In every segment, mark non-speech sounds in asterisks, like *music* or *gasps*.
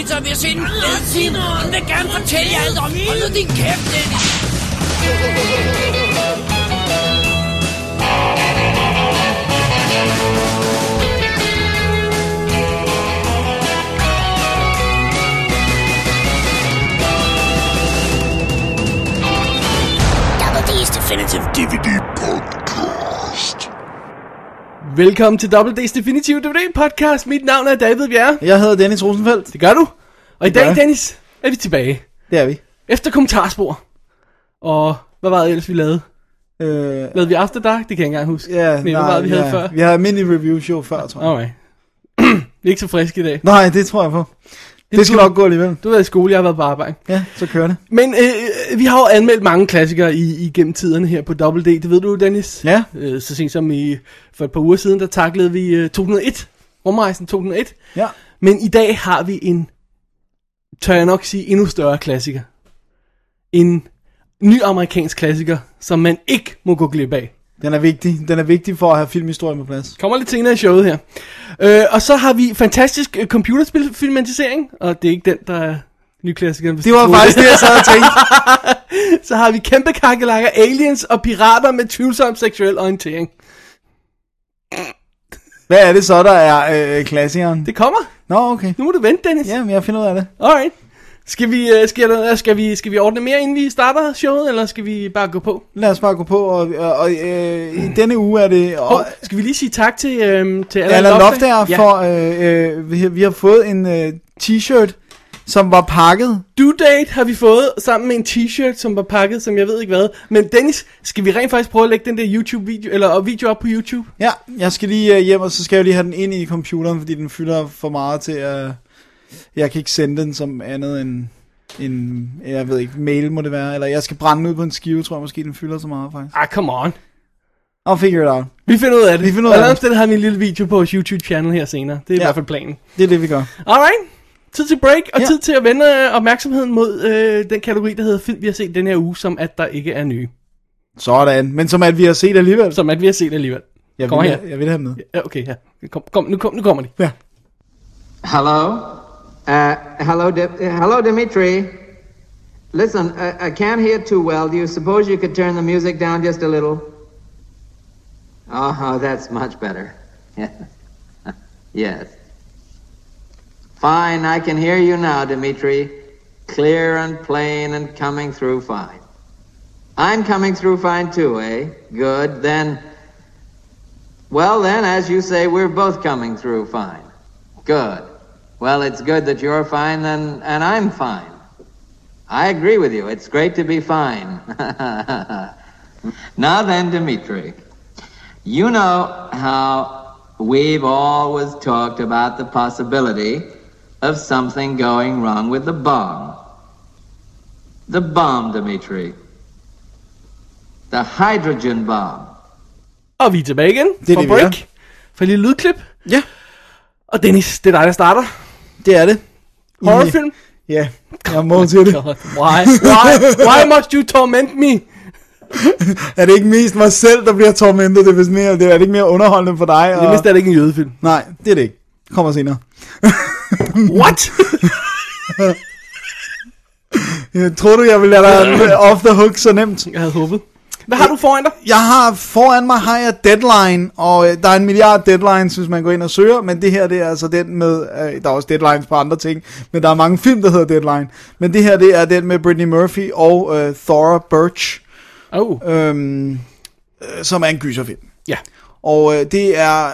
lige spise pizza, og vi har set en fed film. Hun vil gerne fortælle jer alt om. Hold nu din kæft, Dennis. Double D's Definitive DVD Podcast. Velkommen til Double D's Definitive DVD podcast. Mit navn er David Bjerre. Jeg hedder Dennis Rosenfeldt. Det gør du. Og i dag. Dennis, er vi tilbage. Det er vi. Efter kommentarspor. Og hvad var det ellers, vi lavede? Øh, Lavede vi After Dark? Det kan jeg ikke engang huske. ja, Men hvad var det, vi havde ja. før? Vi har almindelig review show før, tror jeg. Alright. *clears throat* vi er ikke så friske i dag. Nej, det tror jeg på. Det skal du- nok gå alligevel. Du har været i skole, jeg har været på arbejde. Ja, så kører det. Men øh, vi har jo anmeldt mange klassikere i, igennem tiderne her på Double D. Det ved du, Dennis. Ja. Øh, så sent som i, for et par uger siden, der taklede vi øh, 2001. Rumrejsen 2001. Ja. Men i dag har vi en, tør jeg nok sige, endnu større klassiker. En ny amerikansk klassiker, som man ikke må gå glip af. Den er vigtig. Den er vigtig for at have filmhistorien på plads. Kommer lidt senere i showet her. Øh, og så har vi fantastisk øh, computerspilfilmatisering, og det er ikke den, der er nyklassikeren. Det var faktisk det, jeg sad og tænkte. *laughs* Så har vi kæmpe kakelakker, aliens og pirater med tvivlsom seksuel orientering. Hvad er det så, der er øh, klassikeren? Det kommer. Nå, okay. Nu må du vente, Dennis. Ja, men jeg finder ud af det. Alright. Skal vi, øh, skal, der, skal, vi, skal vi ordne mere, inden vi starter showet, eller skal vi bare gå på? Lad os bare gå på, og, og, og øh, i denne uge er det... Og, Oh, skal vi lige sige tak til, øh, til Allan, Allan Loftager? Loftager for, øh, øh, vi, har- vi har fået en øh, t-shirt, som var pakket. Due date har vi fået sammen med en t-shirt, som var pakket, som jeg ved ikke hvad. Men Dennis, skal vi rent faktisk prøve at lægge den der YouTube-video, eller og video op på YouTube? Ja, jeg skal lige øh, hjem, og så skal jeg lige have den ind i computeren, fordi den fylder for meget til at... jeg kan ikke sende den som andet end en, jeg ved ikke, mail må det være, eller jeg skal brænde ud på en skive, tror jeg måske, den fylder så meget faktisk. Ah, come on. I'll figure it out. Vi finder ud af det. Vi finder ud af Og det. stedet har vi en lille video på vores YouTube-channel her senere. Det er ja. i hvert fald planen. Det er det, vi gør. Alright. Tid til break, og ja. Ja. tid til at vende øh, opmærksomheden mod øh, den kategori, der hedder film, vi har set den her uge, som at der ikke er nye. Sådan, men som at vi har set alligevel. Som at vi har set alligevel. Jeg Kom vil, her. jeg vil have med. Ja, okay, ja. Kom, kom, nu, kom, nu kommer de. Ja. Hello? Uh, hello, hello, Dimitri. Listen, I, I can't hear too well. Do you suppose you could turn the music down just a little? Oh, that's much better. *laughs* yes. Fine, I can hear you now, Dimitri. Clear and plain and coming through fine. I'm coming through fine too, eh? Good. Then, well, then, as you say, we're both coming through fine. Good. Well, it's good that you're fine then, and I'm fine. I agree with you. It's great to be fine. *laughs* now then, Dimitri, you know how we've always talked about the possibility of something going wrong with the bomb. The bomb, Dimitri. The hydrogen bomb. Og vi er tilbage igen Det er for det, vi break. er. For et lille lydklip. Ja, Og Dennis, det er dig, der starter. Det er det. Horrorfilm. Ja, jeg må til det. God, *laughs* why? Why? Why must you torment me? *laughs* Er det ikke mest mig selv, der bliver tormentet? Det er, vist mere, det er det ikke mere underholdende for dig? Det er mindst er det ikke en jødefilm. Nej, det er det ikke. Kommer senere. *laughs* What? Jeg tror du, jeg vil lade dig off the hook så nemt? jeg havde håbet. Hvad har du foran dig? Jeg har foran mig har jeg Deadline, og øh, der er en milliard deadlines, hvis man går ind og søger, men det her det er altså den med, øh, der er også deadlines på andre ting, men der er mange film, der hedder Deadline. Men det her det er den med Brittany Murphy og øh, Thora Birch, Oh, øhm, øh, som er en gyserfilm. ja. Og øh, det er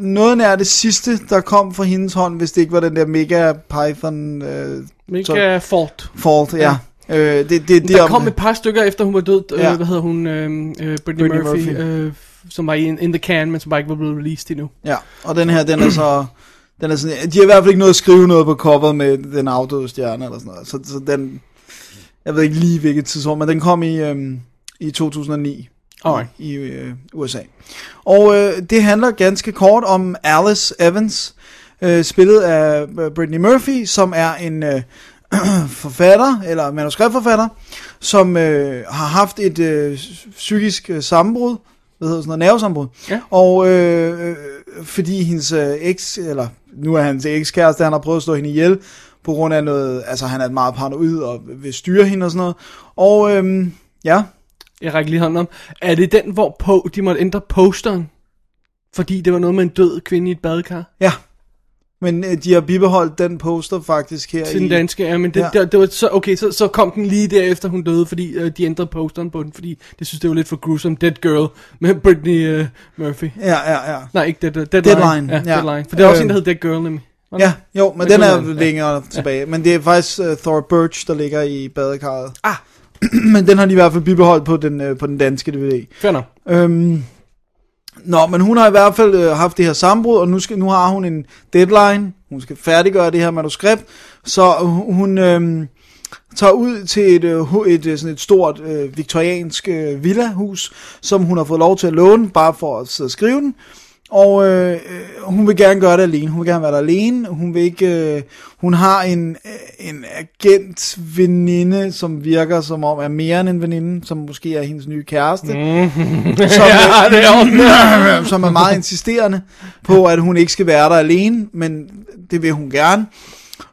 noget nær det sidste, der kom fra hendes hånd, hvis det ikke var den der Mega Python øh, Mega Fort. Fault, ja. Øh, det, det, det, Der om kom et par stykker efter hun var død. Ja. Ja. Øh, hvad hedder hun? Øh, øh, Brittany, Brittany Murphy. Murphy. Øh, som var i in, in the Can, men som bare ikke var blevet released endnu. Ja, og den her, den er så... Den er sådan, de har i hvert fald ikke noget at skrive noget på coveret med den afdøde stjerne eller sådan noget. Så, så den... Jeg ved ikke lige hvilket tidspunkt, men den kom i, øhm, i 2009 Alright. i øh, USA. Og øh, det handler ganske kort om Alice Evans, øh, spillet af øh, Brittany Murphy, som er en øh, *clears throat* forfatter, eller manuskriptforfatter, som øh, har haft et øh, psykisk øh, sammenbrud, hvad hedder sådan noget, nervesammenbrud, Ja. og øh, øh, fordi hendes øh, eks, eller nu er hans ekskæreste, han har prøvet at slå hende ihjel, på grund af noget, altså han er meget paranoid og vil styre hende og sådan noget. Og øhm, ja, Jeg rækker lige hånden om. Er det den, hvor på, de måtte ændre posteren? Fordi det var noget med en død kvinde i et badekar? ja. Men øh, de har bibeholdt den poster faktisk her Til den i... danske, ja, men det, Ja. ja. det, det var så, okay, så, så kom den lige derefter hun døde, fordi øh, de ændrede posteren på den, fordi det synes det var lidt for gruesome. Dead Girl med Britney øh, Murphy. Ja, ja, ja. Nej, ikke Dead, Deadline. Deadline, Ja, ja. Deadline. For det er også Øhm. en, der hedder Dead Girl, nemlig. Ja, jo, men Med den er ja. længere tilbage. Men det er faktisk uh, Thor Birch, der ligger i badekarret. Ah. *clears throat* men den har de i hvert fald bibeholdt på den, uh, på den danske DVD. Nok. Øhm, nå, men hun har i hvert fald øh, haft det her sambrud, og nu, skal, nu har hun en deadline. Hun skal færdiggøre det her manuskript, så hun øh, tager ud til et, øh, et, øh, sådan et stort øh, viktoriansk øh, villahus, som hun har fået lov til at låne, bare for at sidde og skrive den. Og øh, øh, hun vil gerne gøre det alene. Hun vil gerne være der alene. Hun vil ikke. Øh, hun har en øh, en agent veninde, som virker som om er mere end en veninde, som måske er hendes nye kæreste. Mm. Som, *laughs* Ja, det er *laughs* som er meget insisterende på, at hun ikke skal være der alene, men det vil hun gerne.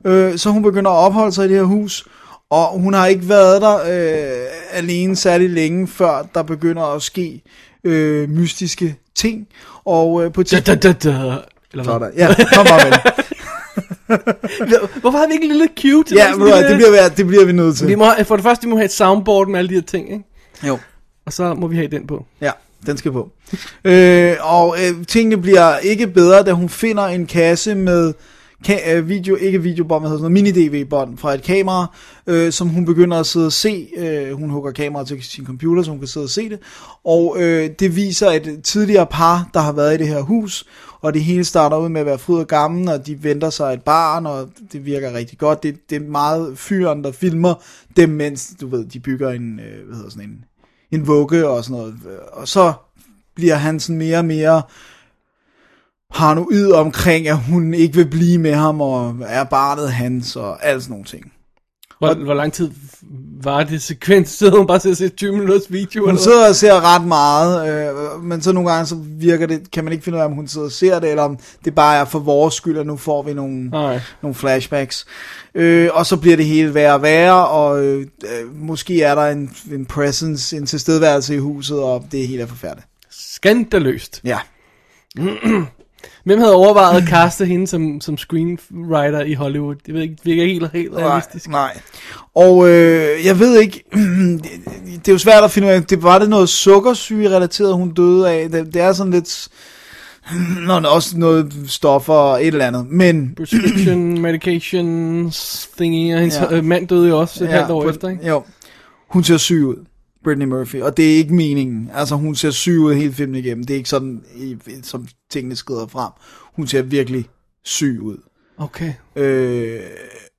Øh, så hun begynder at opholde sig i det her hus, og hun har ikke været der øh, alene særlig længe, før der begynder at ske øh, mystiske ting. Og øh, på et Da, tidspunkt... da, da, da. Eller hvad? Sådan. Ja, kom bare med. *laughs* Hvorfor har vi ikke en lille cue til Ja, lille- det bliver, vi- det bliver vi nødt til. Vi må, for det første, vi må have et soundboard med alle de her ting, ikke? Jo. Og så må vi have den på. Ja, den skal på. Øh, og øh, tingene bliver ikke bedre, da hun finder en kasse med ka- øh, video, ikke videobånd, men sådan noget mini-DV-bånd fra et kamera, øh, som hun begynder at sidde og se. Øh, hun hugger kameraet til sin computer, så hun kan sidde og se det. Og øh, det viser et tidligere par, der har været i det her hus, og det hele starter ud med at være fryd og gammel, og de venter sig et barn, og det virker rigtig godt. Det, det er meget fyren, der filmer dem, mens du ved, de bygger en, øh, hvad hedder sådan en, en vugge og sådan noget. Og så bliver han sådan mere og mere paranoid omkring, at hun ikke vil blive med ham, og er barnet hans, og alt sådan nogle ting. Hvor, hvor lang tid var det sekvens? *laughs* Sidder hun bare til at se 20 minutters video? Hun sidder og ser ret meget, øh, men så nogle gange så virker det, kan man ikke finde ud af, om hun sidder og ser det, eller om det bare er for vores skyld, og nu får vi nogle, Nej. nogle flashbacks. Øh, og så bliver det hele værre og værre, og øh, måske er der en, en presence, en tilstedeværelse i huset, og det hele er forfærdeligt. Skandaløst. Ja. *clears throat* Hvem havde overvejet at kaste hende som, som screenwriter i Hollywood? Det det virker helt, helt realistisk. Nej. Og øh, jeg ved ikke, *clears throat* det, er jo svært at finde ud af, det var det noget sukkersyge-relateret, hun døde af. Det, det er sådan lidt, *clears throat* Nå, også noget stoffer og et eller andet. Men *clears throat* Prescription, medications, thingy, og hendes Ja. ja. mand døde jo også et ja, halvt år på- efter, ikke? Jo, hun ser syg ud, Brittany Murphy, og det er ikke meningen. Altså, hun ser syg ud hele filmen igennem. Det er ikke sådan, som tingene skrider frem. Hun ser virkelig syg ud. Okay. Øh,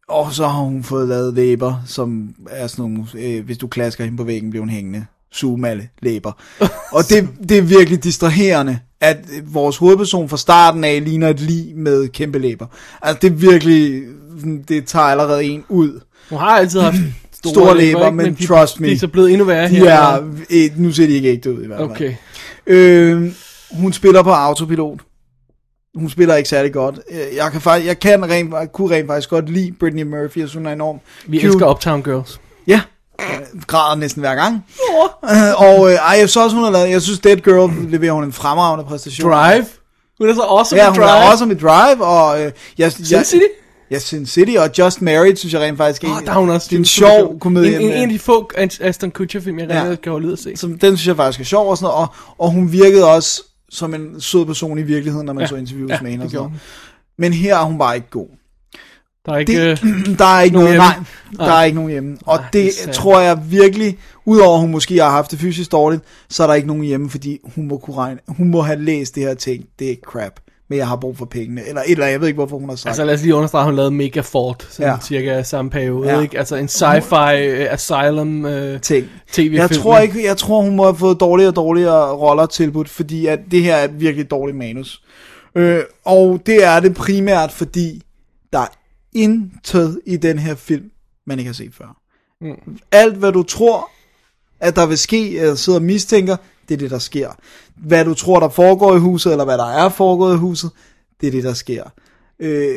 og så har hun fået lavet læber, som er sådan nogle, øh, hvis du klasker hende på væggen, bliver hun hængende. Zoomalle læber. *laughs* og det, det er virkelig distraherende, at vores hovedperson fra starten af ligner et lig med kæmpe læber. Altså det er virkelig, det tager allerede en ud. Hun har altid haft *clears throat* store, Store læber, læber, ikke? men de, trust me. De er så blevet endnu værre De her. er, øh, nu ser de ikke ægte ud i hvert fald. Okay. Øh, hun spiller på autopilot. Hun spiller ikke særlig godt. Øh, Jeg kan, faktisk, jeg kan rent, kunne rent faktisk godt lide Brittany Murphy. Jeg synes, hun er enormt Vi cute. elsker Uptown Girls. Ja, øh, græder næsten hver gang. *laughs* Og øh, ej, jeg synes også, hun har lavet, jeg synes Dead Girl leverer hun en fremragende præstation. Drive. Hun er så awesome Ja, i hun Drive. er også med Drive, og øh, jeg, Sin jeg, City? Ja, Sin City, og Just Married, synes jeg rent faktisk Åh, der er hun også det er en sjov komedie. En, en, en af de få Aston Kutcher film, jeg Ja. rigtig kan holde ud at se. som, den synes jeg faktisk er sjov og sådan noget, og, og hun virkede også som en sød person i virkeligheden, når man Ja. så interviews Ja, med hende og sådan noget. Men her er hun bare ikke god. Der er ikke... Det, øh, *clears throat* der er ikke nogen noget, hjemme? nej, der er ikke nogen hjemme. Og Nej, det det, er tror jeg virkelig, udover at hun måske har haft det fysisk dårligt, så er der ikke nogen hjemme, fordi hun må, kunne regne, hun må have læst det her ting, det er crap, men jeg har brug for pengene, eller et eller andet, jeg ved ikke, hvorfor hun har sagt. Altså lad os lige understrege, at hun lavede Mega Fort, sådan Ja. cirka samme periode, Ja. ikke? Altså en sci-fi uh, asylum uh, ting. tv-film. Jeg tror ikke, jeg tror hun må have fået dårligere og dårligere roller tilbudt, fordi at det her er et virkelig dårligt manus. Øh, og det er det primært, fordi der er intet i den her film, man ikke har set før. Mm. Alt, hvad du tror, at der vil ske, eller sidder og mistænker, det er det, der sker. Hvad du tror, der foregår i huset, eller hvad der er foregået i huset, det er det, der sker. Øh,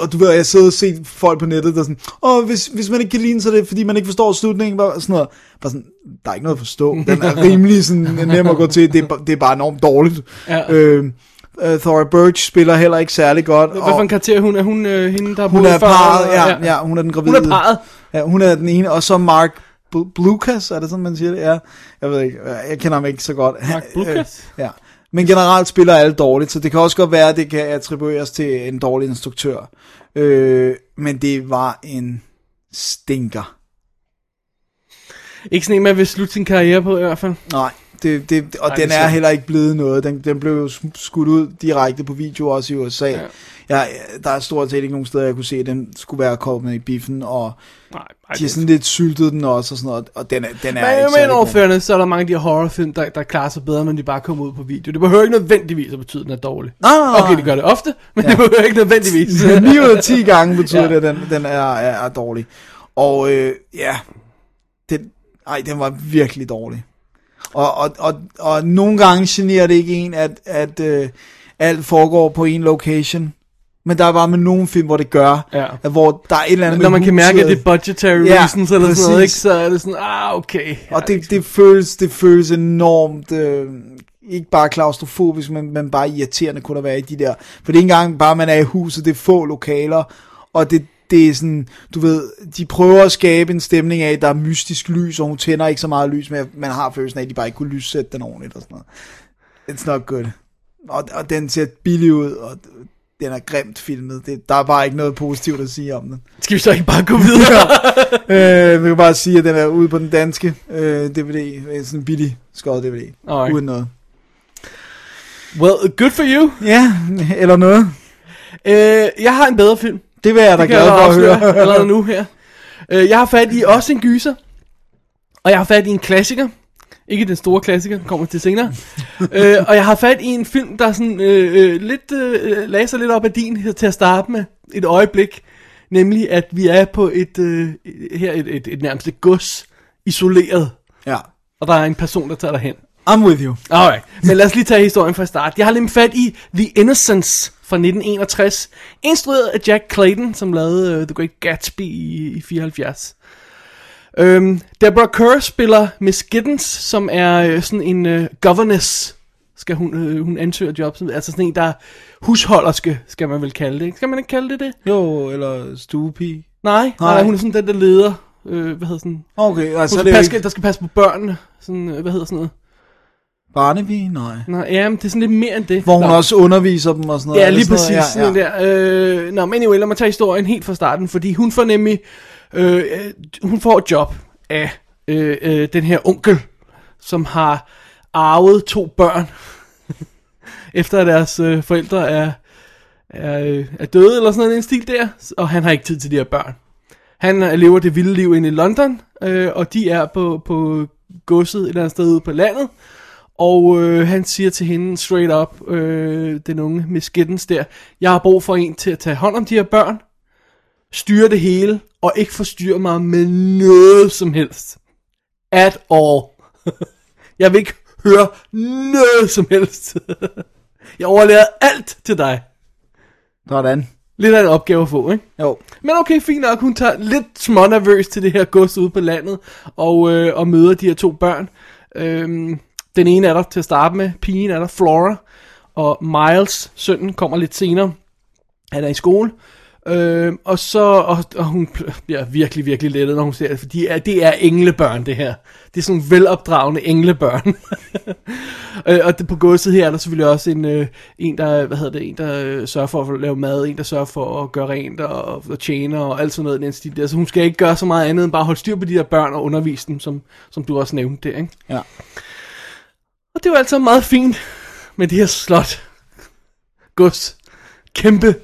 og du ved, jeg sidder og set folk på nettet, der er sådan, åh, hvis, hvis man ikke kan lide så er det fordi, man ikke forstår slutningen, bare sådan noget. Bare sådan, der er ikke noget at forstå. Den er *laughs* rimelig sådan, nem at gå til, det er, det er bare enormt dårligt. Ja. Øh, uh, Thora Birch spiller heller ikke særlig godt. Hvad for en karakter er hun? Er hun øh, hende, der hun er parret, ja, ja, hun er den gravide. Hun er parret. Ja, hun er den ene, og så Mark Bl- Blucas, er det sådan, man siger det? Ja, jeg ved ikke, jeg kender ham ikke så godt. Mark? *laughs* Øh, ja. Men generelt spiller alle dårligt, så det kan også godt være, at det kan attribueres til en dårlig instruktør. Øh, men det var en stinker. Ikke sådan en, man vil slutte sin karriere på i hvert fald. Nej, det, det, og Ej, den er er heller ikke blevet noget. Den, den blev jo skudt ud direkte på video også i USA. Ja. Ja. Ja, der er stort set ikke nogen steder, jeg kunne se, at den skulle være kommet i biffen, og Nej, ej, de har sådan lidt syltet den også, og sådan noget, og den er, den er ikke Men, men særlig over god. fairness, så er der mange af de her horrorfilm, der, der klarer sig bedre, når de bare kommer ud på video. Det behøver ikke nødvendigvis at betyde, at den er dårlig. Nej, nej, nej. Okay, det gør det ofte, men Ja. det behøver ikke nødvendigvis. 9 ud af 10 gange betyder ja. det, at den, den er, er, er dårlig. Og øh, ja, den, ej, den var virkelig dårlig. Og, og, og, og nogle gange generer det ikke en, at, at øh, alt foregår på en location. Men der er bare med nogle film, hvor det gør, Ja. at hvor der er et eller andet Når man kan mærke, at det er budgetary Ja, reasons eller sådan noget, ikke? præcis. så er det sådan, ah, okay. Og det, det, føles, det føles enormt, øh, ikke bare klaustrofobisk, men, men bare irriterende kunne der være i de der. For det er ikke engang bare, man er i huset, det er få lokaler, og det, det er sådan, du ved, de prøver at skabe en stemning af, at der er mystisk lys, og hun tænder ikke så meget lys, men man har følelsen af, at de bare ikke kunne lyssætte den ordentligt og sådan noget. It's not good. Og, og den ser billig ud, og den er grimt filmet. Det, der er bare ikke noget positivt at sige om den. Skal vi så ikke bare gå videre? *laughs* øh, vi kan bare sige, at den er ude på den danske øh, DVD. øh, Sådan en billig skåret DVD. Alright. Uden noget. well, good for you. Ja, eller noget. Øh, jeg har en bedre film. Det vil jeg da glad for at høre. *laughs* allerede nu her. Øh, jeg har fat i også en gyser. Og jeg har fat i en klassiker. Ikke den store klassiker, den kommer til senere. *laughs* øh, og jeg har fat i en film, der sådan øh, øh, lidt øh, lagde sig lidt op ad din her til at starte med et øjeblik. Nemlig at vi er på et, øh, her et, et, et nærmest et gods, isoleret. ja. Og der er en person, der tager dig hen. I'm with you. Alright, men lad os lige tage historien fra start. Jeg har lidt fat i The Innocence fra 1961, instrueret af Jack Clayton, som lavede uh, The Great Gatsby i, i 74. Øhm, Deborah Kerr spiller Miss Giddens, som er øh, sådan en øh, governess, skal hun, øh, hun ansøger job som, altså sådan en, der er husholderske, skal man vel kalde det, ikke? Skal man ikke kalde det det? Jo, eller stuepige. Nej, nej, Nej. hun er sådan den, der leder, øh, hvad hedder sådan, Okay, altså hun det skal er passe, ikke der skal passe på børnene, sådan, øh, hvad hedder sådan noget? Barnaby? Nej. Nej, ja, men det er sådan lidt mere end det. Hvor hun Nå. også underviser dem og sådan noget. Ja, lige sådan præcis. noget? Ja, ja. Der. Øh, nå, men anyway, lad mig tage historien helt fra starten, fordi hun får nemlig, øh, hun får et job af øh, øh, den her onkel, som har arvet to børn, *laughs* efter at deres øh, forældre er, er, øh, er døde, eller sådan noget, en stil der, og han har ikke tid til de her børn. Han øh, lever det vilde liv inde i London, øh, og de er på, på godset et eller andet sted ude på landet, og øh, han siger til hende straight up, øh, den unge Miss Giddens der, jeg har brug for en til at tage hånd om de her børn, styre det hele, og ikke forstyrre mig med noget som helst. At all. *laughs* jeg vil ikke høre noget som helst. *laughs* jeg overlader alt til dig. Sådan. Lidt af en opgave at få, ikke? Jo. Men okay, fint nok, hun tager lidt smånervøs til det her gods ude på landet, og, øh, og møder de her to børn. Øhm, den ene er der til at starte med, pigen er der, Flora, og Miles, sønnen, kommer lidt senere. Han er i skole. Øh, og så, og, og hun bliver virkelig, virkelig lettet, når hun ser det, for de er, det er englebørn, det her. Det er sådan velopdragende englebørn. *laughs* Øh, og det, på godset her er der selvfølgelig også en, øh, en der, hvad hedder det, en der øh, sørger for at lave mad, en der sørger for at gøre rent og, og tjene og alt sådan noget den stil der. Så hun skal ikke gøre så meget andet end bare holde styr på de der børn og undervise dem, som, som du også nævnte der, ikke? Ja. Og det var altså meget fint med det her slot. Gods. Kæmpe,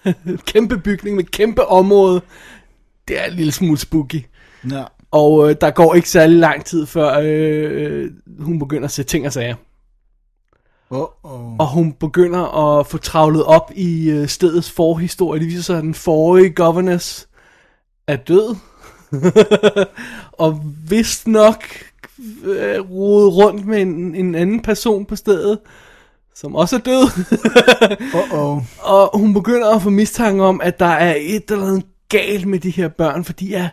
*laughs* kæmpe bygning med kæmpe område. Det er en lille smule spooky. Ja. Og øh, der går ikke særlig lang tid før øh, hun begynder at se ting og sager. Uh-oh. Og hun begynder at få travlet op i øh, stedets forhistorie. Det viser sig, at den forrige governess er død. *laughs* og vist nok øh, rode rundt med en, en anden person på stedet, som også er død. *laughs* Uh-oh. Og hun begynder at få mistanke om, at der er et eller andet galt med de her børn, for de er,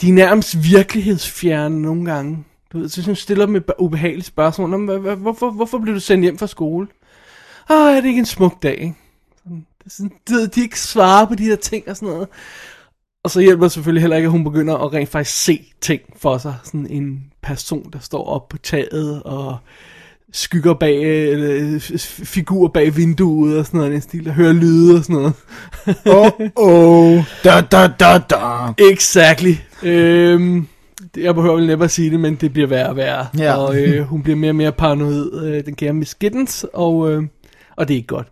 de er nærmest virkelighedsfjerne nogle gange. Du ved, så hun stiller dem et ubehageligt spørgsmål. Hvad- Hvorfor, hvorfor blev du sendt hjem fra skole? Ah, er det ikke en smuk dag? Sådan, ved, de ikke svarer på de her ting og sådan noget. Og så hjælper det selvfølgelig heller ikke, at hun begynder at rent faktisk se ting for sig. Sådan en person, der står op på taget og skygger bag, eller f- figur bag vinduet og sådan noget, den stil, der hører lyde og sådan noget. *laughs* Uh-oh. Da, da, da, da. Exactly. Øhm, jeg behøver vel næppe at sige det, men det bliver værre og værre. Ja. Og øh, hun bliver mere og mere paranoid, øh, den kære Miss Giddens, og, øh, og det er ikke godt.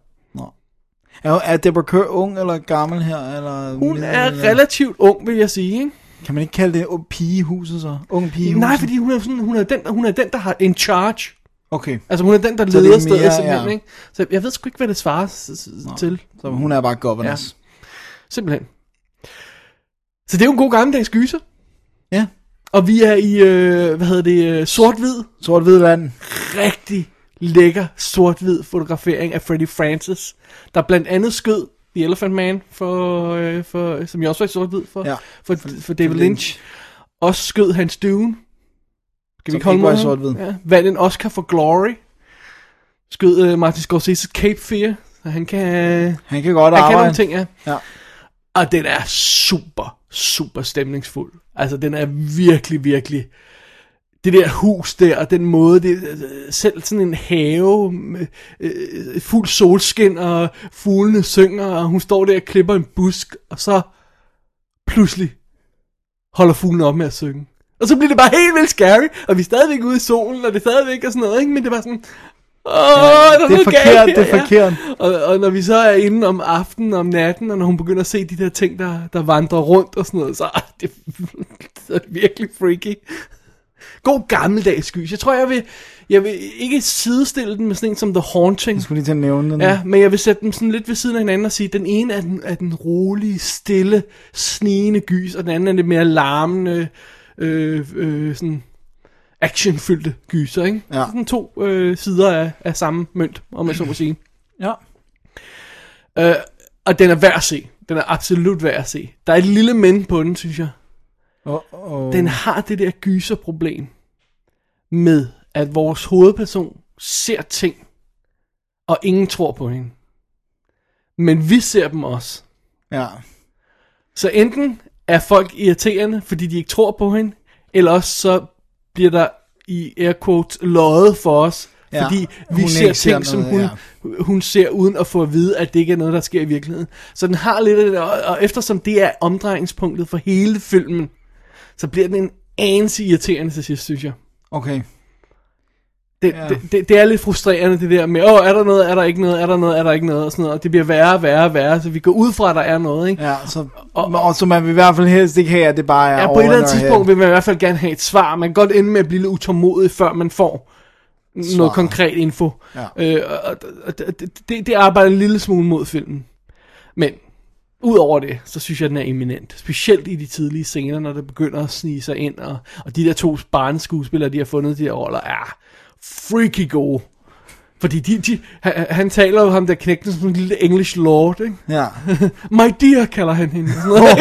Er, er Deborah Kerr ung eller gammel her? Eller, Hun er eller- relativt ung, vil jeg sige. Ikke? Kan man ikke kalde det pigehuset så? Ung pigehuset? Nej, fordi hun er, sådan, hun, er den, hun er den, der har in charge. Okay, Altså hun er den, der Så er leder stedet mere, simpelthen. ja. Ikke? Så jeg ved sgu ikke, hvad det svarer til. så hun er bare governess. Simpelthen. Så det er jo en god gammeldags gyser. Ja. Og vi er i, øh, hvad hedder det, øh, sort-hvid. Sort-hvid vand. rigtig lækker sort-hvid fotografering af Freddie Francis, der blandt andet skød The Elephant Man, for, øh, for, som jeg også var i sort-hvid for, Ja, for, for, for David Lynch. Også skød hans Dune. Skal Som vi ikke mod ham? sort-hvid. Ja. Vandt en Oscar for Glory. Skød uh, Martin Scorsese's Cape Fear. Så han kan, han Han kan godt kan arbejde. nogle ting, ja. Ja. Og den er super, super stemningsfuld. Altså, den er virkelig, virkelig... Det der hus der, og den måde, det, øh, selv sådan en have, med, øh, fuld solskin, og fuglene synger, og hun står der og klipper en busk, og så pludselig holder fuglen op med at synge. Og så bliver det bare helt vildt scary, og vi er stadigvæk ude i solen, og det er stadigvæk og sådan noget, ikke? men det var sådan, åh, der er det er forkert, galt det er her, ja. forkert. Og, og når vi så er inde om aftenen, om natten, og når hun begynder at se de der ting, der, der vandrer rundt og sådan noget, så *laughs* det, det er virkelig freaky. God gammeldags gys. Jeg tror, jeg vil, jeg vil ikke sidestille den med sådan en som The Haunting. Jeg skulle lige til at nævne den. Ja, men jeg vil sætte dem sådan lidt ved siden af hinanden og sige, at den ene er den, er den rolige, stille, snigende gys, og den anden er det mere larmende, øh, øh, sådan actionfyldte gyser, ikke? Ja. Sådan to øh, sider af, af samme mønt, om jeg så må sige. ja. Øh, og den er værd at se. Den er absolut værd at se. Der er et lille men på den, synes jeg. Oh, oh. Den har det der gyserproblem med, at vores hovedperson ser ting, og ingen tror på hende. Men vi ser dem også. Ja. Så enten er folk irriterende, fordi de ikke tror på hende, eller også så bliver der i air quotes løjet for os, Ja, fordi vi ser ikke ser ting, som noget, hun, hun ser, uden at få at vide, at det ikke er noget, der sker i virkeligheden. Så den har lidt af det, og, og eftersom det er omdrejningspunktet for hele filmen, så bliver den en anelse irriterende til sidst, synes jeg. Okay. Det, Ja. det, det, det er lidt frustrerende det der med, åh, er der noget, er der ikke noget, er der noget, er der ikke noget, og sådan noget, og det bliver værre og værre og værre, så vi går ud fra, at der er noget, ikke? Ja, så, Og- og, så man vil i hvert fald helst ikke have, at det bare er Ja, på et eller andet tidspunkt head. vil man i hvert fald gerne have et svar. Man kan godt ende med at blive lidt utålmodig, før man får Svar. noget konkret info. Ja. Øh, og, og, og det, det, det arbejder en lille smule mod filmen. Men udover det, så synes jeg, den er eminent. Specielt i de tidlige scener, når det begynder at snige sig ind. Og, og de der to barneskuespillere, de har fundet de her roller, er freaky gode. Fordi de, de, han, han taler jo ham der knægten som en lille English lord, ikke? Ja. *laughs* My dear, kalder han hende. Sådan noget. *laughs*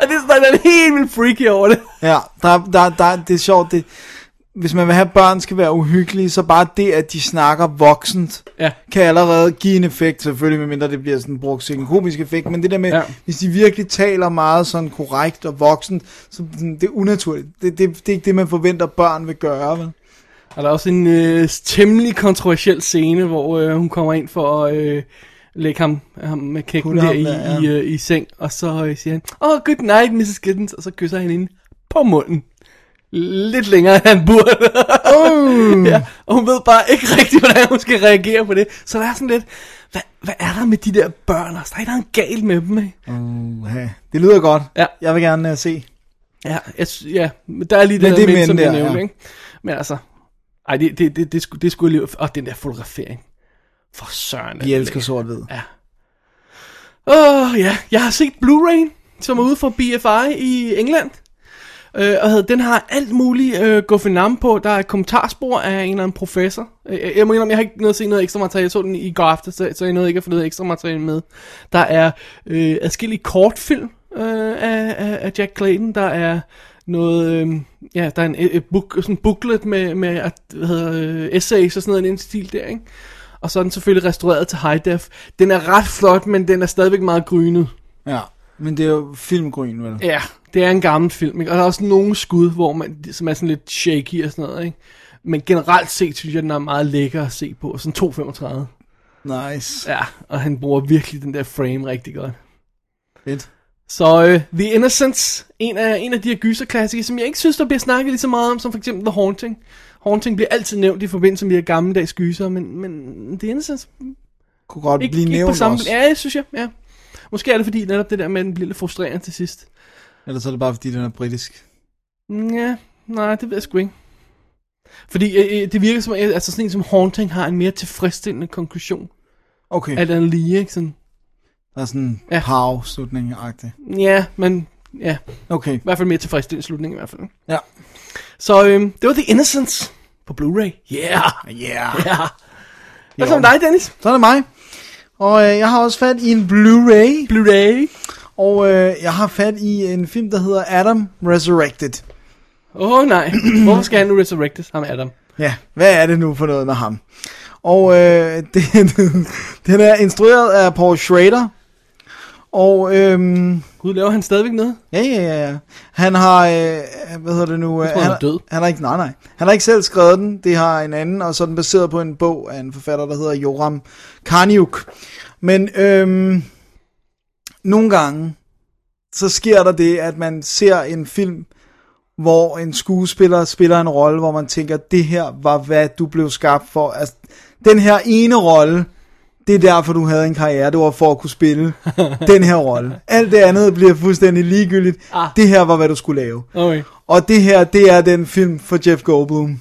og det er sådan, der er helt vildt freaky over det. Ja, der, der, der, det er sjovt, det, hvis man vil have, at børn skal være uhyggelige, så bare det, at de snakker voksent, Ja. kan allerede give en effekt, selvfølgelig, medmindre det bliver sådan brugt til en komisk effekt, men det der med, Ja. hvis de virkelig taler meget sådan korrekt og voksent, så det er unaturligt. Det, det, det er ikke det, man forventer, børn vil gøre, vel? Og der er også en øh, temmelig kontroversiel scene, hvor øh, hun kommer ind for at øh, lægge ham, ham med kækken der i, der, ja. i, øh, i seng, og så øh, siger han, oh, good night, Mrs. Giddens, og så kysser han hende på munden. Lidt længere, end han burde. Uh. *laughs* ja, og hun ved bare ikke rigtigt, hvordan hun skal reagere på det. Så der er sådan lidt, hvad, hvad er der med de der børn? Altså, der er noget galt med dem, ikke? Uh, hey. Det lyder godt. Ja. Jeg vil gerne uh, se. Ja, jeg, ja, men der er lige Men det, det der er med, som men jeg der, nævnte, ja. ikke? Men altså, ej, det, det, det, det, skulle, det skulle alligevel, og den der fotografering. For søren. Vi elsker sort-hvid. Ja. Åh, oh, ja, jeg har set Blu-ray, som er ude fra BFI i England. Øh, og havde- den har alt muligt øh, Goffinam på. Der er et kommentarspor af en eller anden professor. Øh, jeg må indrømme, jeg har ikke noget at se noget ekstra materiale. Jeg så den i går aftes, så, så jeg nåede ikke at få noget ekstra materiale med. Der er øh, adskillige kortfilm øh, af, af, af Jack Clayton. Der er noget, øh, ja, der er en et, book, sådan en booklet med, med at, hvad hedder, øh, essays og sådan noget i den stil der, ikke? Og så er den selvfølgelig restaureret til high def. Den er ret flot, men den er stadigvæk meget grynet. Ja, men det er jo filmgryn, vel? Ja, det er en gammel film, ikke? Og der er også nogle skud, hvor man, som er sådan lidt shaky og sådan noget, ikke? Men generelt set, synes jeg, den er meget lækker at se på. Sådan 2,35. Nice. Ja, og han bruger virkelig den der frame rigtig godt. Fedt. Så uh, The Innocents, en af, en af de her gyserklassikere, som jeg ikke synes, der bliver snakket lige så meget om, som for eksempel The Haunting. Haunting bliver altid nævnt i forbindelse med de her gammeldags gyser, men, men The Innocents Kunne godt ikke, blive ikke nævnt på samme... også. Ja, jeg synes jeg, ja. Måske er det fordi netop det der med, at den bliver lidt frustrerende til sidst. Ellers er det bare fordi, den er britisk. Ja, nej, det ved jeg sgu ikke. Fordi øh, øh, det virker som, at altså sådan en som Haunting har en mere tilfredsstillende konklusion. Okay, Alt andet lige, ikke? Sådan, der er sådan en Ja. pow-slutning-agtig. ja, men ja, Okay, i hvert fald mere tilfredsstillende slutning i hvert fald. ja. Så øh, det var The Innocence på Blu-ray. Yeah! Yeah. Ja. Hvad så med dig, Dennis? Så er det mig. Og øh, jeg har også fat i en Blu-ray, Blu-ray. Og øh, jeg har fat i en film, der hedder Adam Resurrected. Åh oh, nej, *clears throat* hvorfor skal han nu resurrectes, ham Adam? Ja, hvad er det nu for noget med ham? Og øh, *laughs* den, den er instrueret af Paul Schrader. Og øhm, Gud, laver han stadigvæk noget? ja, ja, ja, ja. Han har, øh, hvad hedder det nu? Jeg tror, han er død. Han har ikke, nej, nej. Han har ikke selv skrevet den. Det har en anden, og så er den baseret på en bog af en forfatter, der hedder Joram Karniuk. Men øhm, nogle gange, så sker der det, at man ser en film, hvor en skuespiller spiller en rolle, hvor man tænker, det her var, hvad du blev skabt for. Altså, den her ene rolle, det er derfor, du havde en karriere. Det var for at kunne spille *laughs* den her rolle. Alt det andet bliver fuldstændig ligegyldigt. Ah. Det her var, hvad du skulle lave. Okay. Og det her, det er den film for Jeff Goldblum.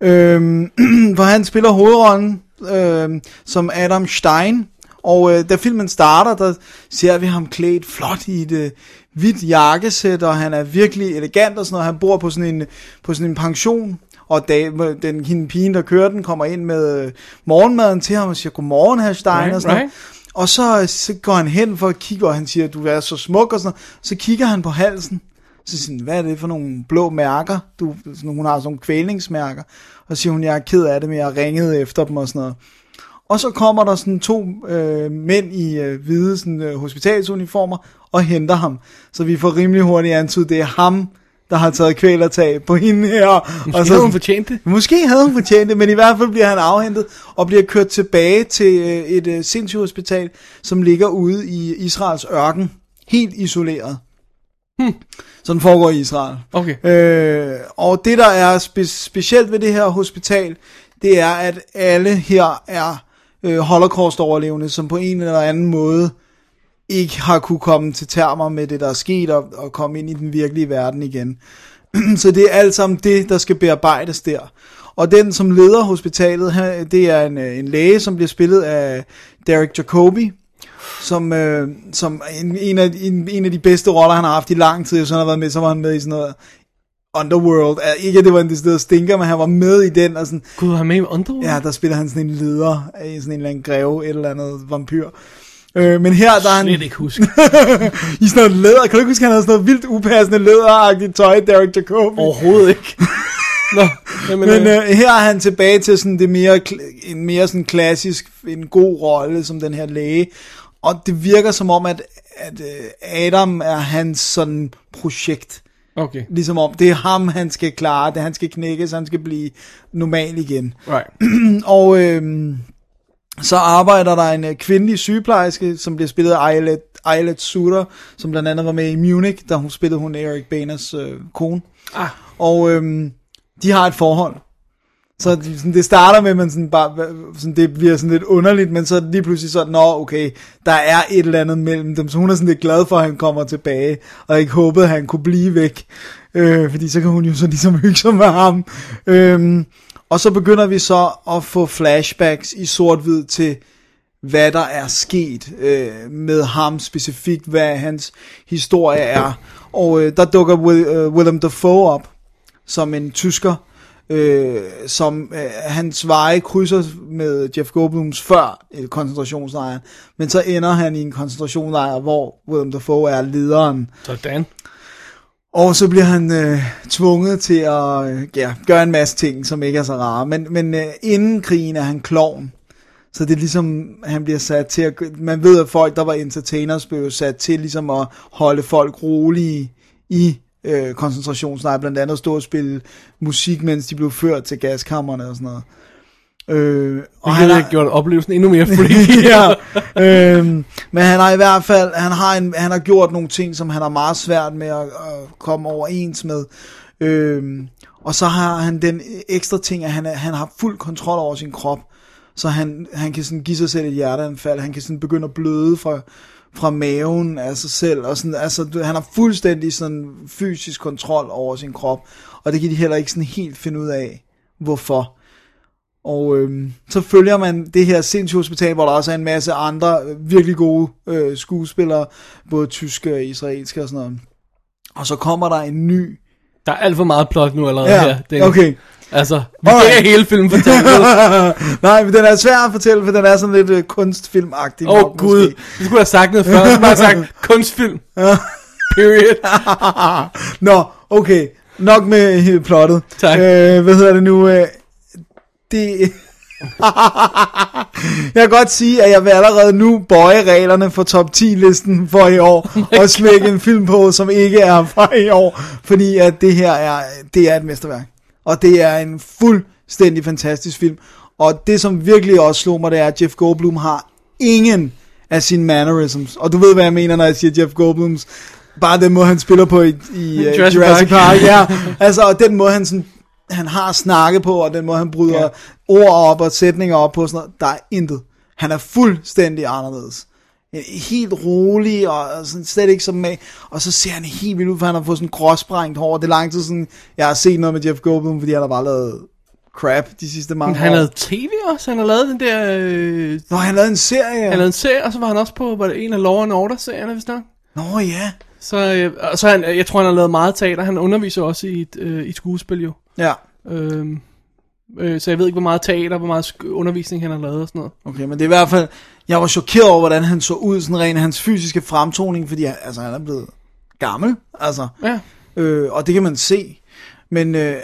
Øhm, *clears throat* hvor han spiller hovedrollen øhm, som Adam Stein. Og øh, da filmen starter, der ser vi ham klædt flot i et øh, hvidt jakkesæt, og han er virkelig elegant og sådan noget. Han bor på sådan en, på sådan en pension, og da, den hende pigen, der kører den, kommer ind med øh, morgenmaden til ham og siger, godmorgen, herr Stein, Right, og sådan noget. right. Og så, så går han hen for at kigge, og han siger, du er så smuk og sådan noget. Så kigger han på halsen. Så siger han, hvad er det for nogle blå mærker? Du, sådan, hun har sådan nogle kvælningsmærker. Og så siger hun, jeg er ked af det, men jeg har ringet efter dem og sådan noget. Og så kommer der sådan to øh, mænd i øh, hvide sådan, øh, hospitalsuniformer og henter ham. Så vi får rimelig hurtigt antydet, det er ham, der har taget kvælertag på hende her. Måske og så, havde hun fortjent det. Måske havde hun fortjent det, men i hvert fald bliver han afhentet og bliver kørt tilbage til øh, et øh, sindssygehospital, som ligger ude i Israels ørken, helt isoleret. Hmm. Sådan foregår i Israel. Okay. Øh, og det, der er spe- specielt ved det her hospital, det er, at alle her er øh, holocaust-overlevende, som på en eller anden måde ikke har kunne komme til termer med det, der er sket, og, og komme ind i den virkelige verden igen. *clears throat* Så det er alt sammen det, der skal bearbejdes der. Og den, som leder hospitalet, det er en, øh, en læge, som bliver spillet af Derek Jacobi, som, øh, som en, en, af, en, en af de bedste roller, han har haft i lang tid. Så han har været med, så var han med i sådan noget Underworld. Ikke, at det var en decideret stinker, men han var med i den, og sådan, Gud, han med i Underworld? Ja, der spiller han sådan en leder af sådan en eller anden greve, et eller andet vampyr. Øh, men her, der er han Slet ikke huske. *laughs* i sådan noget læder. Kan du ikke huske, han havde sådan noget vildt upassende læderagtigt tøj, Derek Jacobi? Overhovedet ikke. *laughs* Nå, jamen, Men øh, øh, her er han tilbage til sådan det mere, en mere sådan klassisk, en god rolle som den her læge. Og det virker som om, at, at øh, Adam er hans sådan projekt. Okay, Ligesom om, det er ham, han skal klare det. Han skal knækkes, han skal blive normal igen. right. *clears throat* Og øhm, så arbejder der en øh, kvindelig sygeplejerske, som bliver spillet af Eyelet, Eyelet Suter, som blandt andet var med i Munich, da hun spillede hun Erik Baners øh, kone. Ah, Og øhm, de har et forhold. Så sådan, det starter med, at man sådan bare, sådan, det bliver sådan lidt underligt, men så er det lige pludselig sådan, nå okay, der er et eller andet mellem dem, så hun er sådan lidt glad for, at han kommer tilbage, og ikke håbede, at han kunne blive væk, øh, fordi så kan hun jo så ligesom hygge sig med ham. Øh, og så begynder vi så at få flashbacks i sort-hvid til, hvad der er sket øh, med ham specifikt, hvad hans historie er. Og øh, der dukker Will, øh, Willem Dafoe op, som en tysker, øh, som øh, hans veje krydser med Jeff Goldblums før øh, koncentrationslejren, men så ender han i en koncentrationslejr, hvor Willem Dafoe er lederen. Sådan. Og så bliver han øh, tvunget til at øh, ja, gøre en masse ting, som ikke er så rare. Men, men øh, inden krigen er han klovn. Så det er ligesom, han bliver sat til at... Man ved, at folk, der var entertainers, blev sat til ligesom at holde folk rolige i øh, koncentrationslejre. Blandt andet at stå og spille musik, mens de blev ført til gaskammerne og sådan noget. Øh, Og han har gjort oplevelsen endnu mere freaky. *laughs* ja, øhm, men han har i hvert fald, han har, en, han har gjort nogle ting, som han har meget svært med at, at komme overens med. Øhm, og så har han den ekstra ting, at han, han har fuld kontrol over sin krop. Så han, han kan sådan give sig selv et hjerteanfald, han kan sådan begynde at bløde fra, fra maven af sig selv, og sådan, altså, du- han har fuldstændig sådan fysisk kontrol over sin krop, og det kan de heller ikke sådan helt finde ud af, hvorfor. Og øhm, så følger man det her sindssyge hospital, hvor der også er en masse andre øh, virkelig gode øh, skuespillere, både tyske og israelske og sådan noget. Og så kommer der en ny... Der er alt for meget plot nu allerede Ja, her. Dennis. okay. Altså, vi Alright. kan hele filmen fortælle. *laughs* Nej, men den er svær at fortælle, for den er sådan lidt øh, kunstfilmagtig. Åh oh, gud, måske. du skulle have sagt noget før. Du skulle have sagt *laughs* kunstfilm. *laughs* Period. Nå, okay. Nok med øh, plottet. Tak. Øh, hvad hedder det nu? Øh, det... jeg kan godt sige, at jeg vil allerede nu bøje reglerne for top 10 listen for i år, Oh og smække en film på, som ikke er fra i år, fordi at det her er, det er et mesterværk. Og det er en fuldstændig fantastisk film. Og det, som virkelig også slog mig, det er, at Jeff Goldblum har ingen af sine mannerisms. Og du ved, hvad jeg mener, når jeg siger Jeff Goldblums. Bare den måde, han spiller på i, i uh, *laughs* Jurassic Jurassic, Park. Park. ja, altså, og den måde, han sådan han har snakket på, og den måde, han bryder ja. ord op og sætninger op på, sådan noget, der er intet. Han er fuldstændig anderledes. Helt rolig, og sådan, slet ikke som med, og så ser han helt vildt ud, for han har fået sådan gråsprængt hår. Det er lang tid siden, jeg har set noget med Jeff Goldblum, fordi han har bare lavet crap de sidste mange Han år. lavede tv også. Han har lavet den der... Øh, Nå, han lavede en serie. han lavede en serie, og så var han også på var det en af Law and Order-serierne, hvis nok. Nå ja. Så, øh, og så han, jeg tror, han har lavet meget teater. Han underviser også i et, øh, i et skuespil jo. Ja. Øhm, øh, så jeg ved ikke, hvor meget teater, hvor meget undervisning han har lavet og sådan noget. Okay, men det er i hvert fald, jeg var chokeret over, hvordan han så ud, sådan rent hans fysiske fremtoning, fordi han, altså, han er blevet gammel, altså, Ja. øh, og det kan man se. Men øh,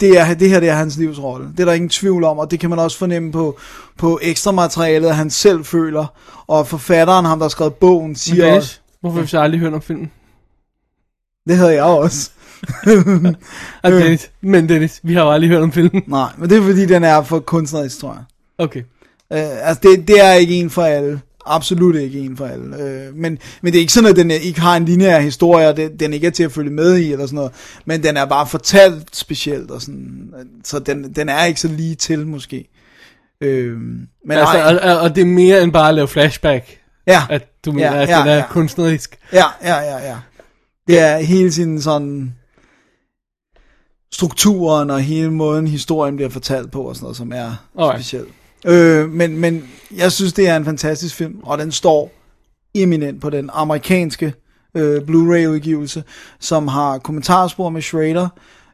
det, er, det her det er hans livsrolle. Det er der ingen tvivl om, og det kan man også fornemme på, på ekstra materialet, at han selv føler. Og forfatteren, ham der har skrevet bogen, siger også, Dennis, hvorfor har vi så aldrig hørt om filmen? det havde jeg også. *laughs* Ah, Dennis, men Dennis, vi har jo aldrig hørt om filmen. Nej, men det er fordi, den er for kunstnerisk, tror jeg. Okay. Øh, altså, det, det er ikke en for alle. Absolut ikke en for alle. Øh, men, men det er ikke sådan, at den ikke har en lineær historie, og det, den ikke er til at følge med i, eller sådan noget. Men den er bare fortalt specielt, og sådan, så den, den er ikke så lige til, måske. Øh, men altså, nej, og, og, og det er mere end bare at lave flashback, ja, at du mener, Ja, at ja, den er ja. kunstnerisk. ja, ja, ja, ja. Det er hele sin sådan strukturen og hele måden historien bliver fortalt på og sådan noget, som er Alright. specielt. Øh, men, men jeg synes, det er en fantastisk film, og den står eminent på den amerikanske øh, Blu-ray-udgivelse, som har kommentarspor med Schrader,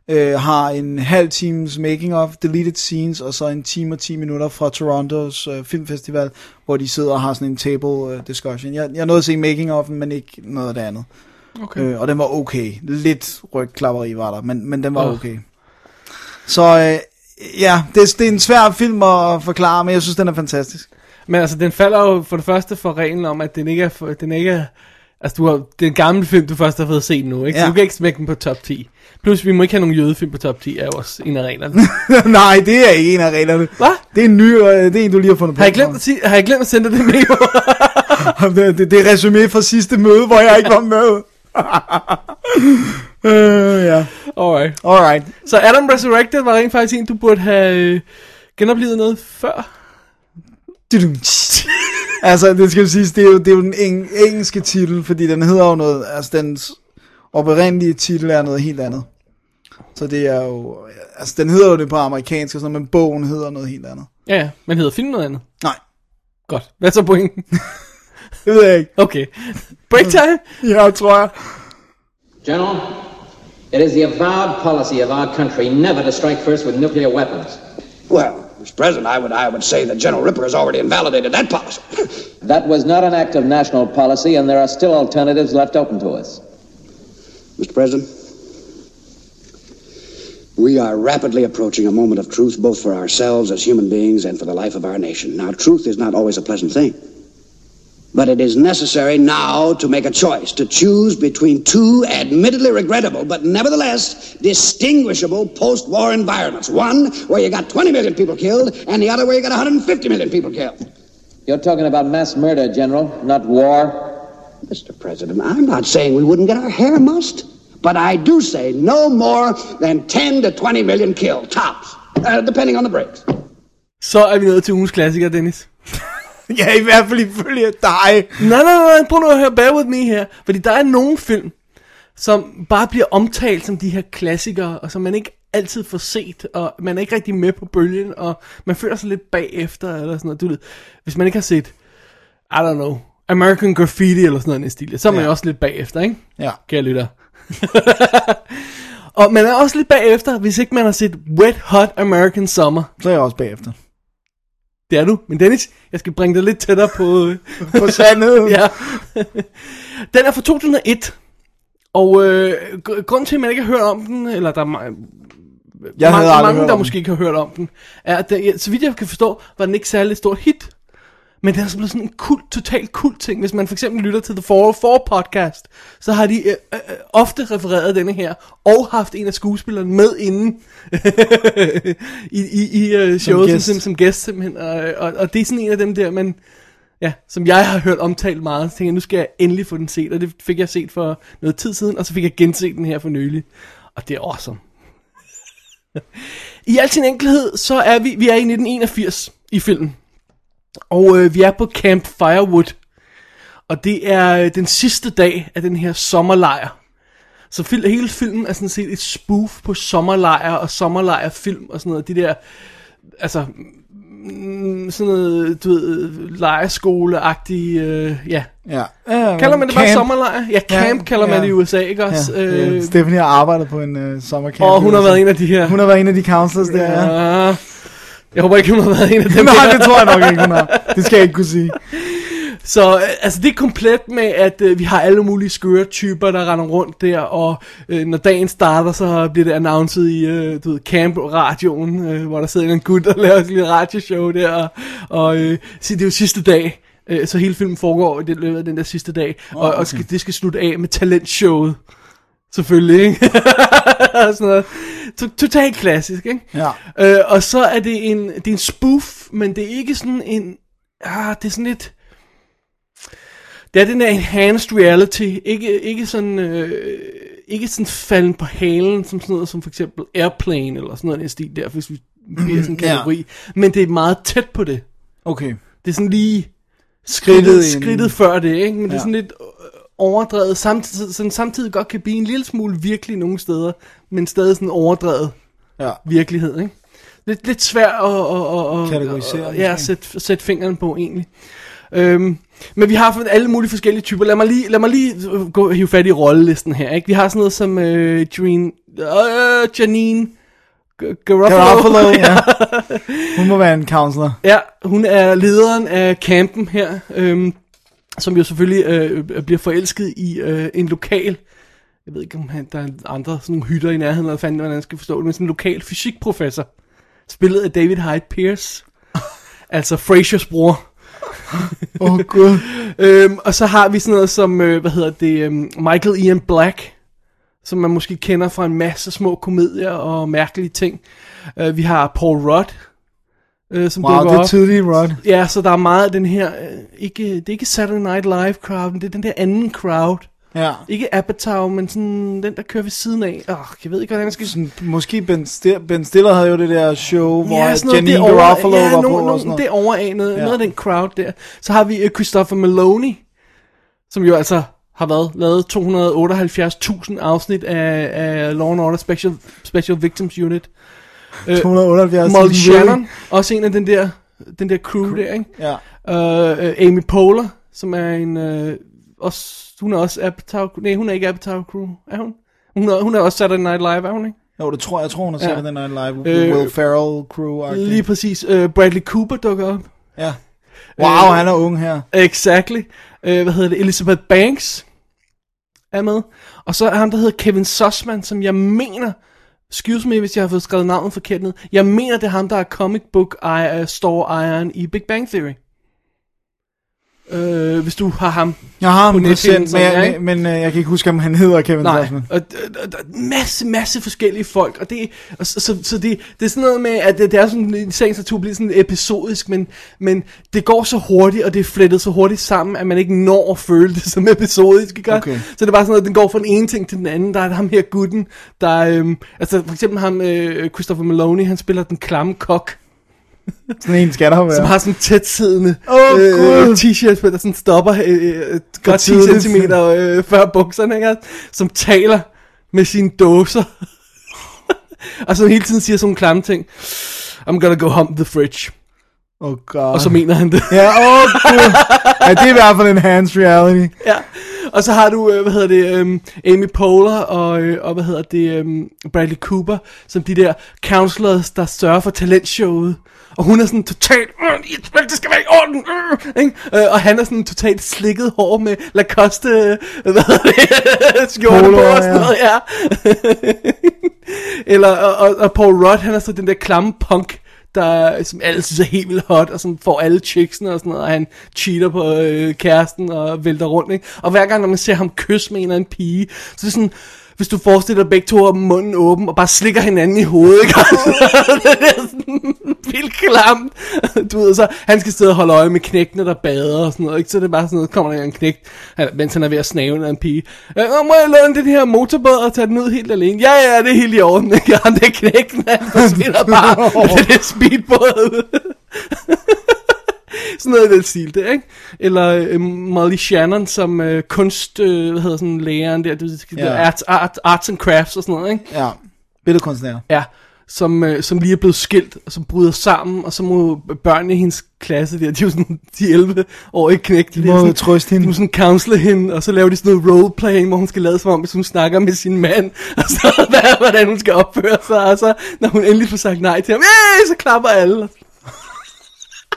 øh, har en halv times making of, deleted scenes, og så en time og 10 minutter fra Torontos øh, filmfestival, hvor de sidder og har sådan en table øh, discussion. Jeg, jeg nåede at se making of, men ikke noget af det andet. Okay. Øh, og den var okay. Lidt rygklapperi var der, men, men den var okay. Så øh, ja, det, det er en svær film at forklare, men jeg synes, den er fantastisk. Men altså, den falder jo for det første for reglen om, at den ikke er... For, den ikke er altså, du har, det er en gammel film, du først har fået set nu, ikke? Ja. Du kan ikke smække den på top 10. Plus, vi må ikke have nogen jødefilm på top 10, er jo også en af reglerne. *laughs* Nej, det er ikke en af reglerne. Hvad? Det er en ny, øh, det er en, du lige har fundet på. Har jeg glemt at, sige, har jeg glemt at sende det mail? *laughs* det, det, det er resumé fra sidste møde, hvor jeg ikke var med. *laughs* øh, ja, Alright. alright. Så Adam Resurrected var rent faktisk en, du burde have øh, genoplevet noget før. *laughs* Altså, det skal jo siges, det er jo, det er jo den eng, engelske titel, fordi den hedder jo noget, altså dens oprindelige titel er noget helt andet. Så det er jo, altså den hedder jo det på amerikansk, og sådan, noget, men bogen hedder noget helt andet. Ja, ja. Men hedder filmen noget andet? Nej, Godt. Hvad er så pointen? *laughs* Det ved jeg ikke. Okay. Break time? Ja, tror jeg. General, it is the avowed policy of our country never to strike first with nuclear weapons. Well, Mr. President, I would, I would say that General Ripper has already invalidated that policy. *laughs* That was not an act of national policy, and there are still alternatives left open to us. Mr. President, we are rapidly approaching a moment of truth, both for ourselves as human beings and for the life of our nation. Now, truth is not always a pleasant thing. But it is necessary now to make a choice, to choose between two admittedly regrettable, but nevertheless distinguishable post war environments. One where you got 20 million people killed, and the other where you got 150 million people killed. You're talking about mass murder, General, not war. Mr. President, I'm not saying we wouldn't get our hair mussed, but I do say no more than 10 to 20 million killed, tops, uh, depending on the breaks. Så er vi nået til ugens klassiker, Dennis. *laughs* Ja, i hvert fald ifølge dig. Nej, nej, nej, prøv nu at høre, bear with me her. Fordi der er nogle film, som bare bliver omtalt som de her klassikere, og som man ikke altid får set, og man er ikke rigtig med på bølgen, og man føler sig lidt bagefter, eller sådan noget. Du ved, hvis man ikke har set, I don't know, American Graffiti, eller sådan noget i stil, så er man Ja. jo også lidt bagefter, ikke? Ja. Kære lytter. *laughs* og man er også lidt bagefter, hvis ikke man har set Wet Hot American Summer. Så er jeg også bagefter. Det er du. Men Dennis, jeg skal bringe dig lidt tættere på... øh, På sandheden. *laughs* ja. Den er fra 2001. Og øh, gr- grunden til, at man ikke har hørt om den, eller der er Jeg mange, mange der måske ikke har hørt om den, er, at den, så vidt jeg kan forstå, var den ikke særlig stort hit. Men den er så blevet sådan en kult, total kult ting. Hvis man for eksempel lytter til The 404 podcast, så har de øh, øh, ofte refereret denne her, og haft en af skuespillerne med inden *laughs* i, i, i uh, showet som, gæst. som, som gæst simpelthen. Og, og, og det er sådan en af dem der, man, ja, som jeg har hørt omtalt meget. Så tænkte jeg, nu skal jeg endelig få den set, og det fik jeg set for noget tid siden, og så fik jeg genset den her for nylig. Og det er awesome. *laughs* I al sin enkelhed, så er vi, vi er i 1981 i filmen. Og øh, vi er på Camp Firewood. Og det er øh, den sidste dag af den her sommerlejr. Så fil, hele filmen er sådan set et spoof på sommerlejr og sommerlejrfilm og sådan noget. De der, altså, mm, sådan noget, du ved, lejerskole-agtige, øh, ja. Ja. ja Kalder man det bare camp. sommerlejr? Ja, camp Ja, kalder man ja. det i USA, ikke også? Ja, Øh. Stephanie har arbejdet på en uh, sommercamp. og hun har været en af de her. Hun har været en af de counselors der, ja. Ja. Jeg håber ikke, hun har været en af dem. *laughs* Nej, der. det tror jeg nok ikke, hun har. Det skal jeg ikke kunne sige. Så øh, altså det er komplet med, at øh, vi har alle mulige skøre typer, der render rundt der, og øh, når dagen starter, så bliver det announceret i øh, du ved, camp-radioen, øh, hvor der sidder en gut og laver et lille radioshow der, og, og øh, så det er jo sidste dag, øh, så hele filmen foregår i det løbet af den der sidste dag, oh, og, og skal, det skal slutte af med talentshowet. Selvfølgelig, ikke? *laughs* Sådan noget. To- Totalt klassisk, ikke? Ja. Øh, og så er det en, det er en spoof, men det er ikke sådan en, ah, det er sådan lidt, det er den der enhanced reality, ikke, ikke sådan, øh, ikke sådan falden på halen, som sådan noget som for eksempel Airplane, eller sådan noget i den stil der, hvis vi bliver sådan en Ja. kategori, men det er meget tæt på det. Okay. Det er sådan lige Skridtet skridtet, før det, ikke? Men det er Ja. sådan lidt øh, overdrevet, samtidig, sådan samtidig godt kan blive en lille smule virkelig nogle steder, men stadig sådan overdrevet Ja. virkelighed, ikke? Lidt, lidt svært at, at, at, at, Kategorisere, at ja, sætte sæt fingeren på egentlig. Øhm, men vi har haft alle mulige forskellige typer. Lad mig lige, lad mig lige øh, gå hive fat i rollelisten her. Ikke? Vi har sådan noget som øh, Janine, øh, Janine G- Garofalo. Garofalo, ja. *laughs* Hun må være en counselor. Ja, hun er lederen af campen her, øhm, som jo selvfølgelig øh, bliver forelsket i øh, en lokal, jeg ved ikke om han, der er andre sådan nogle hytter i nærheden, eller fanden hvordan man skal forstå det, men sådan en lokal fysikprofessor, spillet af David Hyde Pierce, *laughs* altså Frasers bror. Åh, oh, gud. *laughs* Øhm, og så har vi sådan noget som, øh, hvad hedder det, øhm, Michael Ian Black, som man måske kender fra en masse små komedier og mærkelige ting. Øh, vi har Paul Rudd, øh, som Wow, dukker det er op. tydeligt, Rod. Ja, så der er meget af den her, øh, ikke, det er ikke Saturday Night Live crowd, men det er den der anden crowd. Ja. Ikke Apatow, men sådan den, der kører ved siden af. Åh, jeg ved ikke, hvordan jeg skal... Sådan, måske Ben, Stiller, ben Stiller havde jo det der show, hvor Ja, noget Janine derovre- Garofalo ja, var på. nogen, og sådan nogen noget. derovre af, noget, Ja. noget af den crowd der. Så har vi uh, Christopher Maloney, som jo altså har været lavet 278.000 afsnit af, af Law and Order Special, Special Victims Unit. 278. Molly Really? Shannon, også en af den der den der crew der, ikke? Ja. Øh, øh, Amy Poehler, som er en, øh, også, hun er også Apatow, nej, hun er ikke Apatow crew, er hun? Hun er, hun er også Saturday Night Live, er hun ikke? Jo, det tror jeg, jeg tror, hun Ja. Saturday Night Live. Øh, Will Ferrell crew. Lige præcis. Øh, Bradley Cooper dukker op. Ja. Wow, Øh, han er ung her. Exactly. Øh, hvad hedder det? Elizabeth Banks er med. Og så er ham, der hedder Kevin Sussman, som jeg mener, excuse me, hvis jeg har fået skrevet navnet forkert ned, jeg mener, det er ham, der er comic book store ejeren i Big Bang Theory. Øh, hvis du har ham Jeg har ham sendt, men, jeg, men, men øh, jeg kan ikke huske, om han hedder Kevin Nej, Sussman. og, og, og masse, masse forskellige folk, og det, og, så, så, så det, det er sådan noget med, at det, det er sådan, i sagens natur bliver sådan episodisk, men, men det går så hurtigt, og det er flettet så hurtigt sammen, at man ikke når at føle det som episodisk, ikke? Okay. Så det er bare sådan noget, den går fra den ene ting til den anden, der er ham her gutten, der, øhm, altså for eksempel ham, øh, Christopher Maloney, han spiller den klamme kok, *laughs* Sådan en skal der være. som har sådan en tætsiddende Åh, øh, t-shirt, der sådan stopper øh, godt 10 tidligt. cm øh, før bukserne, ikke? som taler med sine dåser. *laughs* og som hele tiden siger sådan nogle klamme ting. I'm gonna go home the fridge. Oh god. Og så mener han det. Ja, åh oh, gud. *laughs* Ja, det er i hvert fald en hands reality. ja. Og så har du, øh, hvad hedder det, øhm, Amy Poehler og, øh, og hvad hedder det, øhm, Bradley Cooper, som de der counselors, der sørger for talentshowet. Og hun er sådan totalt, øh, det skal være i orden, øh, ikke? Øh, og han er sådan totalt slikket hår med Lacoste, øh, hvad hedder det, *laughs* skjorte på og sådan ja. noget, ja. *laughs* Eller, og, og, og Paul Rudd, han er så den der klamme punk, der, som alle synes er helt vildt hot, og som får alle chicksene og sådan noget, og han cheater på øh, kæresten og vælter rundt, ikke? Og hver gang, når man ser ham kysse med en eller anden pige, så er det sådan, hvis du forestiller dig begge to har munden åben, og bare slikker hinanden i hovedet, ikke? *laughs* det er sådan vildt klamt. Du ved, så han skal sidde og holde øje med knægtene, der bader og sådan noget, ikke? Så det er bare sådan noget, kommer der en knægt, mens han er ved at snave en pige. Øh, må jeg låne den her motorbåd og tage den ud helt alene? Ja, ja, det er helt i orden, ikke? *laughs* Han der knægten, han forsvinder bare med *laughs* det speedbåd. Sådan noget i den stil der, ikke? Eller øh, Molly Shannon som øh, kunst, øh, hvad hedder sådan læreren der, skal Ja. ja. arts, art, arts and crafts og sådan noget, ikke? Ja, billedkunstner. Ja, som, øh, som lige er blevet skilt, og som bryder sammen, og så må børnene i hendes klasse der, de er jo sådan de 11-årige knægte. De der, må sådan, trøste de hende. må sådan counsele hende, og så laver de sådan noget roleplaying, hvor hun skal lade som om, hvis hun snakker med sin mand, *laughs* og så hvad- *laughs* hvordan hun skal opføre sig, og så når hun endelig får sagt nej til ham, så klapper alle.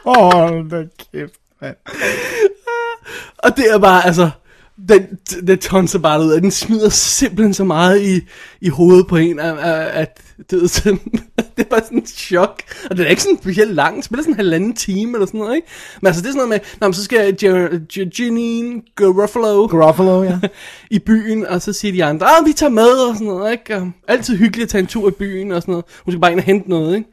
Oh, da kæft, mand. Og det er bare, altså, den, den tonser bare ud, og den smider simpelthen så meget i, i hovedet på en, at, at det, er sådan, *laughs* det er bare sådan en chok. Og det er ikke sådan specielt lang, det spiller sådan en halvanden time eller sådan noget, ikke? Men altså, det er sådan noget med, nå, så skal Janine Garofalo Gruffalo, ja. *laughs* i byen, og så siger de andre, ah, vi tager med, og sådan noget, ikke? Og altid hyggeligt at tage en tur i byen, og sådan noget. Hun skal bare ind og hente noget, ikke?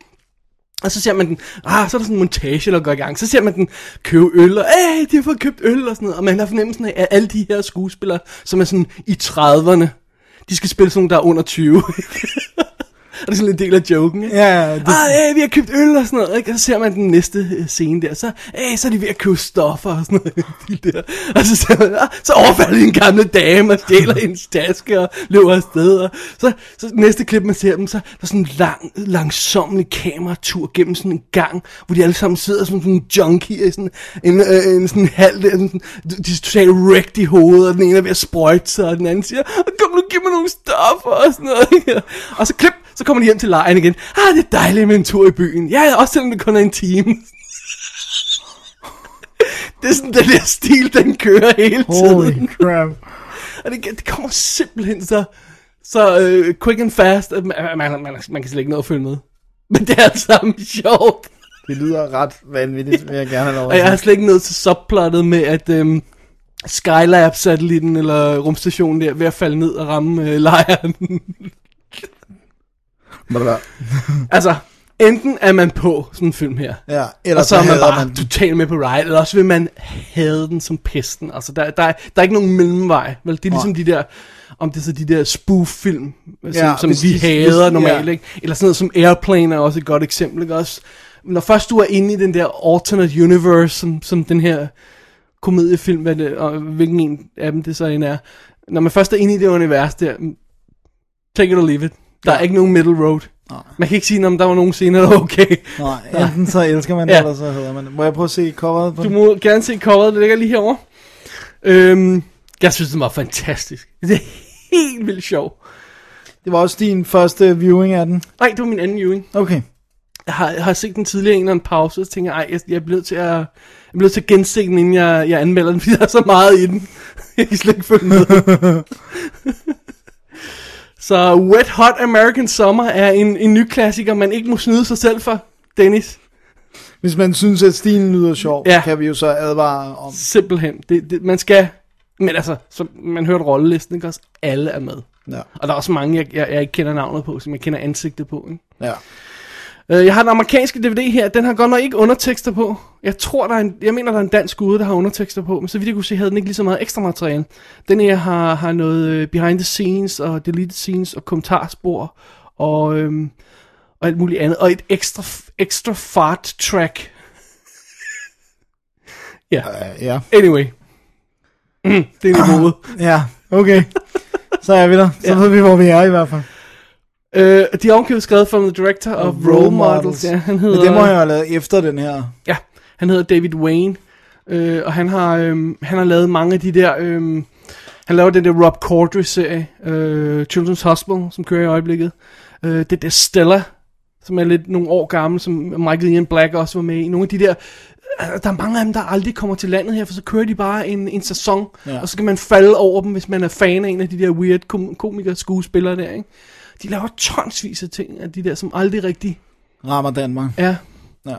Og så ser man den, ah, så er der sådan en montage, der går i gang. Så ser man den købe øl, og hey, de har fået købt øl, og sådan noget. Og man har fornemmelsen af, at alle de her skuespillere, som er sådan i 30'erne, de skal spille sådan nogle, der er under 20. *laughs* og *laughs* det er sådan en del af joken, ikke? Ja, det, Ah, hey, vi har købt øl og sådan noget, ikke? Og så ser man den næste øh, scene der, så, hey, så er de ved at købe stoffer og sådan noget. *laughs* de der. Og så ser man, ah, så overfalder de en gamle dame og stjæler *laughs* hendes taske og løber afsted. Og så, så næste klip, man ser dem, så der er sådan en lang, langsomlig kameratur gennem sådan en gang, hvor de alle sammen sidder som sådan en junkie i sådan en, øh, en sådan halv, der, sådan, de er totalt wrecked i hovedet, og den ene er ved at sprøjte sig, og den anden siger, kom nu, giv mig nogle stoffer og sådan noget. ikke? Og så klip, så kommer de hjem til lejren igen. Ah, det er dejligt med en tur i byen. Ja, også selvom det kun er en time. *laughs* det er sådan, den der stil, den kører hele tiden. holy crap. Og det, det kommer simpelthen så, så uh, quick and fast, at man, man, man, man kan slet ikke nå at følge med. Men det er alt sammen *laughs* sjovt. Det lyder ret vanvittigt, vil jeg gerne have lov Og at jeg har slet ikke nået til subplottet med, at øhm, Skylab-satellitten eller rumstationen der er ved at falde ned og ramme øh, lejren. *laughs* *laughs* Altså, enten er man på sådan en film her, Ja, og ellers så er man bare man... totalt med på ride, eller også vil man have den som pesten. Altså, der, der, er, der er ikke nogen mellemvej. Vel? Det er ligesom de der, om det er så de der spoof-film, som, Ja, som vi de- hader hvis- normalt, ja. ikke? Eller sådan noget som Airplane er også et godt eksempel, ikke? Også, når først du er inde i den der alternate universe, som, som den her komediefilm, hvad det, og hvilken en af dem det så end er. Når man først er inde i det univers der, take it or leave it. Der er ikke nogen middle road. Man kan ikke sige, om der var nogen scener, der *laughs* var okay. Nej, enten så elsker man det, Ja. eller så hedder man det. Må jeg prøve at se coveret på Du den? må gerne se coveret, det ligger lige herovre. Øhm, jeg synes, den var fantastisk. Det er helt vildt sjov. Det var også din første viewing af den. Nej, det var min anden viewing. Okay. Jeg har, jeg har set den tidligere en eller anden pause, og så tænker jeg, ej, jeg, jeg bliver nødt til at, jeg bliver nødt til at gense den, inden jeg, jeg anmelder den, fordi der er så meget i den. *laughs* Jeg kan slet ikke følge med. *laughs* så Wet Hot American Summer er en, en ny klassiker, man ikke må snyde sig selv for, Dennis. Hvis man synes, at stilen lyder sjov, Ja. kan vi jo så advare om. Simpelthen. Det, det, man skal, men altså, som man hørte rollelisten, ikke også? Alle er med. Ja. Og der er også mange, jeg, jeg, jeg ikke kender navnet på, som jeg kender ansigtet på. Ikke? ja. Øh, Jeg har den amerikanske DVD her, den har godt nok ikke undertekster på. Jeg tror, der er en, jeg mener, der er en dansk ude, der har undertekster på, men så vidt jeg kunne se, havde den ikke lige så meget ekstra materiale. Den her har, har noget øh, behind the scenes og deleted scenes og kommentarspor og, øhm, og alt muligt andet. Og et ekstra, ekstra fart track. *laughs* ja, Uh, ja. anyway. Mm, *clears throat* det er niveauet. Ja, okay. Så er vi der. Så Ja. ved vi, hvor vi er i hvert fald. Øh, de har omkøbet skrevet from the director of Role Models. Ja, han hedder, Men det må jeg have lavet efter den her. Ja, han hedder David Wayne, øh, og han har, øh, han har lavet mange af de der, øh, han laver den der Rob Corddry-serie, øh, Children's Hospital, som kører i øjeblikket. Øh, det der Stella, som er lidt nogle år gammel, som Michael Ian Black også var med i. Nogle af de der, øh, der er mange af dem, der aldrig kommer til landet her, for så kører de bare en, en sæson. Ja. og så kan man falde over dem, hvis man er fan af en af de der weird kom- komikere skuespillere der, ikke? De laver tonsvis af ting, af de der, som aldrig rigtig Rammer Danmark. er, Ja.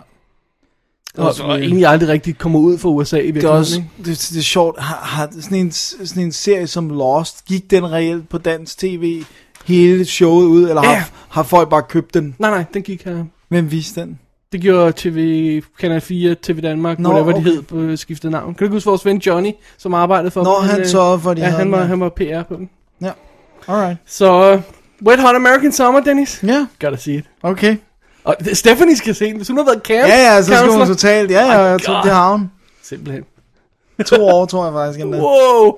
og, og egentlig aldrig rigtig kommer ud fra USA i Det er virkeligheden, også det, det er sjovt. Har, har sådan, en, sådan en serie som Lost, gik den reelt på dansk tv hele showet ud, eller Ja. har, har folk bare købt den? Nej, nej, den gik her. Hvem viste den? Det gjorde TV, Kanal 4, TV Danmark, Nå, whatever okay. de hed på skiftet navn. Kan du huske vores ven Johnny, som arbejdede for Nå, dem? han øh, sørgede for, de Ja, han den, var, ja. han var PR på dem. Ja, alright. Så, uh, Wet Hot American Summer, Dennis. Ja, Gotta see it. okay. Og Stephanie skal se den, hvis hun har været camp Ja, ja, så skal hun totalt. Ja, ja, My jeg tror, det har hun. Simpelthen. To år, tror jeg faktisk. Endda. Wow. *laughs*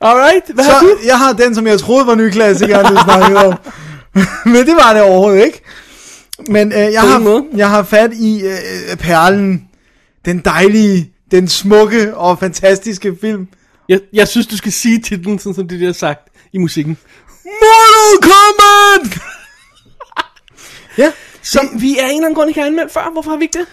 Alright, hvad har Så du? jeg har den, som jeg troede var ny klassiker, du snakkede om. *laughs* Men det var det overhovedet ikke. Men øh, jeg, har, måde. jeg har fat i øh, perlen. Den dejlige, den smukke og fantastiske film. Jeg, jeg synes, du skal sige titlen, sådan som det der er sagt i musikken. Mortal Kombat! *laughs* ja, Som vi af en eller anden grund ikke har anmeldt før. Hvorfor har vi ikke det?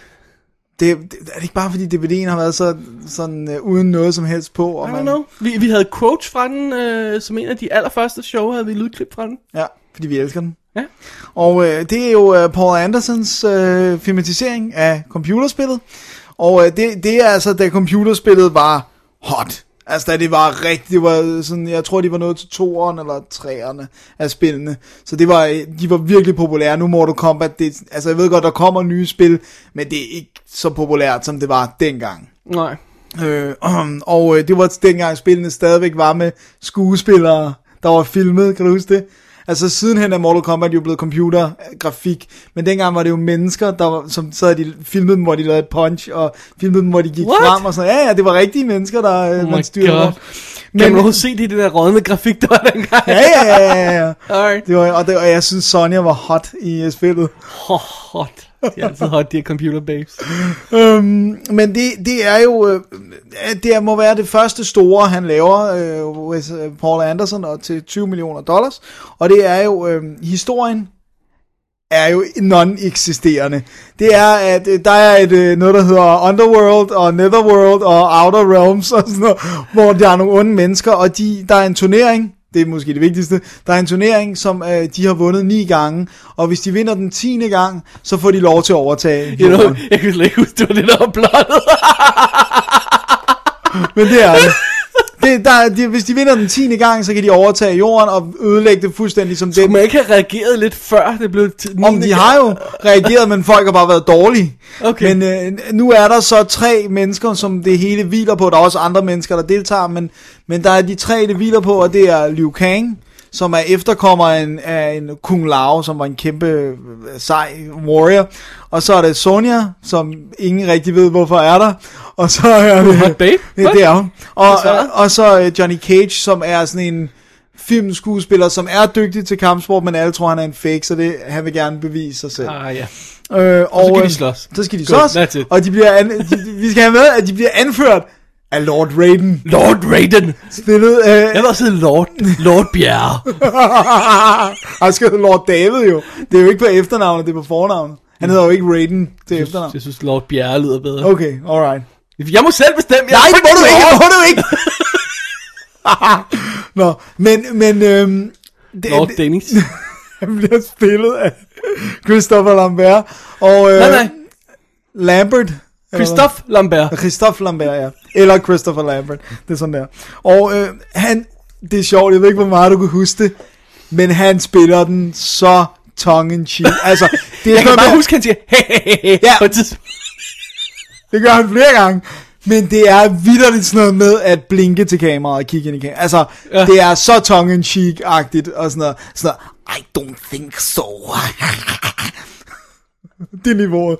det, det, er det ikke bare fordi DVD'en har været så, sådan uh, uden noget som helst på? Og I don't know. Vi, vi havde quotes fra den, øh, som en af de allerførste show, havde vi lydklip fra den. Ja, fordi vi elsker den. Ja. Og øh, det er jo øh, Paul Andersons øh, filmatisering af computerspillet. Og øh, det, det er altså, da computerspillet var hot. Altså, da det var rigtigt, det var sådan, jeg tror, de var nået til toeren eller treerne af spillene. Så det var, de var virkelig populære. Nu Mortal Kombat, det, altså jeg ved godt, der kommer nye spil, men det er ikke så populært, som det var dengang. Nej. Øh, *clears throat* og øh, det var dengang spillene stadigvæk var med skuespillere, der var filmet, kan du huske det? Altså sidenhen er Mortal Kombat jo blevet computergrafik, men dengang var det jo mennesker, der var, som så havde de filmet dem, hvor de lavede et punch, og filmet dem, hvor de gik What? frem og sådan. Ja, ja, det var rigtige mennesker, der øh, Oh man styrede rundt. Men, kan man overhovedet se det, i det der rådne grafik, der var dengang? Ja, ja, ja, ja, ja. *laughs* Alright. Det var, og, det, og jeg synes, Sonja var hot i spillet. Oh, hot. De er altid hot, de her computer babes. Øhm, men det, det er jo, øh, det må være det første store, han laver, øh, hos øh, Paul Anderson, og til 20 millioner dollars. Og det er jo, øh, historien er jo non-eksisterende. Det er, at øh, der er et, øh, noget, der hedder Underworld og Netherworld og Outer Realms, og sådan noget, hvor der er nogle onde mennesker, og de, der er en turnering, det er måske det vigtigste, der er en turnering, som øh, de har vundet ni gange, og hvis de vinder den tiende gang, så får de lov til at overtage You know, jeg kan slet ikke huske, det var det, der var. Men det er det. Det der, de, hvis de vinder den tiende gang, så kan de overtage jorden og ødelægge det fuldstændig som Skulle det. man ikke have reageret lidt før det blev til Om de har jo reageret, men folk har bare været dårlige. Okay. Men øh, nu er der så tre mennesker, som det hele hviler på. Der er også andre mennesker, der deltager, men, men der er de tre, det hviler på, og det er Liu Kang, som er efterkommer af en, af en Kung Lao, som var en kæmpe øh, sej warrior. Og så er det Sonja, som ingen rigtig ved, hvorfor er der. Og så er det... Hot babe? Det, det er hun. Og, og, og så øh, Johnny Cage, som er sådan en filmskuespiller, som er dygtig til kampsport, men alle tror, han er en fake, så det, han vil gerne bevise sig selv. Ah, ja. Øh, og, så kan de øh, slås. Så skal de slås, og de bliver an, de, de, vi skal have med, at de bliver anført af Lord Raiden. Lord Raiden. Spillet af... Jeg vil også hedde Lord, Lord Bjerre. *laughs* Han skal hedde Lord David jo. Det er jo ikke på efternavnet, det er på fornavnet. Han hedder jo ikke Raiden til efternavn. Jeg synes, Lord Bjerre lyder bedre. Okay, alright. Jeg må selv bestemme. Jeg Nej, det må du ikke, det må du ikke. *laughs* Nå, men, men, øhm, det, Lord Dennis. *laughs* han bliver spillet af Christopher Lambert, og øh, Nej, nej. Lambert. Christophe Lambert. Christophe Lambert, ja. Eller Christopher Lambert. Det er sådan der. Og øh, han, det er sjovt, jeg ved ikke, hvor meget du kan huske det, men han spiller den så tongue in cheek. Altså, det er Jeg kan bare med- huske, han siger, hey, hey, hey, Ja. på et tidspunkt. Det gør han flere gange. Men det er vidderligt sådan noget med at blinke til kameraet og kigge ind i kameraet. Altså. Ja. det er så tongue-in-cheek-agtigt og sådan noget. Sådan noget, I don't think so. *laughs* det er niveauet.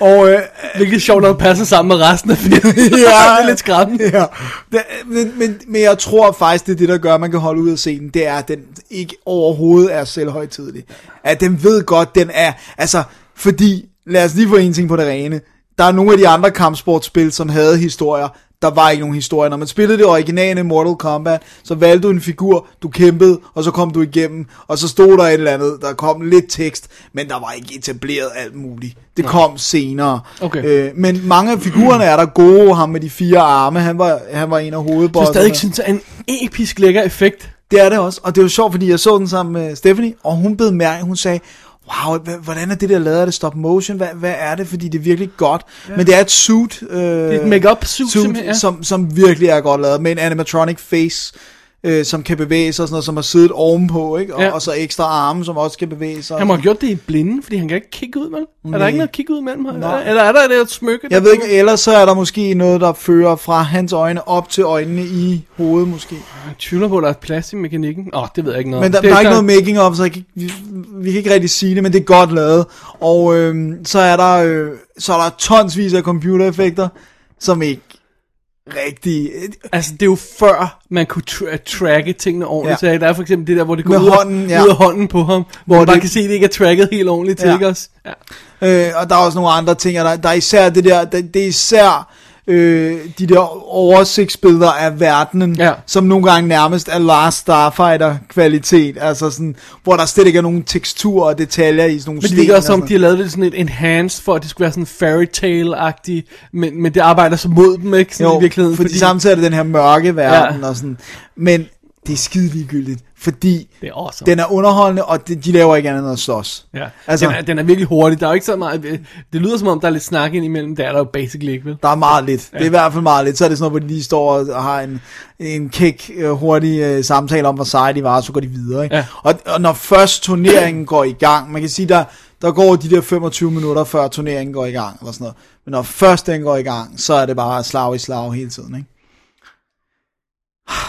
Og øh, Hvilket sjovt nok passer sammen med resten af filmen. *laughs* ja, det er lidt skræmmende. Ja. Det, men, men, men jeg tror faktisk, det er det, der gør, at man kan holde ud af scenen. Det er, at den ikke overhovedet er selvhøjtidlig. At den ved godt, den er... Altså, fordi, lad os lige få en ting på det rene. Der er nogle af de andre kampsportspil, som havde historier. Der var ikke nogen historie. Når man spillede det originale Mortal Kombat, så valgte du en figur, du kæmpede, og så kom du igennem, og så stod der et eller andet, der kom lidt tekst, men der var ikke etableret alt muligt. Det kom senere. Okay. Øh, men mange af figurerne er der gode, ham med de fire arme, han var, han var en af hovedbosserne. stadig synes, er en episk lækker effekt. Det er det også, og det var sjovt, fordi jeg så den sammen med Stephanie, og hun blev mærke, hun sagde, wow, hvordan er det der lavet? Er det stop motion? Hvad, hvad er det? Fordi det er virkelig godt. Ja. Men det er et suit. Øh, det er et make-up suit, simpelthen, ja. som, som virkelig er godt lavet, med en animatronic face, øh, som kan bevæge sig, sådan noget, som har siddet ovenpå, ikke? Og, Ja. og så ekstra arme, som også kan bevæge sig. Han må have gjort det i blinde, fordi han kan ikke kigge ud, vel? Er der Nej. ikke noget kigge ud mellem ham? Nej. Eller er der et smykke? Jeg ved ikke, ellers så er der måske noget, der fører fra hans øjne op til øjnene i hovedet, måske. Jeg tvivler på, at der er plads i mekanikken. Åh, oh, det ved jeg ikke noget Men der, det der er ikke noget making of, så jeg kan, vi, vi kan ikke rigtig sige det, men det er godt lavet. Og øhm, så er der øh, så er der tonsvis af computereffekter, som ikke rigtig... Altså, det er jo før, man kunne tra- tracke tingene ordentligt. Ja. Så der er for eksempel det der, hvor det går Med ud, af- hånden, ja. ud af hånden på ham. Hvor man det- kan se, at det ikke er tracket helt ordentligt til, ikke også? Ja. Øh, og der er også nogle andre ting, og der, der er især det der, det, det er især øh, de der oversigtsbilleder af verdenen, Ja. som nogle gange nærmest er Last Starfighter kvalitet, altså sådan, hvor der slet ikke er nogen tekstur og detaljer i sådan nogle Men det og også som, de har lavet det sådan et enhanced, for at det skulle være sådan fairy tale-agtigt. Men, men det arbejder så mod dem, ikke? Sådan Jo, i virkeligheden. fordi, fordi samtidig er det den her mørke verden Ja. og sådan. Men det er skide ligegyldigt, fordi Det er awesome. den er underholdende, og de, de laver ikke andet end at slås. Ja. Altså- den, er, den er virkelig hurtig. Der er jo ikke så meget... Det lyder som om, der er lidt snak ind imellem. Det er der jo basically ikke, vel? Der er meget lidt. Ja. Det er i hvert fald meget lidt. Så er det sådan noget, hvor de lige står og har en, en kæk, øh, hurtig øh, samtale om, hvor seje de var, og så går de videre. Ikke? Ja. Og, og når først turneringen går i gang, man kan sige, der, der går de der 25 minutter, før turneringen går i gang, eller sådan noget. Men når først den går i gang, så er det bare slag i slag hele tiden. Ikke?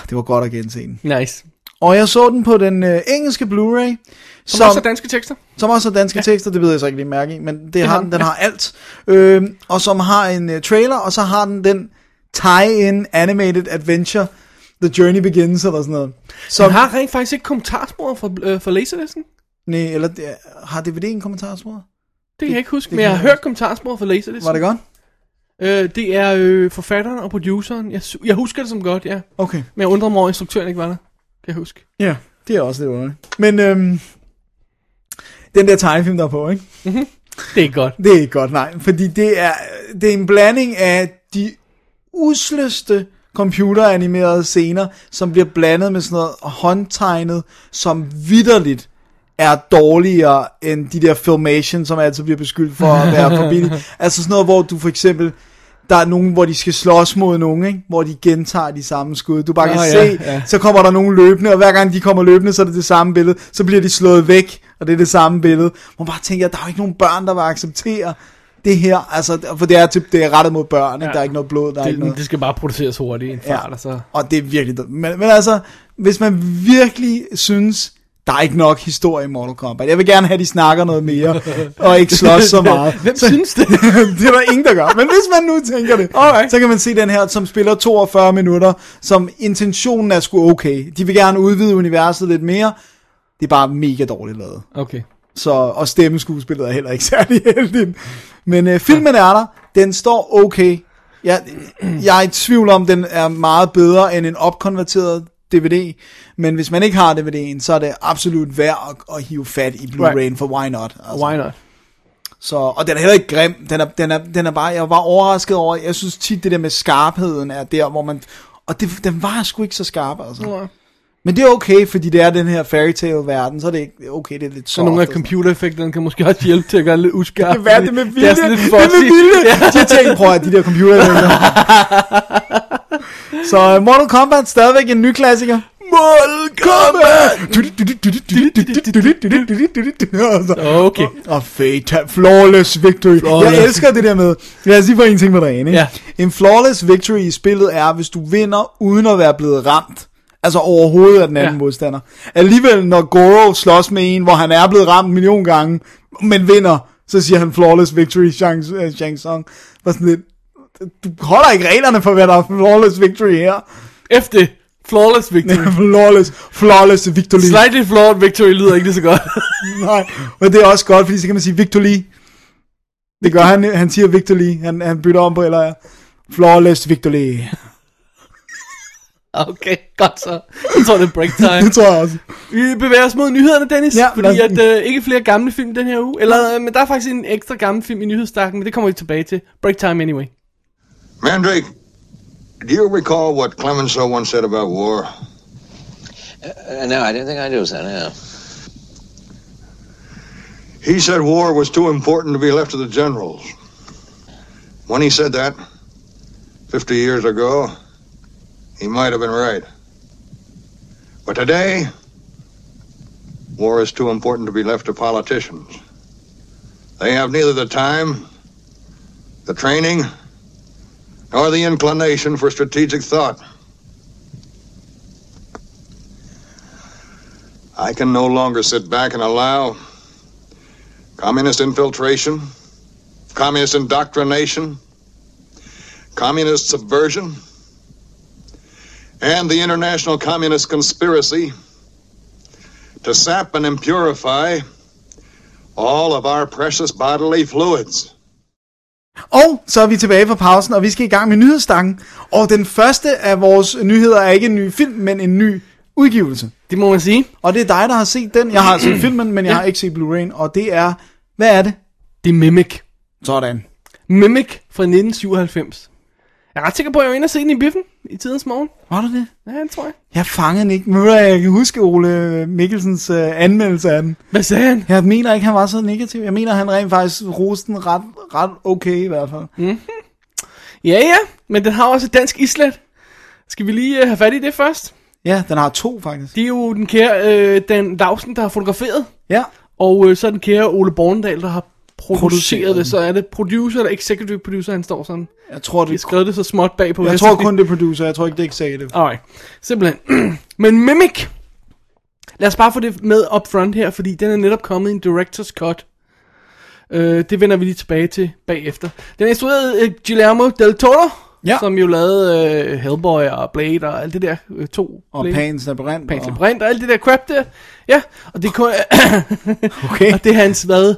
Det var godt at gense den. Nice. Og jeg så den på den øh, engelske Blu-ray, Som, som også er danske tekster. som også har danske ja. tekster, det ved jeg så ikke lige mærke i, men det, det har har den, den, den ja. har alt. Øh, og som har en uh, trailer, og så har den den tie-in animated adventure, The Journey Begins, eller sådan noget. Som Som, har rent faktisk ikke kommentarspor for, øh, for Laserdisken. nej, eller det, har DVD en kommentarspor? Det kan jeg ikke huske, det men jeg har hørt kommentarspor for Laserdisken. Var det godt? Øh, det er øh, forfatteren og produceren. Jeg, jeg husker det som godt, ja. Okay. Men jeg undrer mig over, at instruktøren ikke var der. Jeg huske. Ja, det er også lidt underligt. Men øhm, den der tegnefilm, der er på, ikke? Det er godt. Det er ikke godt, nej. Fordi det er, det er en blanding af de usleste computeranimerede scener, som bliver blandet med sådan noget håndtegnet, som vidderligt er dårligere end de der filmation, som altid bliver beskyldt for at være for billigt. *laughs* Altså sådan noget, hvor du for eksempel, der er nogen, hvor de skal slås mod nogen, ikke? hvor de gentager de samme skud. Du bare kan Nå, se, ja, ja. så kommer der nogen løbende, og hver gang de kommer løbende, så er det det samme billede. Så bliver de slået væk, og det er det samme billede. Man bare tænker, der er jo ikke nogen børn, der vil acceptere det her. Altså, for det er, typ, det er rettet mod børn, ikke? Ja. der er ikke noget blod, der er ikke Det, noget. det skal bare produceres hurtigt en fart, ja. og så... Og det er virkelig. Men, men altså, hvis man virkelig synes, der er ikke nok historie i Mortal Kombat. Jeg vil gerne have, at de snakker noget mere, og ikke slås så meget. Hvem så, synes det? *laughs* det er der ingen, der gør. Men hvis man nu tænker det, Alright. så kan man se den her, som spiller 42 minutter, som intentionen er sgu okay. De vil gerne udvide universet lidt mere. Det er bare mega dårligt lavet. Okay. Så, og stemmeskuespillet er heller ikke *laughs* særlig heldigt. Men øh, filmen er der. Den står okay. Jeg, jeg er i tvivl om, den er meget bedre end en opkonverteret DVD. Men hvis man ikke har DVD'en, så er det absolut værd at, at hive fat i Blu-ray'en, Right. for why not? Altså. Why not? Så, og den er heller ikke grim. Den er, den er, den er bare, jeg var overrasket over, jeg synes tit det der med skarpheden er der, hvor man, og det, den var sgu ikke så skarp, altså. Ja. Men det er okay, fordi det er den her fairy tale verden, så er det ikke okay, det er lidt Så soft. nogle af og computereffekterne kan måske også hjælpe til at gøre det lidt uskarpt. Det kan være det med Det vilje. er sådan lidt det er med vilje. Ja. De har tænkt, prøv at de der computer. *laughs* så uh, Mortal Kombat stadigvæk en ny klassiker. Mortal Kombat! Okay. Og fatal, flawless victory. Flawless. Jeg elsker det der med, lad os lige få en ting på dagen, ikke? Ja. En flawless victory i spillet er, hvis du vinder, uden at være blevet ramt. Altså overhovedet af den anden Ja. ja. modstander. Alligevel, når Goro slås med en, hvor han er blevet ramt en million gange, men vinder, så siger han flawless victory, Shang, uh, Shang Tsung. Var sådan lidt, du holder ikke reglerne for, hvad der er flawless victory her. Efter Flawless Victory. *laughs* flawless, flawless victory. Slightly flawed victory lyder ikke lige så godt. *laughs* Nej, men det er også godt, fordi så kan man sige Victor Lee. Det gør han, han siger Victor Lee. Han, han bytter om på, eller Flawless Victor Lee. *laughs* okay, godt så. Jeg tror, det er break time. Det tror jeg også. Vi bevæger os mod nyhederne, Dennis. Ja, fordi at, øh, ikke flere gamle film den her uge. Eller, øh, men der er faktisk en ekstra gammel film i nyhedsstakken, men det kommer vi tilbage til. Break time anyway. Mandrake, do you recall what Clemenceau once said about war? Uh, no, I didn't think I do, son. No. He said war was too important to be left to the generals. When he said that, 50 years ago, he might have been right. But today, war is too important to be left to politicians. They have neither the time, the training, nor the inclination for strategic thought. I can no longer sit back and allow communist infiltration, communist indoctrination, communist subversion, and the international communist conspiracy to sap and impurify all of our precious bodily fluids. Og så er vi tilbage fra pausen, og vi skal i gang med nyhedsstangen. Og den første af vores nyheder er ikke en ny film, men en ny udgivelse. Det må man sige. Og det er dig, der har set den. Jeg har *clears throat* set filmen, men jeg har ikke set Blu-ray. Og det er, hvad er det? Det er Mimic. Sådan. Mimic fra 1997. Jeg er ret sikker på, at jeg var inde og se den i biffen i tidens morgen. Var du det? Ja, det tror jeg. Jeg fangede den ikke. Hvad, jeg kan huske Ole Mikkelsens uh, anmeldelse af den. Hvad sagde han? Jeg mener ikke, han var så negativ. Jeg mener, han rent faktisk roste den ret, ret okay i hvert fald. Ja, ja, men den har også et dansk islet. Skal vi lige uh, have fat i det først? Ja, den har to faktisk. Det er jo den kære øh, Dan Lausen, der har fotograferet. Ja. Og øh, så den kære Ole Bornedal, der har produceret det. Så er det producer eller executive producer, han står sådan. Jeg tror, det, skrevet det så småt bag på jeg tror kun det er producer. Jeg tror ikke, det er executive. Alright, simpelthen. *clears throat* Men Mimic. Lad os bare få det med up front her, fordi den er netop kommet i en director's cut. Øh, det vender vi lige tilbage til bagefter. Den er instrueret af Guillermo del Toro, Ja. som jo lavede øh, Hellboy og Blade og alt det der. Øh, to. Og Blade. Pans Labyrinth. Pans og- Labyrinth og alt det der crap der. Ja, og det er kun... Okay. *laughs* og det er hans, hvad,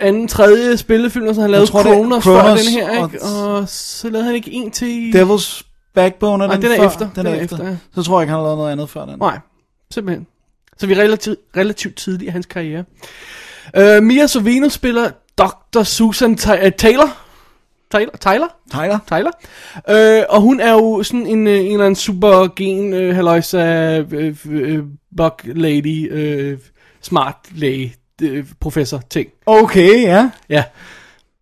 anden, tredje spillefilm, så han lavede tror, er Kronos før Kronos den her, og- ikke? Og så lavede han ikke en til... Devil's Backbone er Nej, den, den er før. efter. Den, er efter. ja. Så tror jeg ikke, han har lavet noget andet før den. Nej, simpelthen. Så vi er relativt, relativt tidligt i hans karriere. Uh, Mia Sorvino spiller Dr. Susan Ty- uh, Taylor. Taylor? Tyler? Tyler? Tyler. Uh, og hun er jo sådan en, uh, en eller anden supergen, uh, haløjsa, uh, uh, bug lady, uh, smart læge, uh, professor ting. Okay, ja. Ja.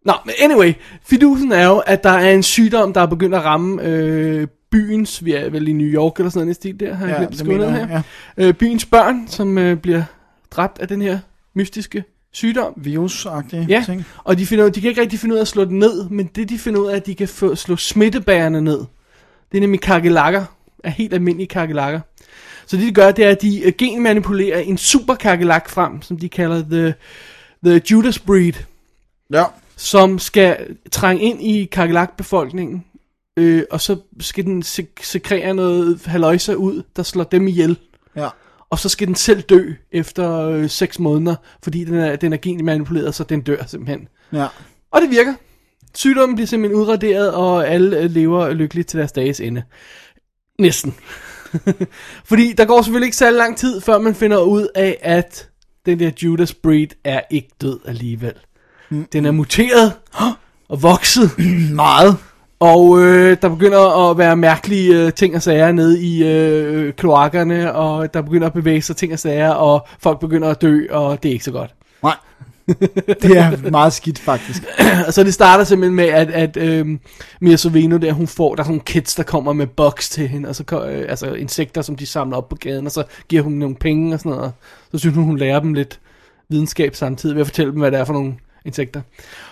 Nå, men anyway, fidusen er jo, at der er en sygdom, der er begyndt at ramme øh, byens, vi er vel i New York eller sådan noget stil der, har jeg Ja, glemt mener her. jeg, Øh, byens børn, som øh, bliver dræbt af den her mystiske sygdom. Virusagtige Ja, ting. og de, finder, de kan ikke rigtig finde ud af at slå den ned, men det de finder ud af, at de kan få, slå smittebærerne ned. Det er nemlig kakelakker, er helt almindelige kakelakker. Så det de gør, det er, at de øh, genmanipulerer en super kakelak frem, som de kalder the, the Judas Breed, Ja. som skal trænge ind i kakelak-befolkningen, øh, og så skal den sek- sekrere noget haløjser ud, der slår dem ihjel. Ja. Og så skal den selv dø efter øh, 6 måneder, fordi den er, den er genmanipuleret, så den dør simpelthen. Ja. Og det virker. Sygdommen bliver simpelthen udraderet, og alle øh, lever lykkeligt til deres dages ende. Næsten. *laughs* Fordi der går selvfølgelig ikke særlig lang tid, før man finder ud af, at den der Judas Breed er ikke død alligevel. Den er muteret og vokset *clears throat* Meget. og øh, der begynder at være mærkelige øh, ting og sager nede i øh, kloakkerne, og der begynder at bevæge sig ting og sager, og folk begynder at dø, og det er ikke så godt. Nej. *laughs* det er meget skidt, faktisk. *clears throat* Og så det starter simpelthen med, at, at øhm, Mia Sorvino der, hun får, der er sådan nogle kids, der kommer med boks til hende, og så, øh, altså insekter, som de samler op på gaden, og så giver hun dem nogle penge og sådan noget. Så synes hun, hun lærer dem lidt videnskab samtidig ved at fortælle dem, hvad det er for nogle insekter.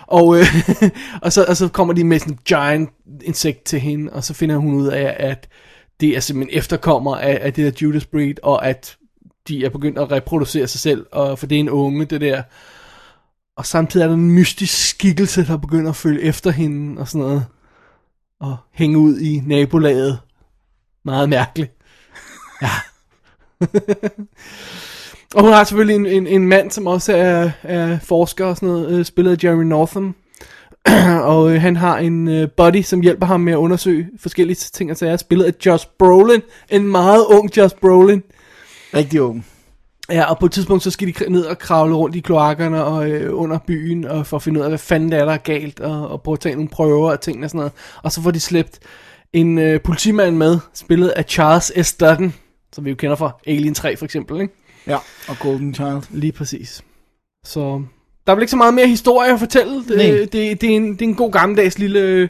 Og, øh, *laughs* og, så, og så kommer de med sådan en giant insekt til hende, og så finder hun ud af, at det er simpelthen efterkommer af, af det der Judas Breed, og at de er begyndt at reproducere sig selv, og for det er en unge, det der. Og samtidig er der en mystisk skikkelse, der begynder at følge efter hende og sådan noget. Og hænge ud i nabolaget. Meget mærkeligt. *laughs* Ja. *laughs* og hun har selvfølgelig en, en, en mand, som også er, er forsker og sådan noget, øh, spillet af Jeremy Northam. *clears throat* og øh, han har en øh, buddy, som hjælper ham med at undersøge forskellige ting og sager. Spillet af Josh Brolin. En meget ung Josh Brolin. Rigtig ung. Ja, og på et tidspunkt, så skal de ned og kravle rundt i kloakkerne og øh, under byen, og for at finde ud af, hvad fanden det er, der er galt, og, og prøve at tage nogle prøver og ting og sådan noget. Og så får de slæbt en øh, politimand med, spillet af Charles S. Dutton, som vi jo kender fra Alien 3 for eksempel, ikke? Ja, og Golden Child. Lige præcis. Så der er vel ikke så meget mere historie at fortælle. Det, Nej. det, det, er, en, det er en god gammeldags lille øh,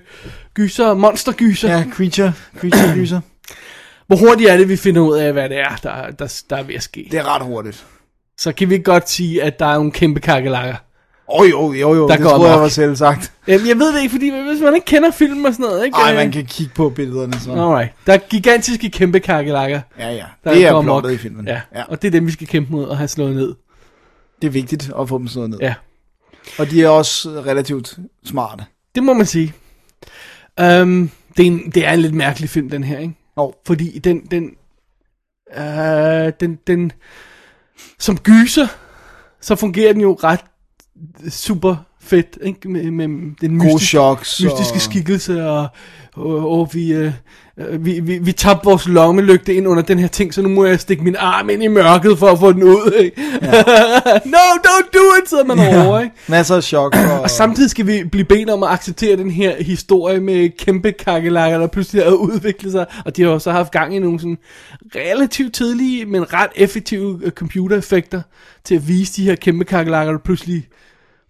gyser, monstergyser. Ja, Creature. Creature Gyser. Hvor hurtigt er det, vi finder ud af, hvad det er, der, der, der er ved at ske. Det er ret hurtigt. Så kan vi godt sige, at der er nogle kæmpe kakelakker. Åh oh, jo, jo, jo, Der det går tror jeg var selv sagt. Jamen, jeg ved det ikke, fordi hvis man ikke kender film og sådan noget, ikke? Ej, Øh, man kan kigge på billederne så. Alright. Der er gigantiske kæmpe kakelakker. Ja, ja. Der Det er plottet i filmen. Ja. ja. og det er dem, vi skal kæmpe mod og have slået ned. Det er vigtigt at få dem slået ned. Ja, Og de er også relativt smarte. det må man sige. Um, det, er en, det er en lidt mærkelig film, den her, ikke? Og Fordi den, den, øh, den, den, som gyser, så fungerer den jo ret super fedt, ikke? Med, med den mystiske, choks. mystiske og... skikkelse, og, og, og vi, øh, øh, vi, vi, vi tabte vores lommelygte ind under den her ting, så nu må jeg stikke min arm ind i mørket for at få den ud, ikke? Ja. *laughs* no, don't do it, sidder man over, ikke? Masser af chok. Og, Og samtidig skal vi blive bedt om at acceptere den her historie med kæmpe kakelakker, der pludselig har udviklet sig. Og de har jo så haft gang i nogle sådan relativt tidlige, men ret effektive øh, computereffekter til at vise de her kæmpe kakelakker, der pludselig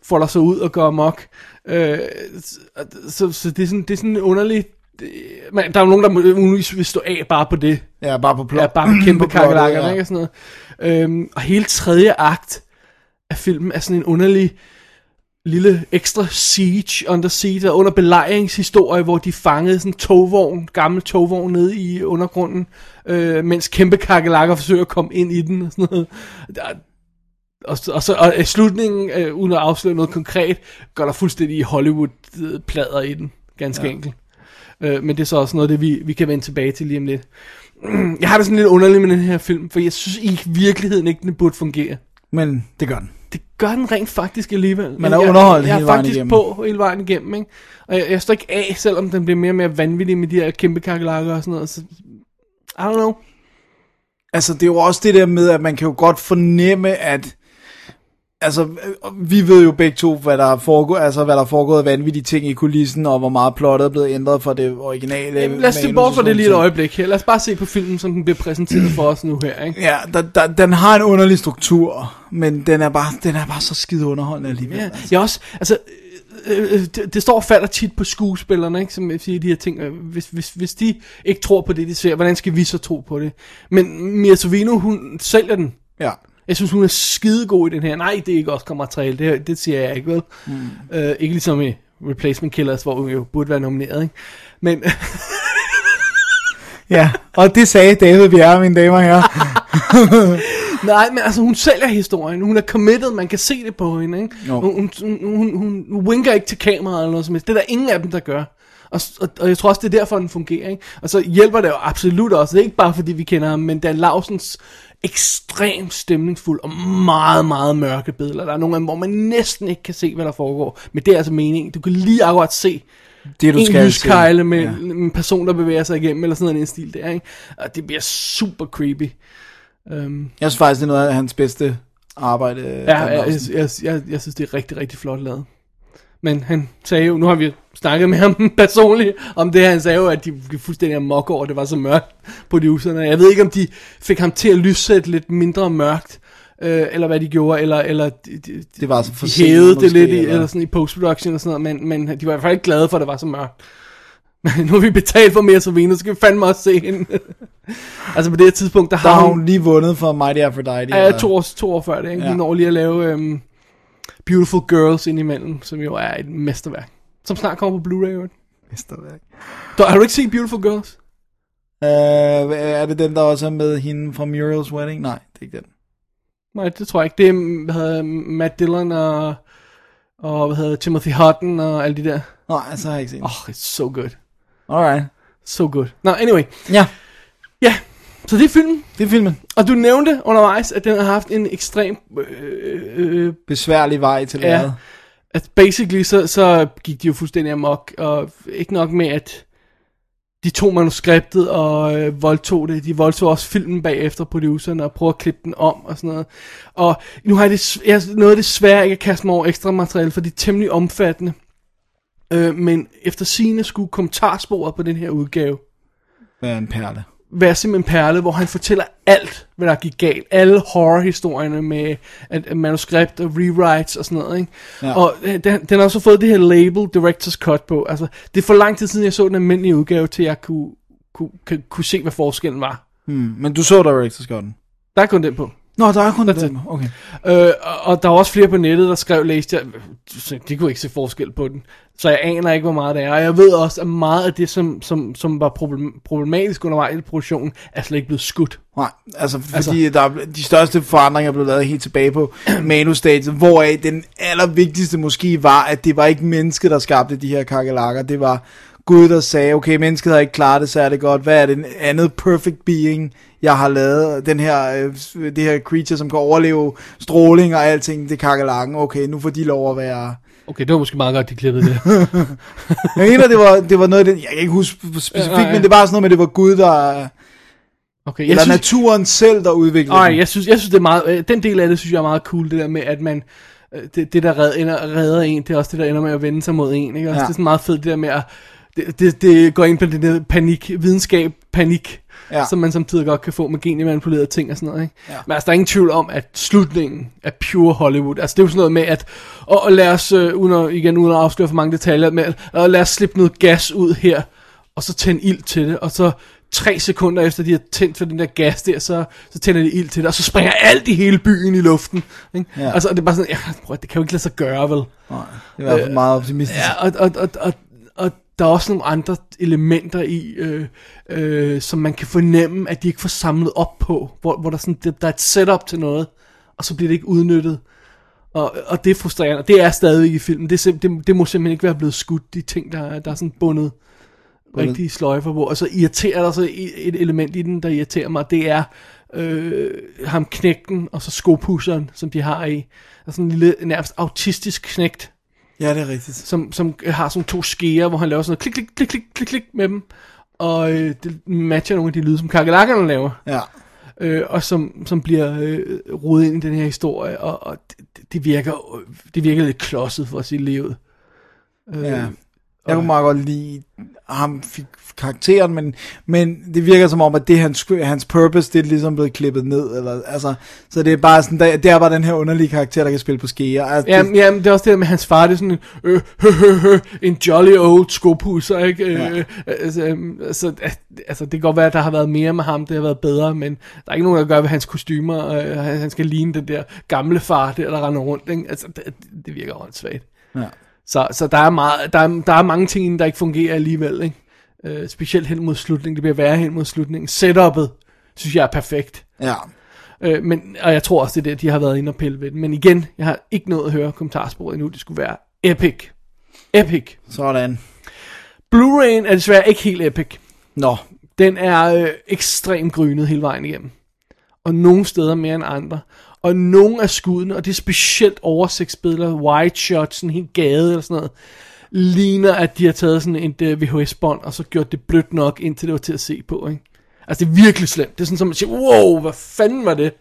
folder sig ud og går amok. Øh, så, så, det er sådan, det er sådan underligt... det- Man, der er jo nogen, der muligvis vil stå af bare på det. Ja, bare på plot. Ja, bare kæmpe *laughs* på plottet, kakelakker, ja. ikke? Og, sådan noget. Øhm, og hele tredje akt af filmen er sådan en underlig lille ekstra siege under siege, under belejringshistorie, hvor de fangede sådan en togvogn, gammel togvogn nede i undergrunden, øh, mens kæmpe kakelakker forsøger at komme ind i den og sådan noget. Der, og, så- og så og slutningen, øh, uden at afsløre noget konkret, går der fuldstændig Hollywood-plader i den, ganske ja. enkelt. Øh, men det er så også noget, det vi, vi kan vende tilbage til lige om lidt. *clears throat* Jeg har det sådan lidt underligt med den her film, for jeg synes i virkeligheden ikke, den burde fungere. Men det gør den. Det gør den rent faktisk alligevel. Man er jeg, underholdt jeg, hele jeg er vejen faktisk igennem. på hele vejen igennem, ikke? Og jeg, jeg står ikke af, selvom den bliver mere og mere vanvittig med de her kæmpe kakelakker og sådan noget. Så, I don't know. Altså, det er jo også det der med, at man kan jo godt fornemme, at altså, vi ved jo begge to, hvad der er foregået, altså, hvad der er foregået af vanvittige ting i kulissen, og hvor meget plottet er blevet ændret fra det originale. Jamen, lad os se bort fra det lige et øjeblik her. Lad os bare se på filmen, som den bliver præsenteret for os nu her, ikke? Ja, der, der, den har en underlig struktur, men den er bare, den er bare så skide underholdende alligevel. Ja, altså. jeg også, altså, øh, øh, det, det står og falder tit på skuespillerne, ikke, som siger de her ting. Hvis, hvis, hvis de ikke tror på det, de ser, hvordan skal vi så tro på det? Men Mia Sorvino, hun sælger den. Ja. Jeg synes, hun er skidegod i den her. Nej, det er ikke også materiale, det, det siger jeg ikke, vel? Mm. Øh, ikke ligesom i Replacement Killers, hvor hun jo burde være nomineret, ikke? Men, *laughs* Ja, og det sagde David Bjerre, mine damer og herrer. *laughs* Nej, men altså hun sælger historien. Hun er committed, man kan se det på hende. Ikke? Hun, hun, hun, hun, hun winker ikke til kameraet eller noget som helst. Det er der ingen af dem, der gør. Og, og, og jeg tror også, det er derfor, den fungerer. Ikke? Og så hjælper det jo absolut også. Det er ikke bare fordi, vi kender ham, men Dan Lausens ekstremt stemningsfuld og meget, meget mørke billeder. Der er nogle af dem, hvor man næsten ikke kan se, hvad der foregår. Men det er altså meningen. Du kan lige akkurat se Det du en skal lyskejle med Ja. en person, der bevæger sig igennem, eller sådan en stil der, ikke? Og det bliver super creepy. Um, Jeg synes faktisk, det er noget af hans bedste arbejde. ja, jeg, jeg, jeg, jeg synes, det er rigtig, rigtig flot lavet. Men han sagde jo, nu har vi snakket med ham *laughs* personligt om det, han sagde jo, at de blev fuldstændig amok over, at det var så mørkt, producerne. Jeg ved ikke, om de fik ham til at lyssætte lidt mindre mørkt, øh, eller hvad de gjorde, eller, eller de, de, Det var så for de hævede det lidt i, eller- sådan i post-production og sådan noget, men, men de var i hvert fald ikke glade for, at det var så mørkt. *laughs* Men nu har vi betalt for mere Savina, så skal vi fandme også se hende. *laughs* altså på det her tidspunkt, der, Der har hun, hun lige vundet for Mighty Aphrodite. Ja, to år, to år før det, ikke? Ja. Ja. når lige at lave um, Beautiful Girls indimellem, som jo er et mesterværk. Som snart kommer på Blu-ray. jo. Mesterværk. Du, har du ikke set Beautiful Girls? Øh, er det den, der også er med hende fra Muriel's Wedding? Nej, det er ikke den. Nej, det tror jeg ikke. Det er hvad hedder, Matt Dillon og, og hvad hedder, Timothy Hutton og alle de der. Nej, så har jeg ikke set. Oh, it's so good. Alright. So good. Nå, anyway. Ja, Ja, så det er filmen. det er filmen. Og du nævnte undervejs, at den har haft en ekstrem øh, øh, Besværlig vej til Ja. lærret at basically så, så gik de jo fuldstændig amok, og ikke nok med, at de tog manuskriptet og øh, voldtog det, de voldtog også filmen bagefter produceren og prøvede at klippe den om og sådan noget. Og nu har jeg, det, jeg har noget af det svære ikke at kaste mig over ekstra materiale, for det er temmelig omfattende. Øh, men efter sine skulle kommentarsporet på den her udgave Være en perle? Være simpelthen perle, hvor han fortæller alt, hvad der gik galt. Alle horrorhistorierne med at, at manuskript og rewrites og sådan noget. Ikke? Ja. Og øh, den, den har også fået det her label, Director's Cut på. Altså, det er for lang tid siden, jeg så den almindelige udgave, til jeg kunne, kunne, kunne, kunne se, hvad forskellen var. Hmm. Men du så Director's Cut'en? Der er kun den på. Nå, der er kun den. Okay. Øh, og, der var også flere på nettet, der skrev, læste jeg, de kunne ikke se forskel på den. Så jeg aner ikke, hvor meget det er. Og jeg ved også, at meget af det, som, som, som var problem- problematisk undervejs i produktionen, er slet ikke blevet skudt. Nej, altså fordi altså, der er, de største forandringer blev lavet helt tilbage på *clears throat* manusstadiet, hvoraf den allervigtigste måske var, at det var ikke mennesket, der skabte de her kakelakker. Det var Gud, der sagde, okay, mennesket har ikke klaret det særlig godt. Hvad er det andet perfect being, jeg har lavet? Den her, øh, det her creature, som kan overleve stråling og alting, det kakelakken. Okay, nu får de lov at være... Okay, det var måske meget godt, de klippede det. *laughs* Jeg mener, det var, det var noget af det, jeg kan ikke huske specifikt, Ja, men det var sådan noget med, det var Gud, der... Okay, Eller synes, naturen selv, der udviklede Nej, den. jeg synes, jeg synes det er meget, øh, den del af det synes jeg er meget cool, det der med, at man, øh, det, det der red, ender, redder en, det er også det, der ender med at vende sig mod en, ikke? Også, Ja. Det er sådan meget fedt, det der med at, det, det, det går ind på det der panik, videnskab, panik, Ja. som man samtidig godt kan få med genmanipulerede ting og sådan noget, ikke? Ja. Men altså, der er ingen tvivl om, at slutningen er pure Hollywood. Altså, det er jo sådan noget med, at, og, og lad os, øh, uden at, igen uden at afsløre for mange detaljer, med, og lad os slippe noget gas ud her, og så tænde ild til det, og så tre sekunder efter de har tændt for den der gas der, så, så tænder de ild til det, og så springer alt i hele byen i luften. Ikke? Ja. Altså, det er bare sådan, ja, at- det kan jo ikke lade sig gøre, vel? Nej, det er i hvert fald meget optimistisk. Ja, og, og, og, og, og der er også nogle andre elementer i, øh, øh, som man kan fornemme, at de ikke får samlet op på, hvor, hvor der, sådan, der, der er et setup til noget, og så bliver det ikke udnyttet. Og, og det er frustrerende, og det er stadigvæk i filmen. Det, det, det må simpelthen ikke være blevet skudt, de ting, der, er- der er sådan bundet Bundet. rigtige sløjfer på. Og så irriterer der så et et element i den, der irriterer mig, det er øh, ham knægten, og så skopusseren, som de har i. Der er sådan en lille, nærmest autistisk knægt, Ja, det er rigtigt. som, som har sådan to skeer, hvor han laver sådan noget klik, klik, klik, klik, klik, klik med dem. Og øh, det matcher nogle af de lyde, som kakelakkerne laver. Ja. Øh, og som, som bliver øh, rodet ind i den her historie. Og, og det, det, virker, det virker lidt klodset for at sige livet. Øh, Ja. Jeg kunne meget godt lide ham fik karakteren, men, men det virker som om, at det hans, hans purpose, det er ligesom blevet klippet ned. Eller, altså, så det er bare sådan, der, der var den her underlige karakter, der kan spille på skeer. Altså, Jamen, det, jamen, det er også det der med hans far, det er sådan en, øh, *laughs* hø, hø, hø, en jolly old skopusser, ikke? Ja. Øh, altså, øhm, altså, altså, det kan godt være, at der har været mere med ham, det har været bedre, men der er ikke nogen, der gør ved hans kostymer, øh, han, han skal ligne den der gamle far, der, der render rundt, ikke? Altså, det, det virker åndssvagt. ja. Så, så der, er meget, der, er, der er mange ting, der ikke fungerer alligevel, ikke? Øh, specielt hen mod slutningen. Det bliver værre hen mod slutningen. Setup'et, synes jeg er perfekt. Ja. Øh, men, og jeg tror også, det er det, de har været inde og pille ved. Men igen, jeg har ikke nået at høre kommentarsporet endnu. Det skulle være epic. Epic. Sådan. Blu-ray'en er desværre ikke helt epic. Nå, Den er øh, ekstremt grynet hele vejen igennem. Og nogle steder mere end andre. Og nogle af skuddene, og det er specielt oversigtsbilleder, wide shots, sådan helt gade eller sådan noget, ligner, at de har taget sådan et uh, VHS-bånd, og så gjort det blødt nok, indtil det var til at se på, ikke? Altså, det er virkelig slemt. Det er sådan, som man siger, wow, hvad fanden var det?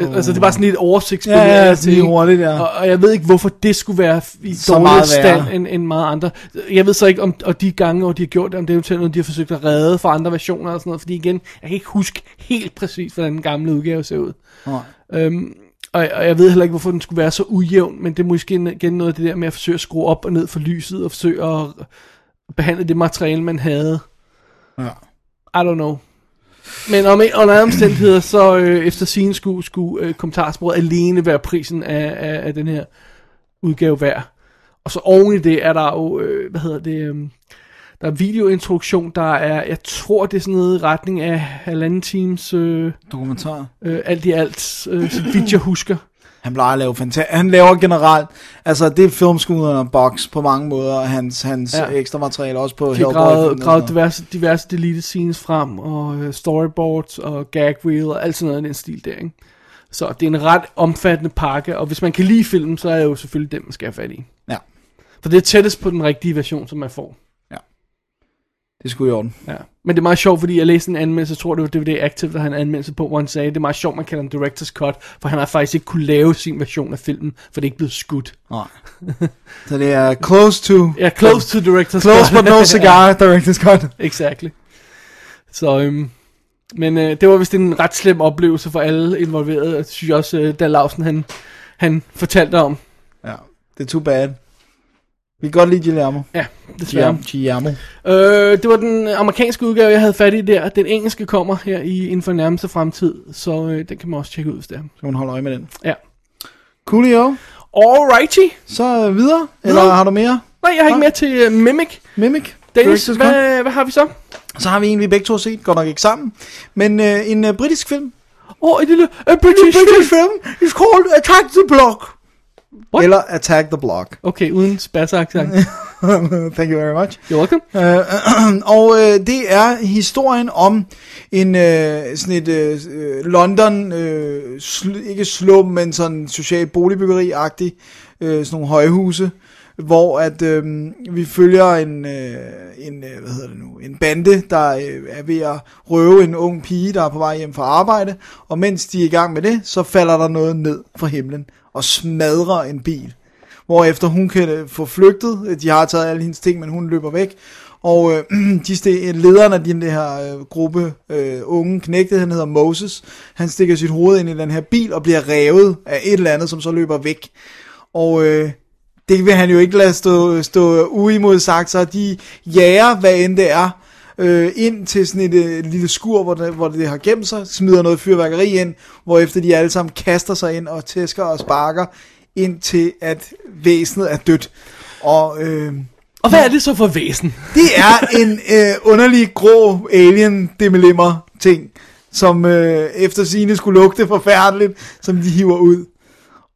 Oh. Altså, det var sådan lidt oversigtsbillede. Ja, ja, lige hurtigt, ja. Og, og jeg ved ikke, hvorfor det skulle være i Så dårligere stand end, end meget andre. Jeg ved så ikke, om og de gange, hvor de har gjort det, om det er eventuelt noget, de har forsøgt at redde fra andre versioner og sådan noget. Fordi igen, jeg kan ikke huske helt præcis, hvordan den gamle udgave ser ud. Nej. Øhm, og, og jeg ved heller ikke, hvorfor den skulle være så ujævn, men det er måske igen noget af det der med at forsøge at skrue op og ned for lyset, og forsøge at behandle det materiale, man havde. Ja. I don't know. Men om, under omstændigheder, så øh, efter sin skulle, skulle øh, kommentarsporet alene være prisen af, af, af den her udgave værd. Og så oven i det er der jo, øh, hvad hedder det, øh, der er videointroduktion, der er, jeg tror det er sådan noget i retning af halvanden times, øh, Dokumentar. øh, alt i alt, øh, så vidt jeg husker. Han plejer at lave fantastisk. Han laver generelt, altså det er filmskuderne og box på mange måder, og hans, hans Ja. ekstra materiale også på De Hellboy. gravet, gravet diverse, diverse deleted scenes frem, og øh, storyboards, og gag reel, og alt sådan noget i den stil der, ikke? Så det er en ret omfattende pakke, og hvis man kan lide filmen, så er det jo selvfølgelig den, man skal have fat i. Ja, For det er tættest på den rigtige version, som man får. Det skulle i orden. Ja. Men det er meget sjovt, fordi jeg læste en anmeldelse, jeg tror det var DVD Active, der havde en anmeldelse på, hvor han sagde, det er meget sjovt, man kalder den Director's Cut, for han har faktisk ikke kunne lave sin version af filmen, for det er ikke blevet skudt. Nej. *laughs* Så det er close to... Ja, close to Director's Close Cut. but no *laughs* cigar, director's cut. Exactly. Så, øhm, men øh, det var vist en ret slem oplevelse for alle involverede, det synes jeg også, øh, Dan Lausen, han, han fortalte om. Ja, det er too bad. Vi kan godt lide Guillermo. Ja, desværre. Guillermo. Øh, det var den amerikanske udgave, jeg havde fat i der. Den engelske kommer her i inden for nærmeste fremtid, så øh, den kan man også tjekke ud, hvis det er. Så man holde øje med den. Ja. Coolio. Alrighty. Så øh, videre. Eller har du mere? Nej, jeg har ikke mere til uh, Mimic. Mimic. Dennis, Director's cut. hvad, hvad har vi så? Så har vi en, vi begge to har set. Godt nok ikke sammen. Men øh, en øh, britisk film. Åh, oh, et lille uh, British, British film. It's called Attack the Block. What? Eller Attack the Block. Okay, uden spasser-accent. *laughs* Thank you very much. You're welcome. Øh, *clears throat* og øh, det er historien om en øh, sådan et øh, øh, London, øh, sl- ikke slum, men sådan social boligbyggeri-agtig, øh, sådan nogle højhuse, hvor at øh, vi følger en, øh, en øh, hvad hedder det nu, en bande, der øh, er ved at røve en ung pige, der er på vej hjem fra arbejde, og mens de er i gang med det, så falder der noget ned fra himlen og smadrer en bil hvorefter hun kan øh, få flygtet. De har taget alle hendes ting, men hun løber væk. Og øh, *clears throat* de st- lederen af den her øh, gruppe øh, unge knægte, han hedder Moses, han stikker sit hoved ind i den her bil og bliver revet af et eller andet, som så løber væk. Og øh, det vil han jo ikke lade stå, stå uimod sagt, så de jager, hvad end det er, øh, ind til sådan et øh, lille skur, hvor det, hvor det har gemt sig, smider noget fyrværkeri ind, hvorefter de alle sammen kaster sig ind og tæsker og sparker, indtil at væsenet er dødt. Og øh, Og hvad er det så for væsen? det er en øh, underlig grå alien dimmelimmer ting, som øh, efter sine skulle lugte forfærdeligt, som de hiver ud.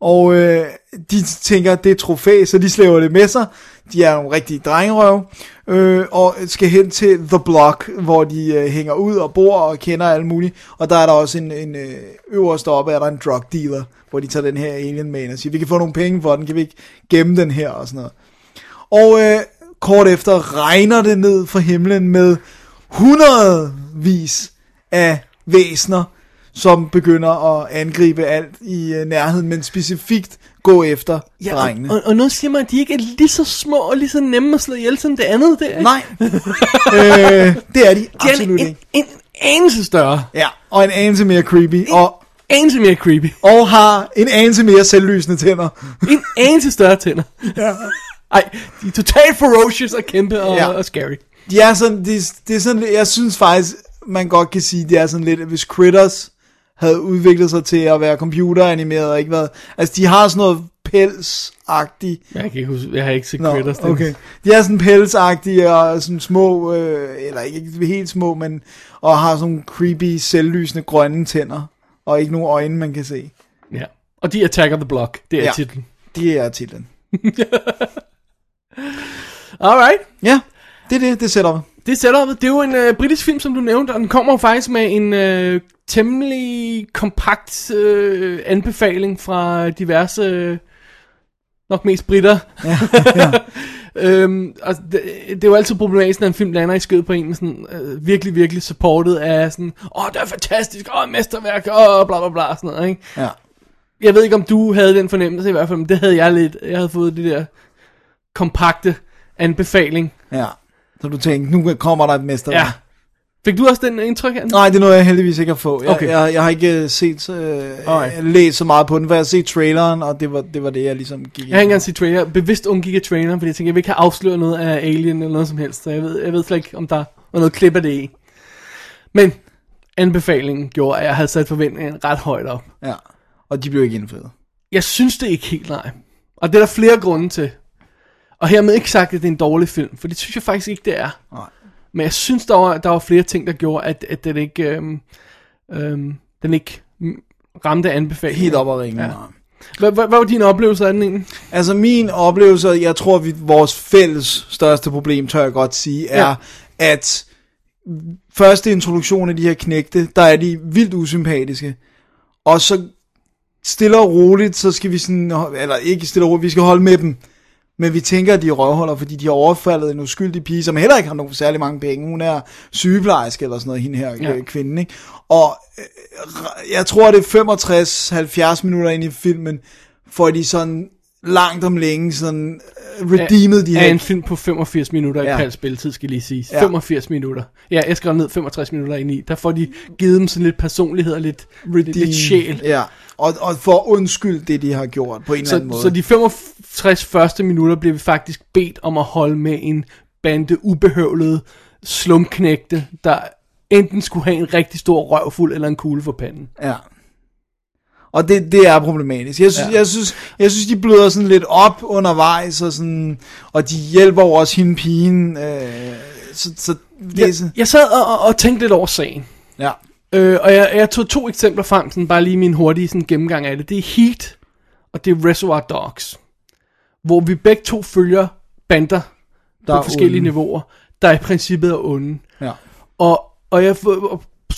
Og øh, de tænker, det er trofæ, så de slæver det med sig. De er nogle rigtige drengerøv, øh, og skal hen til The Block, hvor de øh, hænger ud og bor og kender alle mulige. Og der er der også en, en øh, øverst oppe, er der en drug dealer, hvor de tager den her alien med ind og siger, vi kan få nogle penge for den, kan vi ikke gemme den her og sådan noget. Og øh, kort efter regner det ned fra himlen med hundredvis af væsner, som begynder at angribe alt i øh, nærheden, men specifikt gå efter ja, og, drengene. og, og nu siger man, at de ikke er lige så små og lige så nemme at slå ihjel som det andet der. ikke? Nej, øh, det er de de absolut er en, ikke. en, en anelse større. Ja, og en anelse mere creepy, og, Anelse mere creepy. og har en anelse mere selvlysende tænder. En anelse større tænder. ja. Ej, de er totalt ferocious og kæmpe og, Ja. og scary. De er sådan, det, det er sådan, jeg synes faktisk, man godt kan sige, det er sådan lidt, hvis Critters havde udviklet sig til at være computeranimeret og ikke været, altså de har sådan noget pelsagtige. Jeg kan ikke huske, jeg har ikke set Nå, Critters. okay. De er sådan pelsagtige og sådan små, øh, eller ikke helt små, men og har sådan creepy, selvlysende grønne tænder. Og ikke nogen øjne, man kan se. Ja. Og de Attack of the Block, det er Ja. titlen. Det er titlen. *laughs* Alright. Ja, det er det, det sætter Det er setupet. Det er jo en øh, britisk film, som du nævnte, og den kommer jo faktisk med en øh, temmelig kompakt øh, anbefaling fra diverse, øh, nok mest britter. Ja, *laughs* ja. øhm, altså, det, det er jo altid problematisk, når en film lander i skød på en, sådan, øh, virkelig, virkelig supportet af sådan, åh, det er fantastisk, åh, mesterværk, åh, bla bla bla, sådan noget, ikke? Ja. Jeg ved ikke, om du havde den fornemmelse i hvert fald, men det havde jeg lidt. Jeg havde fået det der kompakte anbefaling. Ja. Så du tænkte, nu kommer der et mester. Ja. Fik du også den indtryk af den? Nej, det er noget, jeg heldigvis ikke har fået. Jeg, Okay. jeg, jeg har ikke øh, set, øh, læst så meget på den, for jeg har set traileren, og det var det, var det jeg ligesom gik Jeg har ikke engang set trailer. Bevidst undgik jeg traileren, fordi jeg tænkte, jeg vil ikke have afsløret noget af Alien eller noget som helst. Så jeg ved, jeg ved slet ikke, om der var noget klip af det i. Men anbefalingen gjorde, at jeg havde sat forventningen ret højt op. Ja. Og de blev ikke indfriet. Jeg synes det ikke helt nej. Og det er der flere grunde til. Og hermed ikke sagt, at det er en dårlig film, for det synes jeg faktisk ikke, det er. Nej. Men jeg synes, der var, der var flere ting, der gjorde, at, at den ikke, øhm, øhm, den ikke ramte anbefalingen. Helt op ad ringen. Ja. Hvad, hvad, hvad var din oplevelse af den egentlig? Altså min oplevelse, jeg tror, vi, vores fælles største problem, tør jeg godt sige, er, ja. at første introduktion af de her knægte, der er de vildt usympatiske. Og så stille og roligt, så skal vi sådan, eller ikke stille og roligt, vi skal holde med dem. Men vi tænker, at de er røvholder, fordi de har overfaldet en uskyldig pige, som heller ikke har nogen særlig mange penge. Hun er sygeplejerske eller sådan noget, hende her Ja. ja. kvinde. Ikke? Og øh, jeg tror, det er 65-70 minutter ind i filmen, får de sådan langt om længe sådan øh, redeemed de her en film på 85 minutter ja. Ja. i pal spilletid, skal lige sige. Ja. Ja. 85 minutter. Ja, jeg skrev ned 65 minutter ind i. Der får de givet dem sådan lidt personlighed og lidt, lidt, lidt sjæl. Ja, og, og for undskyld det, de har gjort på en eller anden Så, måde. så de 65 første minutter bliver vi faktisk bedt om at holde med en bande ubehøvlede slumknægte, der enten skulle have en rigtig stor røvfuld eller en kugle for panden. Ja. Og det, det er problematisk. Jeg synes, Ja. jeg, synes, jeg synes, de bløder sådan lidt op undervejs, og, sådan, og de hjælper jo også hende pigen. Øh, så, så det Jeg, jeg sad og, og, tænkte lidt over sagen. ja. Øh, og jeg, jeg tog to eksempler frem, sådan bare lige min hurtige sådan, gennemgang af det. Det er Heat, og det er Reservoir Dogs. Hvor vi begge to følger bander Der på forskellige onde. niveauer, der i princippet er onde. Ja. Og, og jeg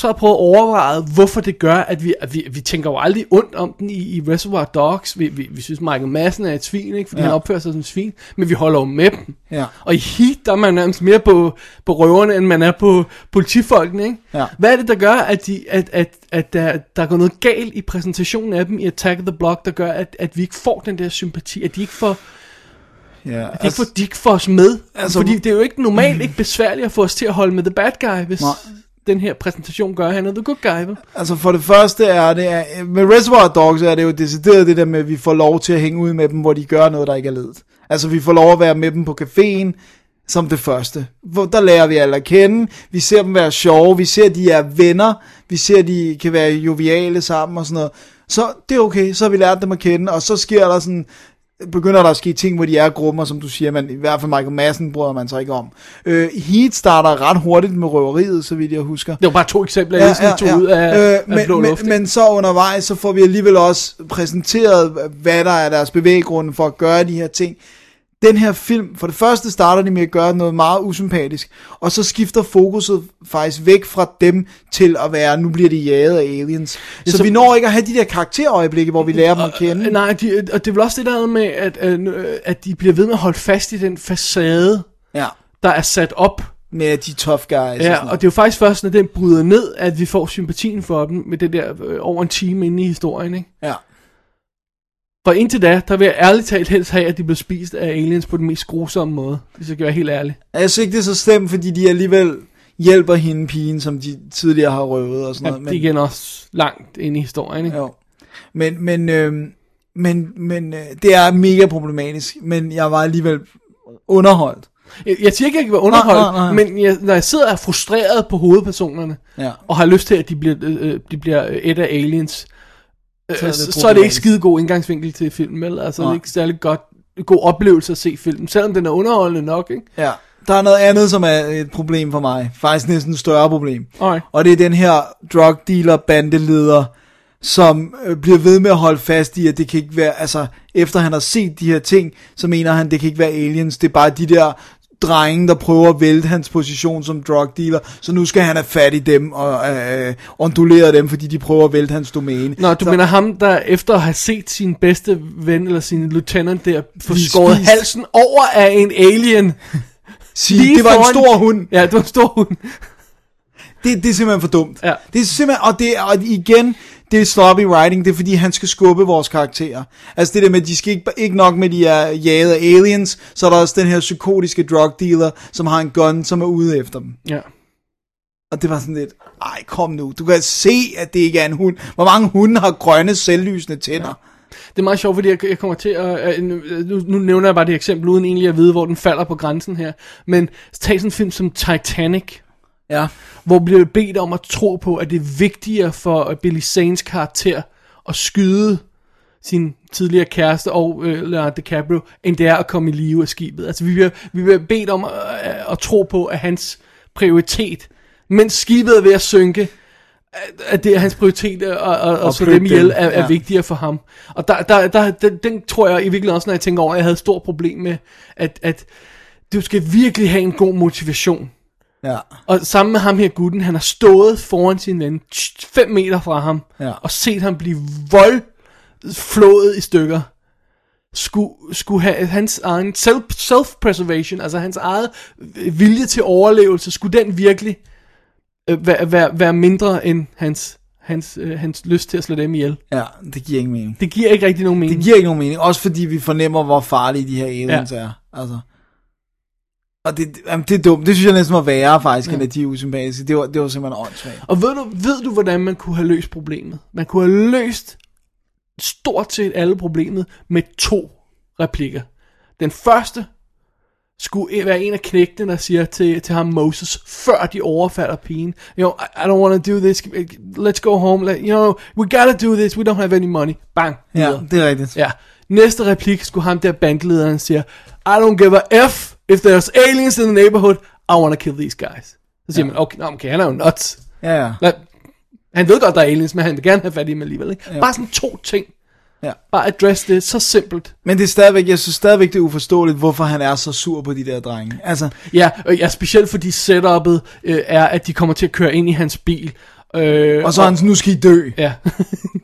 så prøvet at overveje, hvorfor det gør, at vi, at vi, vi tænker jo aldrig ondt om den i, i Reservoir Dogs. Vi, vi, vi synes, Michael Madsen er et svin, ikke? fordi ja. Han opfører sig som et svin, men vi holder jo med dem. Ja. Og i Heat, der er man nærmest mere på, på røverne, end man er på politifolkene, ikke? Ja. Hvad er det, der gør, at, de, at, at, at der, der går noget galt i præsentationen af dem i Attack of the Block, der gør, at, at vi ikke får den der sympati, at de ikke får, ja. at de ikke får, de ikke får os med? Altså, altså- Fordi det er jo ikke normalt ikke besværligt at få os til at holde med the bad guy, hvis Nej den her præsentation gør, han er the good guy, vel? Altså for det første er det, er- med Reservoir Dogs er det jo decideret det der med, at vi får lov til at hænge ud med dem, hvor de gør noget, der ikke er ledet. Altså vi får lov at være med dem på caféen, som det første. Hvor der lærer vi alle at kende, vi ser dem være sjove, vi ser, at de er venner, vi ser, at de kan være joviale sammen og sådan noget. Så det er okay, så har vi lært dem at kende, og så sker der sådan, begynder der at ske ting, hvor de er grummer, som du siger, men i hvert fald Michael Madsen bryder man sig ikke om. Øh, Heat starter ret hurtigt med røveriet, så vidt jeg husker. Det var bare to eksempler, jeg ja, ja, tog ud af, øh, af men, blå luft. men, men så undervejs, så får vi alligevel også præsenteret, hvad der er deres bevæggrunde for at gøre de her ting. Den her film, for det første starter de med at gøre noget meget usympatisk, og så skifter fokuset faktisk væk fra dem til at være, nu bliver de jaget af aliens. Så, så- så vi når ikke at have de der karakterøjeblikke, hvor vi lærer dem at kende. Øh, Nej, de, og det er vel også det der med, at, øh, at de bliver ved med at holde fast i den facade, Ja, der er sat op. med de tough guys. og Ja, og noget. det er jo faktisk først, når den bryder ned, at vi får sympatien for dem med det der øh, over en time inde i historien, ikke? Ja. For indtil da, der vil jeg ærligt talt helst have, at de bliver spist af aliens på den mest grusomme måde, hvis jeg kan være helt ærlig. Jeg synes ikke, det er så slemt, fordi de alligevel hjælper hende pigen, som de tidligere har røvet og sådan Ja, noget. det er igen også langt ind i historien, ikke? Jo. Men, men, øh, men, men øh, det er mega problematisk, men jeg var alligevel underholdt. Jeg, jeg siger ikke, at jeg kan være underholdt, Nej, nej, nej. men jeg, når jeg sidder og er frustreret på hovedpersonerne, Ja. og har lyst til, at de bliver, øh, de bliver et af aliens, øh, så, så er det ikke skide god indgangsvinkel til filmen, vel? Altså, det er Nej. ikke særlig godt, god oplevelse at se filmen, selvom den er underholdende nok, ikke? Ja. Der er noget andet, som er et problem for mig. Faktisk næsten et større problem. Alright. Og det er den her drug dealer bandeleder, som øh, bliver ved med at holde fast i, at det kan ikke være, altså efter han har set de her ting, så mener han, det kan ikke være aliens, det er bare de der drenge, der prøver at vælte hans position som drug dealer, så nu skal han have fat i dem og øh, ondulere dem, fordi de prøver at vælte hans domæne. Nå, du så, mener ham, der efter at have set sin bedste ven, eller sin lieutenant der, få skåret spist. halsen over af en alien. *laughs* sige, det var en foran- stor hund. Ja, det var en stor hund. Det, det er simpelthen for dumt. Ja. Det er simpelthen, og, det, og igen, det er sloppy writing, det er fordi, han skal skubbe vores karakterer. Altså det der med, at de skal ikke, ikke nok med, de er jaget af aliens, så er der også den her psykotiske drug dealer, som har en gun, som er ude efter dem. Ja. Og det var sådan lidt, ej kom nu, du kan se, at det ikke er en hund. Hvor mange hunde har grønne, selvlysende tænder? Det er meget sjovt, fordi jeg, jeg kommer til at... Nu, nu, nu nævner jeg bare det eksempel, uden egentlig at vide, hvor den falder på grænsen her. Men tag sådan en film som Titanic, Ja. hvor bliver bedt om at tro på, at det er vigtigere for øh, Billy Zanes karakter at skyde sin tidligere kæreste og øh, Leonardo DiCaprio, end det er at komme i live af skibet. Altså vi bliver, vi bliver bedt om at, at tro på, at hans prioritet, mens skibet er ved at synke, at- at det er hans prioritet at, at, at, slå dem ihjel er, er ja. vigtigere for ham. Og der, der, der, den, den tror jeg i virkeligheden også, når jeg tænker over, at jeg havde et stort problem med, at, at du skal virkelig have en god motivation. Ja. Og sammen med ham her gutten, han har stået foran sin ven, 5 meter fra ham, Ja. og set ham blive voldflået i stykker. Skulle, skulle have hans egen self, self-preservation, altså hans eget vilje til overlevelse, skulle den virkelig øh, være, være, være mindre end hans, hans, øh, hans lyst til at slå dem ihjel. Ja, det giver ikke mening. Det giver ikke rigtig nogen mening. Det giver ikke nogen mening, også fordi vi fornemmer, hvor farlige de her aliens ja. er. Altså. Og det, jamen, det er dumt. Det synes jeg næsten var værre faktisk, ja. end at de er usympatiske. Det var, det var simpelthen åndssvagt. Og ved du, ved du, hvordan man kunne have løst problemet? Man kunne have løst stort set alle problemet med to replikker. Den første skulle være en af knægtene, der siger til, til ham Moses, før de overfalder pigen, you know, I, I don't want to do this, let's go home, Let, you know, we gotta do this, we don't have any money. Bang. Ja, videre. det er rigtigt. Ja. Næste replik skulle ham der bandlederen siger, I don't give a F if there's aliens in the neighborhood, I want to kill these guys. Så siger ja. man, okay, nå, okay, han er jo nuts. Ja, ja. Lad, han ved godt, der er aliens, men han vil gerne have fat i dem alligevel. Ikke? Ja. Bare sådan to ting. Ja. Bare address det så simpelt. Men det er stadigvæk, jeg synes stadigvæk, det er uforståeligt, hvorfor han er så sur på de der drenge. Altså, Ja, og ja specielt fordi setupet øh, er, at de kommer til at køre ind i hans bil. Øh, og så er han sådan, nu skal I dø. Ja.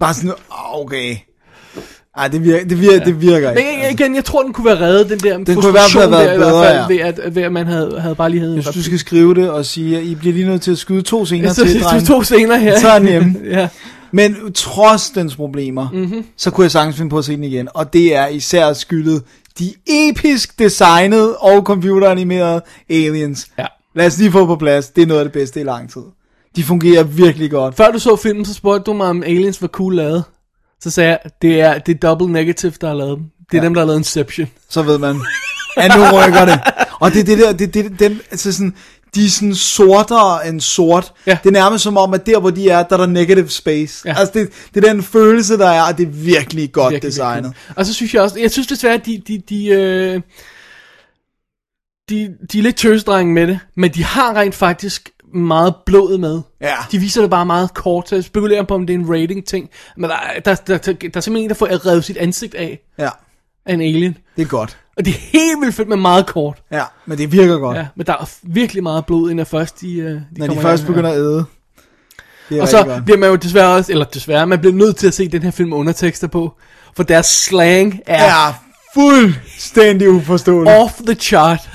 Bare sådan, okay. Ej, det virker, det virker, ja. det virker Men ikke. jeg- igen, jeg tror, den kunne være reddet, den der Den kunne i hvert fald have været der, i hvert bedre, fald, ja. ved, at, ved at man havde, havde bare lige havde Jeg synes, du skal skrive det og sige, at I bliver lige nødt til at skyde to scener *laughs* Så- til, drenge. to scener her. Så er den hjemme. *laughs* ja. Men trods dens problemer, Mhm. mm-hmm. så kunne jeg sagtens finde på at se den igen. Og det er især skyldet de episk designede og computeranimerede aliens. Ja. Lad os lige få på plads. Det er noget af det bedste i lang tid. De fungerer virkelig godt. Før du så filmen, så spurgte du mig, om aliens var cool lavet. Så sagde jeg, det er, det er Double Negative, der har lavet dem. Det er ja. dem, der har lavet Inception. *laughs* Så ved man, at nu rykker det. Og det er det der, det, det, den, altså sådan, de er sådan sortere end sort. Ja. Det er nærmest som om, at der hvor de er, der er der negative space. Ja. Altså det, det er den følelse, der er, og det er virkelig godt Virkelig, designet. virkelig. Og så synes jeg også, jeg synes desværre, at de, de, de, øh, de, de er lidt tøsdrenge med det, men de har rent faktisk meget blod med. Ja. De viser det bare meget kort, så jeg spekulerer på, om det er en rating ting. Men der, der, der, der, der er simpelthen en, der får revet sit ansigt af Ja, af en alien. det er godt. Og det er helt vildt fedt, men meget kort. Ja, men det virker godt. Ja, men der er virkelig meget blod, inden først de, øh, de Når de først begynder at æde. Og så godt. bliver man jo desværre også, eller desværre, man bliver nødt til at se den her film undertekster på. For deres slang er Ja, fuldstændig uforståeligt. off the chart. *laughs*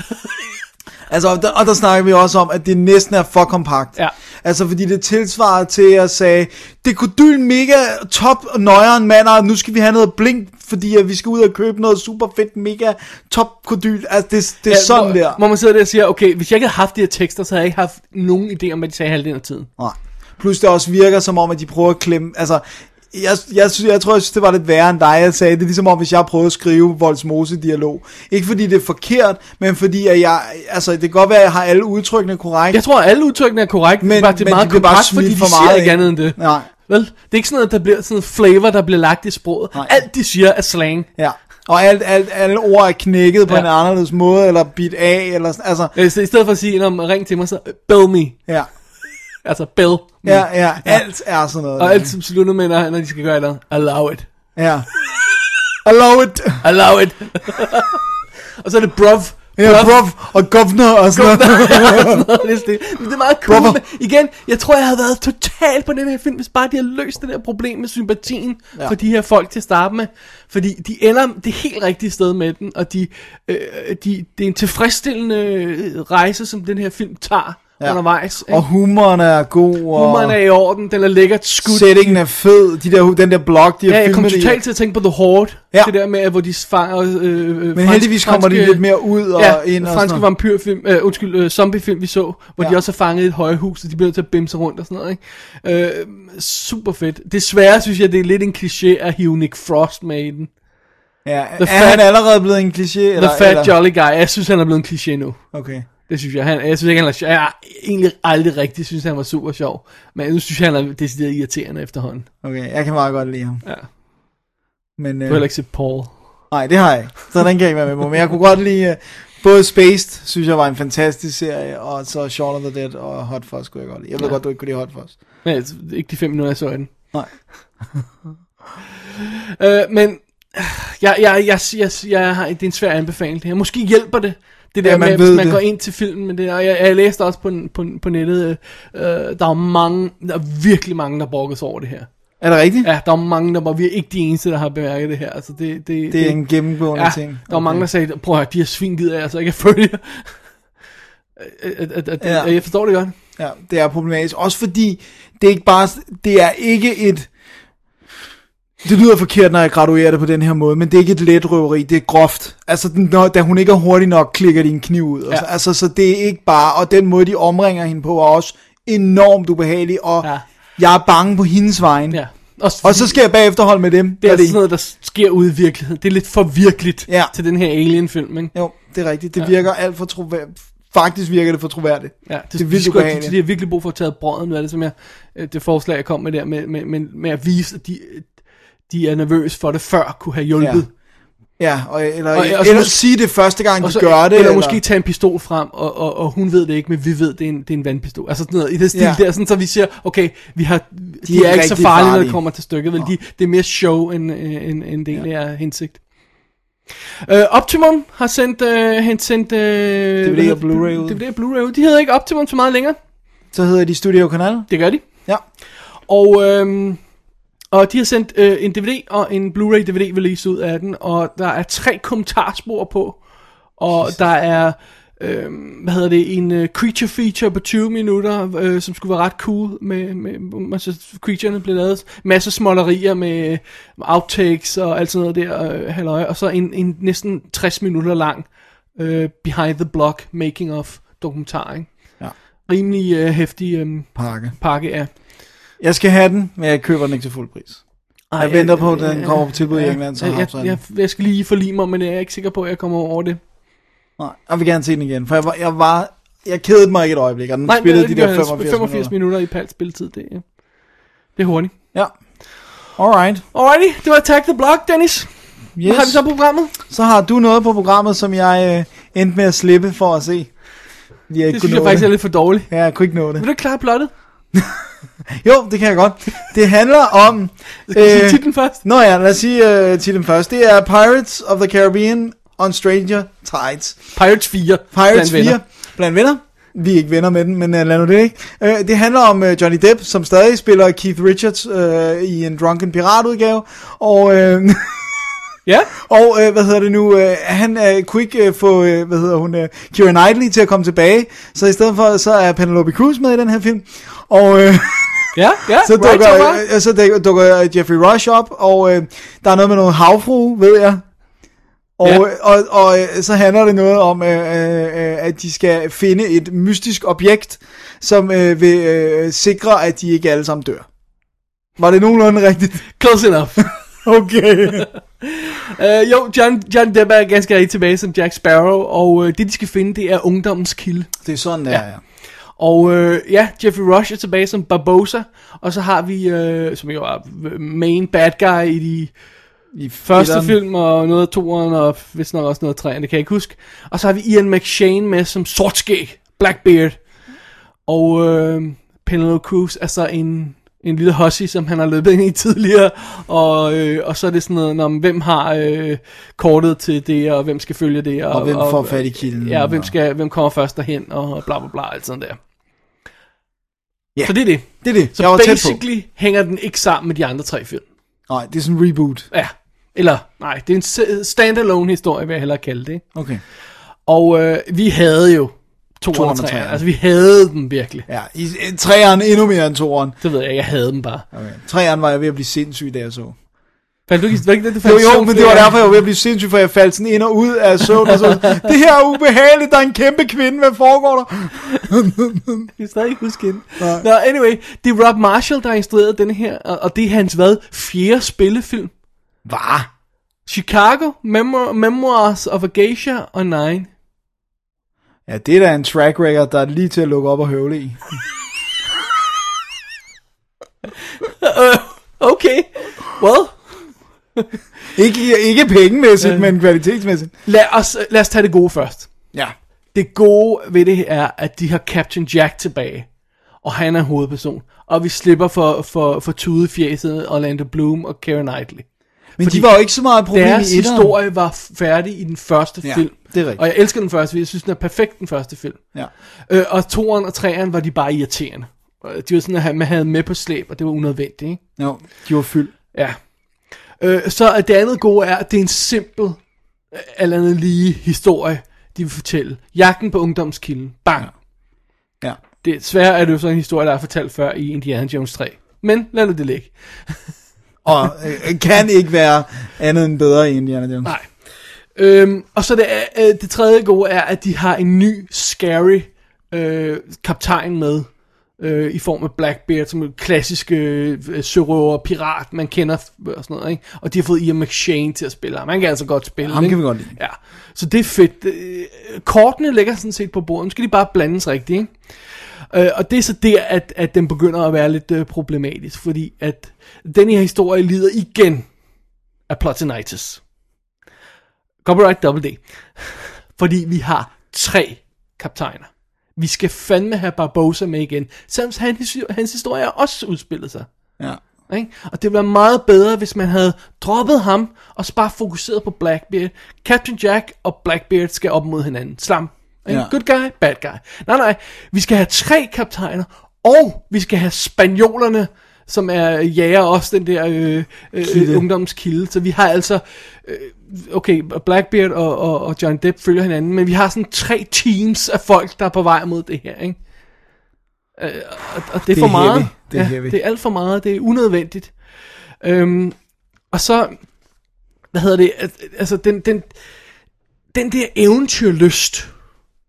Altså, og der, og der snakker vi også om, at det næsten er for kompakt. Ja. Altså, fordi det tilsvarer til at sige, det kunne dyl mega top og nøjeren mand, og nu skal vi have noget blink, fordi at vi skal ud og købe noget super fedt, mega top kodyl. Altså, det, det er ja, sådan hvor, der. Hvor man sidder der og siger, okay, hvis jeg ikke havde haft de her tekster, så havde jeg ikke haft nogen idé om, hvad de sagde halvdelen af tiden. Nej. Plus det også virker som om, at de prøver at klemme, altså, jeg, jeg, synes, jeg tror, jeg synes, det var lidt værre end dig, jeg sagde. Det er ligesom om, hvis jeg prøvede at skrive Voldsmose-dialog. Ikke fordi det er forkert, men fordi at jeg, altså, det kan godt være, at jeg har alle udtrykkene korrekt. Jeg tror, at alle udtrykkene er korrekt, men, bare, det er men meget de kompakt, fordi de for siger meget ikke ind. andet end det. Nej. Vel? Det er ikke sådan noget, der bliver sådan noget flavor, der bliver lagt i sproget. Nej. Alt de siger er slang. Ja. Og alt, alt, alle ord er knækket på Ja. en anderledes måde, eller bit af, eller sådan, altså, Øh, i stedet for at sige, "Nå, men ring til mig, så øh, bill me. ja. Altså bill me. Ja, ja, alt er sådan noget. Og der. alt som slutter med, når, når de skal gøre noget. Allow it. Ja. Allow it. Allow it. og så er det bruv. Ja, bruv og governor og sådan noget. *laughs* det, er er meget cool. Men igen, jeg tror, jeg havde været totalt på den her film, hvis bare de havde løst det der problem med sympatien ja. Ja. for de her folk til at starte med. Fordi de ender det helt rigtige sted med den, og de, øh, de, det er en tilfredsstillende øh, rejse, som den her film tager ja. Undervejs. ikke? Og humoren er god, og Humoren er i orden, den er lækkert skudt. settingen er fed. De der, den der blog, de har Ja, jeg kom i. totalt til at tænke på The Horde. Ja. Det der med, hvor de fanger... Øh, øh, Men heldigvis kommer de lidt mere ud og ja, ind og franske vampyrfilm, øh, undskyld, øh, zombiefilm vi så, hvor ja. de også er fanget et højhus, og de bliver nødt til at bimse rundt og sådan noget, ikke? Øh, super fedt. Desværre synes jeg, det er lidt en kliché at hive Nick Frost med i den. Ja, er The han fat- allerede blevet en kliché? The Eller, Fat eller? Jolly Guy, jeg synes, han er blevet en kliché nu. Okay. Det synes jeg. Han, jeg synes ikke, han er. Jeg har egentlig aldrig rigtig synes, han var super sjov. Men nu synes jeg, han er decideret irriterende efterhånden. Okay, jeg kan meget godt lide ham. Ja. Men, Du øh, har heller ikke set Paul. Nej, det har jeg ikke. Så den kan jeg ikke være med på. Men jeg kunne godt lide... øh, Både Spaced, synes jeg var en fantastisk serie, og så Shaun of the Dead og Hot Fuzz kunne jeg godt lide. Jeg ved Ja. godt, du ikke kunne lide Hot Fuzz. Men altså, ikke de fem minutter, jeg så den. Nej. *laughs* Øh, men jeg, jeg, jeg, jeg, jeg har, det er en svær anbefaling her. Måske hjælper det, det der Ja, man med, ved man det. går ind til filmen med det. Og jeg, jeg læste også på, på, på nettet, øh, der er mange, der er virkelig mange, der brokkes over det her. Er det rigtigt? Ja, der er mange, der var vi er ikke de eneste, der har bemærket det her. Altså, det, det, Det er en gennemgående ja, ting. Der var mange, der sagde, prøv at høre, de har svinget af, altså ikke at følge. *laughs* At, at, at, ja. Jeg forstår det godt. Ja, det er problematisk. Også fordi, det er ikke bare, det er ikke et, det lyder forkert, når jeg graduerer det på den her måde, men det er ikke et let røveri, det er groft. Altså, når, da hun ikke er hurtig nok, klikker de en kniv ud. Ja. Ja. Altså, så det er ikke bare, og den måde, de omringer hende på, er også enormt ubehagelig, og ja. Jeg er bange på hendes vegne. Ja. Også Og så skal jeg bagefter holde med dem. det er når altså sådan noget, der sker ude i virkeligheden. Det er lidt for virkeligt Ja. til den her Alien-film, ikke? Jo, det er rigtigt. Det Ja. virker alt for troværdigt. Faktisk virker det for troværdigt. Ja, det, Det er vildt de, de, de har virkelig brug for at tage brøden ud af det, som jeg, øh, det forslag, jeg kom med der, med, med, med, med at vise, at de, de er nervøse for det, før kunne have hjulpet. Ja, og, eller, Og- og, så eller mås- sige det første gang, de så, gør det. eller, eller måske tage en pistol frem, og, og, og hun ved det ikke, men vi ved, det er en, det er en vandpistol. Altså sådan noget i det stil Ja. ja. der, sådan, så vi siger, okay, vi har, de, de er er, ikke så rigtig farlige, når farlige. det kommer til stykket. Vel? De, det er mere show, end, øh, end, end det egentlig er hensigt. Uh, Optimum har sendt, uh, han sendt uh, DVD og Blu-ray ud. DVD og Blu-ray. De hedder ikke Optimum så meget længere. Så hedder de Studio Kanal. Det gør de. Ja. Og, øhm, og de har sendt øh, en DVD og en Blu-ray DVD release ud af den, og der er tre kommentarspor på, og der er, øh, hvad hedder det, en øh, creature feature på 20 minutter, øh, som skulle være ret cool, med, med, med altså, creaturerne blev lavet, masse smålerier med outtakes og alt sådan noget der, øh, halløj, og så en, en næsten 60 minutter lang øh, behind the block making of dokumentar, ikke? Ja. Rimelig øh, hæftig øh, Pakke. pakke, ja. Jeg skal have den, men jeg køber den ikke til fuld pris. Jeg venter på, at den kommer på tilbud i England, så jeg, jeg jeg, jeg, skal lige forlige mig, men jeg er ikke sikker på, at jeg kommer over det. Nej, jeg vil gerne se den igen, for jeg var, jeg var jeg kedede mig ikke et øjeblik, og den Nej, spillede de der gør 85, 85 minutter. minutter i palt spilletid, det, er- det er hurtigt. Ja. Alright. Alrighty, det var Attack the Block, Dennis. Yes. Hvad har vi så på programmet? Så har du noget på programmet, som jeg øh, endte med at slippe for at se. Jeg Det synes jeg faktisk er det. lidt for dårligt. Ja, jeg kunne ikke nå Vil det. du ikke klare plottet? *laughs* *laughs* Jo, det kan jeg godt. Det handler om... Skal vi sige titlen først? Nå ja, lad os sige uh, titlen først. Det er Pirates of the Caribbean on Stranger Tides. Pirates 4. Pirates blandt venner. 4 blandt venner. Vi er ikke venner med den, men uh, lad nu det ikke. Uh, det handler om uh, Johnny Depp, som stadig spiller Keith Richards uh, i en drunken piratudgave. Og, uh, *laughs* Ja, og uh, hvad hedder det nu, uh, han uh, kunne ikke uh, få, uh, hvad hedder hun, uh, Keira Knightley til at komme tilbage. Så i stedet for, så er Penelope Cruz med i den her film. Og... Uh, ja, ja. *laughs* så dukker, right. øh, så dukker, dukker øh, Jeffrey Rush op, og øh, der er noget med noget havfru, ved jeg. Og, Ja. ja. og, og øh, så handler det noget om, øh, øh, at de skal finde et mystisk objekt, som øh, vil øh, sikre, at de ikke alle sammen dør. Var det nogenlunde rigtigt? Close enough. *laughs* Okay. uh, *laughs* jo, John, John Depp er ganske rigtig tilbage som Jack Sparrow, og uh, det de skal finde, det er ungdommens kilde. det er sådan, der, Ja. ja. ja. Og øh, ja, Jeffrey Rush er tilbage som Barbosa, og så har vi, øh, som jo er main bad guy i de I første etteren. film, og noget af toeren, og vist nok også noget af træerne, det kan jeg ikke huske. Og så har vi Ian McShane med som sortskæg, Blackbeard. Og øh, Penelope Cruz er så en, en lille hussy, som han har løbet ind i tidligere. Og, øh, og så er det sådan noget, om hvem har øh, kortet til det, og hvem skal følge det. Og, Og hvem får fat i kilden, Ja, og hvem, og- skal, hvem kommer først derhen, og bla bla bla, alt sådan der. Ja. Så det er det. Det er det. Så jeg var tæt på. basically hænger den ikke sammen med de andre tre film. Nej, det er sådan en reboot. Ja. Eller, nej, det er en s- standalone historie, vil jeg hellere kalde det. ikke? Okay. Og øh, vi havde jo to Toeren og treeren. Altså, vi havde dem virkelig. Ja, i, i træeren endnu mere end toeren. Det ved jeg, jeg havde dem bare. Okay. Træeren var jeg ved at blive sindssyg, da jeg så. Fandt du ikke, var ikke det, du Jo, fandt jo, sjovt men det var derfor, jeg var ved at blive sindssyg, for jeg faldt sådan ind og ud af søvn. Og så, det her er ubehageligt, der er en kæmpe kvinde, hvad foregår der? *laughs* Jeg kan stadig ikke huske hende. Nå, anyway, det er Rob Marshall, der har instrueret den her, og, det er hans, hvad, fjerde spillefilm. Hvad? Chicago, Memo- Memoirs of a Geisha og Nine. Ja, det er da en track record, der er lige til at lukke op og høvle i. *laughs* Okay, well, *laughs* Ikke, ikke pengemæssigt, men kvalitetsmæssigt. lad os, lad os tage det gode først. Ja. Det gode ved det er, at de har Captain Jack tilbage, og han er hovedperson, og vi slipper for, for, for tudefjæset Orlando Bloom og Keira Knightley. Men Fordi de var jo ikke så meget problem Deres i etteren. historie var færdig i den første Ja, film. det er rigtigt. Og jeg elsker den første, jeg synes, den er perfekt, den første film. Ja. Øh, og toeren og treeren var de bare irriterende. Og De var sådan, at man havde med på slæb, og det var unødvendigt, ikke? Jo, de var fyldt. Ja. Øh, så det andet gode er, at det er en simpel, øh, alt andet lige historie, de vil fortælle. Jagten på ungdomskilden. Bang. Ja. Ja. Det, er det jo så en historie, der er fortalt før i Indiana Jones 3. Men lad nu det ligge. *laughs* Og øh, kan ikke være andet end bedre i Indiana Jones. Nej. Øhm, og så det, er, øh, det tredje gode er, at de har en ny, scary øh, kaptajn med. Øh, I form af Blackbeard, som en klassisk øh, sørøver, pirat, man kender f- og sådan noget. Ikke? Og de har fået Ian McShane til at spille ham. Han kan altså godt spille. Ham ikke? kan vi godt lide. Ja, så det er fedt. Øh, Kortene ligger sådan set på bordet. Nu skal de bare blandes rigtigt, ikke? Øh, og det er så der, at, at den begynder at være lidt øh, problematisk, fordi at den her historie lider igen af plotinitis. Copyright Double D. Fordi vi har tre kaptajner. Vi skal fandme have Barbosa med igen, selvom hans, hans historie også udspillet sig. Ja. Ikke? Og det ville være meget bedre, hvis man havde droppet ham, og så bare fokuseret på Blackbeard. Captain Jack og Blackbeard skal op mod hinanden. Slam. Ikke? Ja. Good guy, bad guy. Nej, nej. Vi skal have tre kaptajner, og vi skal have spanjolerne, som er jager også den der øh, øh, Kilde. ungdomskilde. Så vi har altså, øh, okay, Blackbeard og, og, og John Depp følger hinanden, men vi har sådan tre teams af folk, der er på vej mod det her, ikke? Øh, og, og det er Det er for meget. heavy. Det er ja, heavy. det er alt for meget. Det er unødvendigt. Øhm, og så, hvad hedder det, al- altså den, den, den der eventyrlyst,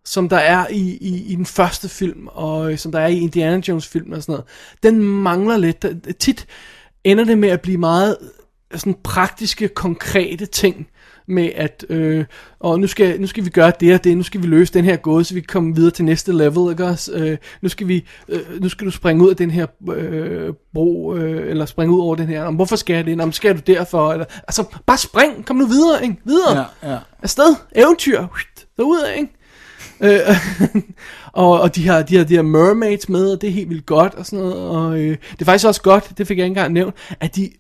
som der er i, i, i den første film, og øh, som der er i Indiana Jones film og sådan noget, den mangler lidt. Tit ender det med at blive meget øh, sådan praktiske, konkrete ting, med at, øh, og nu skal, nu skal vi gøre det og det, nu skal vi løse den her gåde, så vi kan komme videre til næste level, ikke også? Øh, nu, skal vi, øh, nu skal du springe ud af den her øh, bro, øh, eller springe ud over den her, men hvorfor skal jeg det? Men skal du derfor? Eller, altså, bare spring, kom nu videre, ikke? Videre Ja, ja. afsted, eventyr, derudad, ikke? Øh, *laughs* og, og de har, de har de her mermaids med, og det er helt vildt godt, og sådan noget, og øh, det er faktisk også godt, det fik jeg ikke engang nævnt, at de,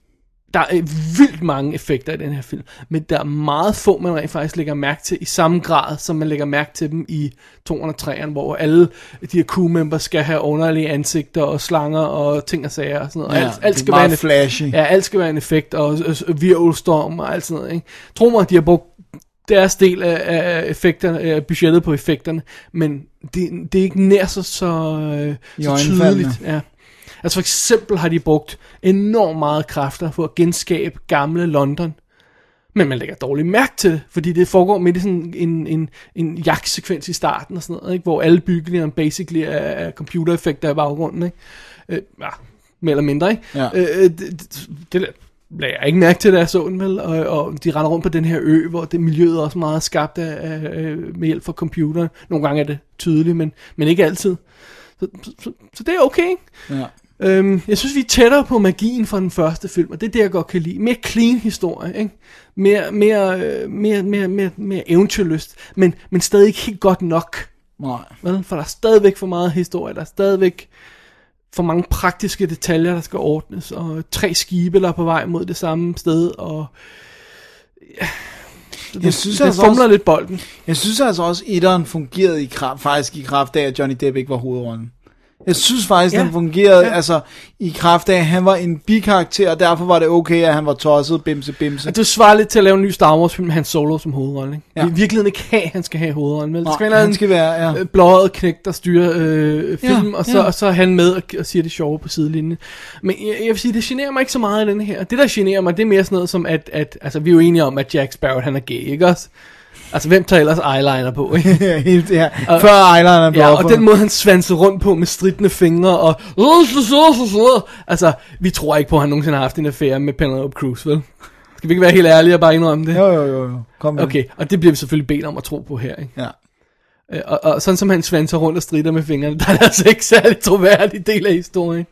der er vildt mange effekter i den her film, men der er meget få, man rent faktisk lægger mærke til i samme grad, som man lægger mærke til dem i 203'eren, hvor alle de her crew members skal have underlige ansigter og slanger og ting og sager og sådan noget. Ja, alt, alt skal være en, flashy. Ja, alt skal være en effekt, og øh, øh, virvelstorm og alt sådan noget, ikke? Tro mig, de har brugt deres del af, af effekterne, af budgettet på effekterne, men det, det er ikke nær så, så, øh, så Iøjnefaldende. tydeligt. Ja. Altså for eksempel har de brugt enormt meget kræfter for at genskabe gamle London, men man lægger dårligt mærke til det, fordi det foregår midt i sådan en, en, en jagtsekvens i starten og sådan noget, ikke? hvor alle bygningerne basically er, er computereffekter i baggrunden. Ikke? Øh, ja, mere eller mindre, ikke? Ja. Øh, øh, det, det, det lagde jeg ikke mærke til, da jeg så den, vel? Og, og de render rundt på den her ø, hvor det miljøet er også meget skabt af, af, med hjælp fra computeren. Nogle gange er det tydeligt, men, men ikke altid. Så, så, så det er okay. Ja. Øhm, jeg synes, vi er tættere på magien fra den første film, og det er det, jeg godt kan lide. Mere clean historie, ikke? Mere, mere, øh, mere, mere, mere, mere eventyrlyst, men, men stadig ikke helt godt nok. Nej. Vel? For der er stadigvæk for meget historie, der er stadigvæk for mange praktiske detaljer, der skal ordnes, og tre skibe, der er på vej mod det samme sted, og... Ja, Jeg synes det altså fumler også- lidt bolden. Jeg synes altså også, at etteren fungerede i kraft, faktisk i kraft af, at Johnny Depp ikke var hovedrollen. Jeg synes faktisk, Ja. den fungerede Ja. altså, i kraft af, at han var en bikarakter, og derfor var det okay, at han var tosset, bimse, bimse. Og det svarer lidt til at lave en ny Star Wars film med Han Solo som hovedrolle, ikke? Ja. I virkeligheden ikke have, han skal have hovedrollen, men det skal være han en skal være, ja. øh, blåret knæk, der styrer øh, film, Ja, og, så, ja. og så er han med og, og siger det sjove på sidelinjen. Men jeg, jeg vil sige, det generer mig ikke så meget i den her. Det, der generer mig, det er mere sådan noget som, at, at altså, vi er jo enige om, at Jack Sparrow, han er gay, ikke også? Altså, hvem tager ellers eyeliner på, ikke? *laughs* Ja, helt, ja. Og- Før eyelineren blev Ja, og den måde, han svanser rundt på med stridende fingre, og... Altså, vi tror ikke på, at han nogensinde har haft en affære med Penelope Cruz, vel? Skal vi ikke være helt ærlige og bare indrømme det? Jo, jo, jo, jo. Kom med. Okay, og det bliver vi selvfølgelig bedt om at tro på her, ikke? Ja. Øh, Og, og sådan som han svanser rundt og strider med fingrene, *laughs* der er det altså ikke særlig troværdig del af historien.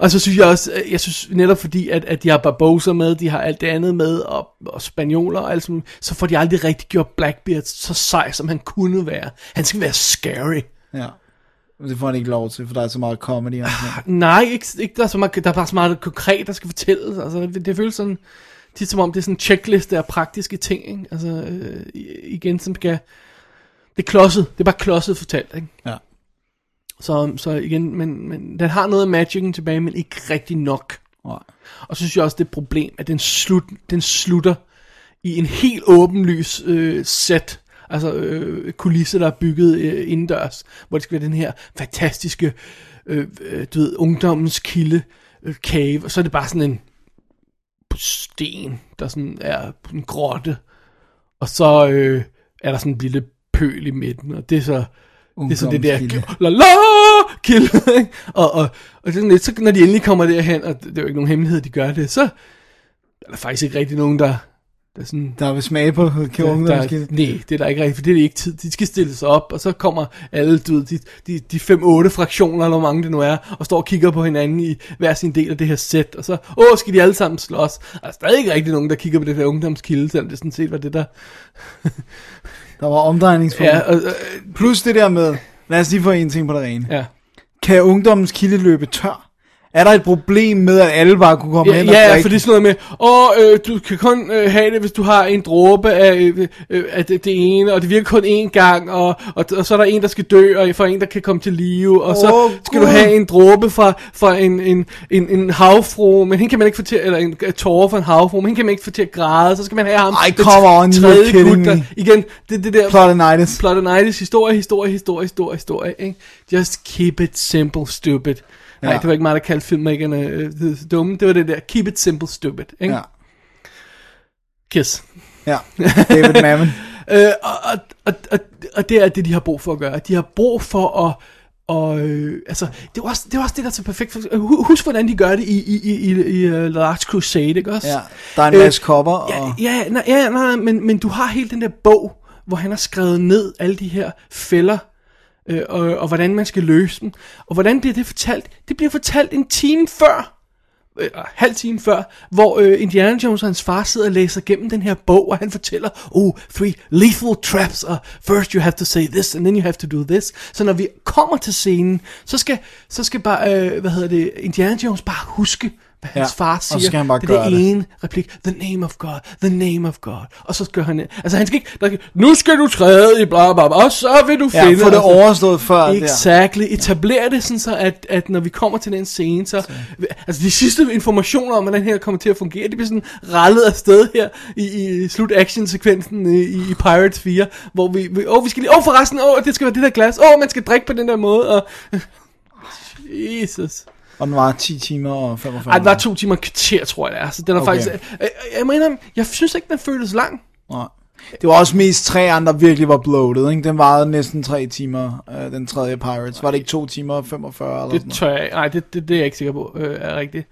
Og så synes jeg også, øh, jeg synes netop fordi, at, at de har Barbosa med, de har alt det andet med, og, og spanioler og alt sådan, så får de aldrig rigtig gjort Blackbeard så sej, som han kunne være. Han skal være scary. Ja. Det får han ikke lov til, for der er så meget comedy. Og sådan. Nej, ikke, ikke der, er så meget, der er bare så meget konkret, der skal fortælles. Altså, det, det føles sådan, tit som om det er sådan en checkliste af praktiske ting. Ikke? Altså, øh, igen, som skal... Det er klodset. Det er bare klodset fortalt, ikke? Ja. Så, så igen, men, men den har noget af magicen tilbage, men ikke rigtig nok. Nej. Og så synes jeg også, det er et problem, at den, slut, den slutter i en helt åbenlys øh, sæt. Altså øh, kulisse, der er bygget øh, indendørs, hvor det skal være den her fantastiske, øh, øh, du ved, ungdommens kilde, øh, cave, og så er det bare sådan en sten, der sådan er en grotte, og så øh, er der sådan en lille pøl i midten, og det er så, det er så det der, la la, ikke? og, og, og sådan lidt, så når de endelig kommer derhen, og det er jo ikke nogen hemmelighed, de gør det, så er der faktisk ikke rigtig nogen, der, der sådan, Der vil smage på der, ungdomskilde. der, nej, det er der ikke rigtigt, for det er ikke tid. De skal stille sig op, og så kommer alle, du ved, de, de, de fem-otte fraktioner, eller hvor mange det nu er, og står og kigger på hinanden i hver sin del af det her sæt, og så, åh, skal de alle sammen slås. Der er stadig ikke rigtig nogen, der kigger på det der ungdomskilde, selvom det sådan set var det der. Der var omdrejningspunkt. Ja, og, øh, Plus det der med, lad os lige få en ting på det rene. ja. Kan ungdommens kilde løbe tør? Er der et problem med, at alle bare kunne komme Ja, hen og ja, drikke? for det er sådan noget med, åh, øh, du kan kun øh, have det, hvis du har en dråbe af, øh, øh, af det, det ene, og det virker kun én gang, og, og, og så er der en, der skal dø, og for en, der kan komme til live, og så Åh, skal Gud. du have en dråbe fra, fra en, en, en, en havfru, men hende kan man ikke få til, eller en tårer fra en havfru, men hende kan man ikke få til at græde, så skal man have ham, Ej, come on, you're tredje kidding gut, der, igen, det, det der, Plotinitis. Plotinitis, historie, historie, historie, historie, historie, ikke? Just keep it simple, stupid. Nej, Ja. det var ikke mig, der kaldte filmmakerne øh, dumme. Det var det der, keep it simple, stupid. Ikke? Ja. Kiss. Ja, David *laughs* Mamet. Øh, og, og, og, og, det er det, de har brug for at gøre. De har brug for at... Og, øh, altså, det er også det, er også det der er så perfekt. Øh, hu- husk, hvordan de gør det i, i, i, i, i uh, Large Crusade, ikke også? Ja, der er en masse kopper, og... Ja, ja, nej, ja, nej, men, men du har hele den der bog, hvor han har skrevet ned alle de her fælder, øh, og, og hvordan man skal løse dem. Og hvordan bliver det fortalt? Det bliver fortalt en time før, øh, halv time før, hvor øh, Indiana Jones og hans far sidder og læser gennem den her bog, og han fortæller, oh, three lethal traps, og first you have to say this, and then you have to do this. Så når vi kommer til scenen, så skal, så skal bare, øh, hvad hedder det, Indiana Jones bare huske, hvad hans Ja, far og så siger. skal han bare det er det ene replik, the name of God, the name of God. Og så gør han, altså han skal ikke, der, nu skal du træde i bla bla bla, og så vil du Ja, finde. få det altså, overstået før der. Exactly. Etablere det sådan så, at, at når vi kommer til den scene, så... Altså de sidste informationer om, hvordan den her kommer til at fungere, det bliver sådan rallet afsted her i, i slut action sekvensen i, i Pirates 4, hvor vi... vi åh, vi skal lige... Åh, forresten, åh, det skal være det der glas. Åh, man skal drikke på den der måde, og... *laughs* Jesus. Og den var 10 timer og 45 Ej, det var to timer og kvarter, tror jeg det er. Så den er Okay. faktisk... Jeg, jeg, mener, jeg synes ikke, den føltes lang. Nej. Det var også mest tre andre, der virkelig var bloated, ikke? Den varede næsten tre timer, øh, den tredje Pirates. Var det ikke to timer og 45 eller Det tør jeg Nej, det, det, det er jeg ikke sikker på øh, er rigtigt.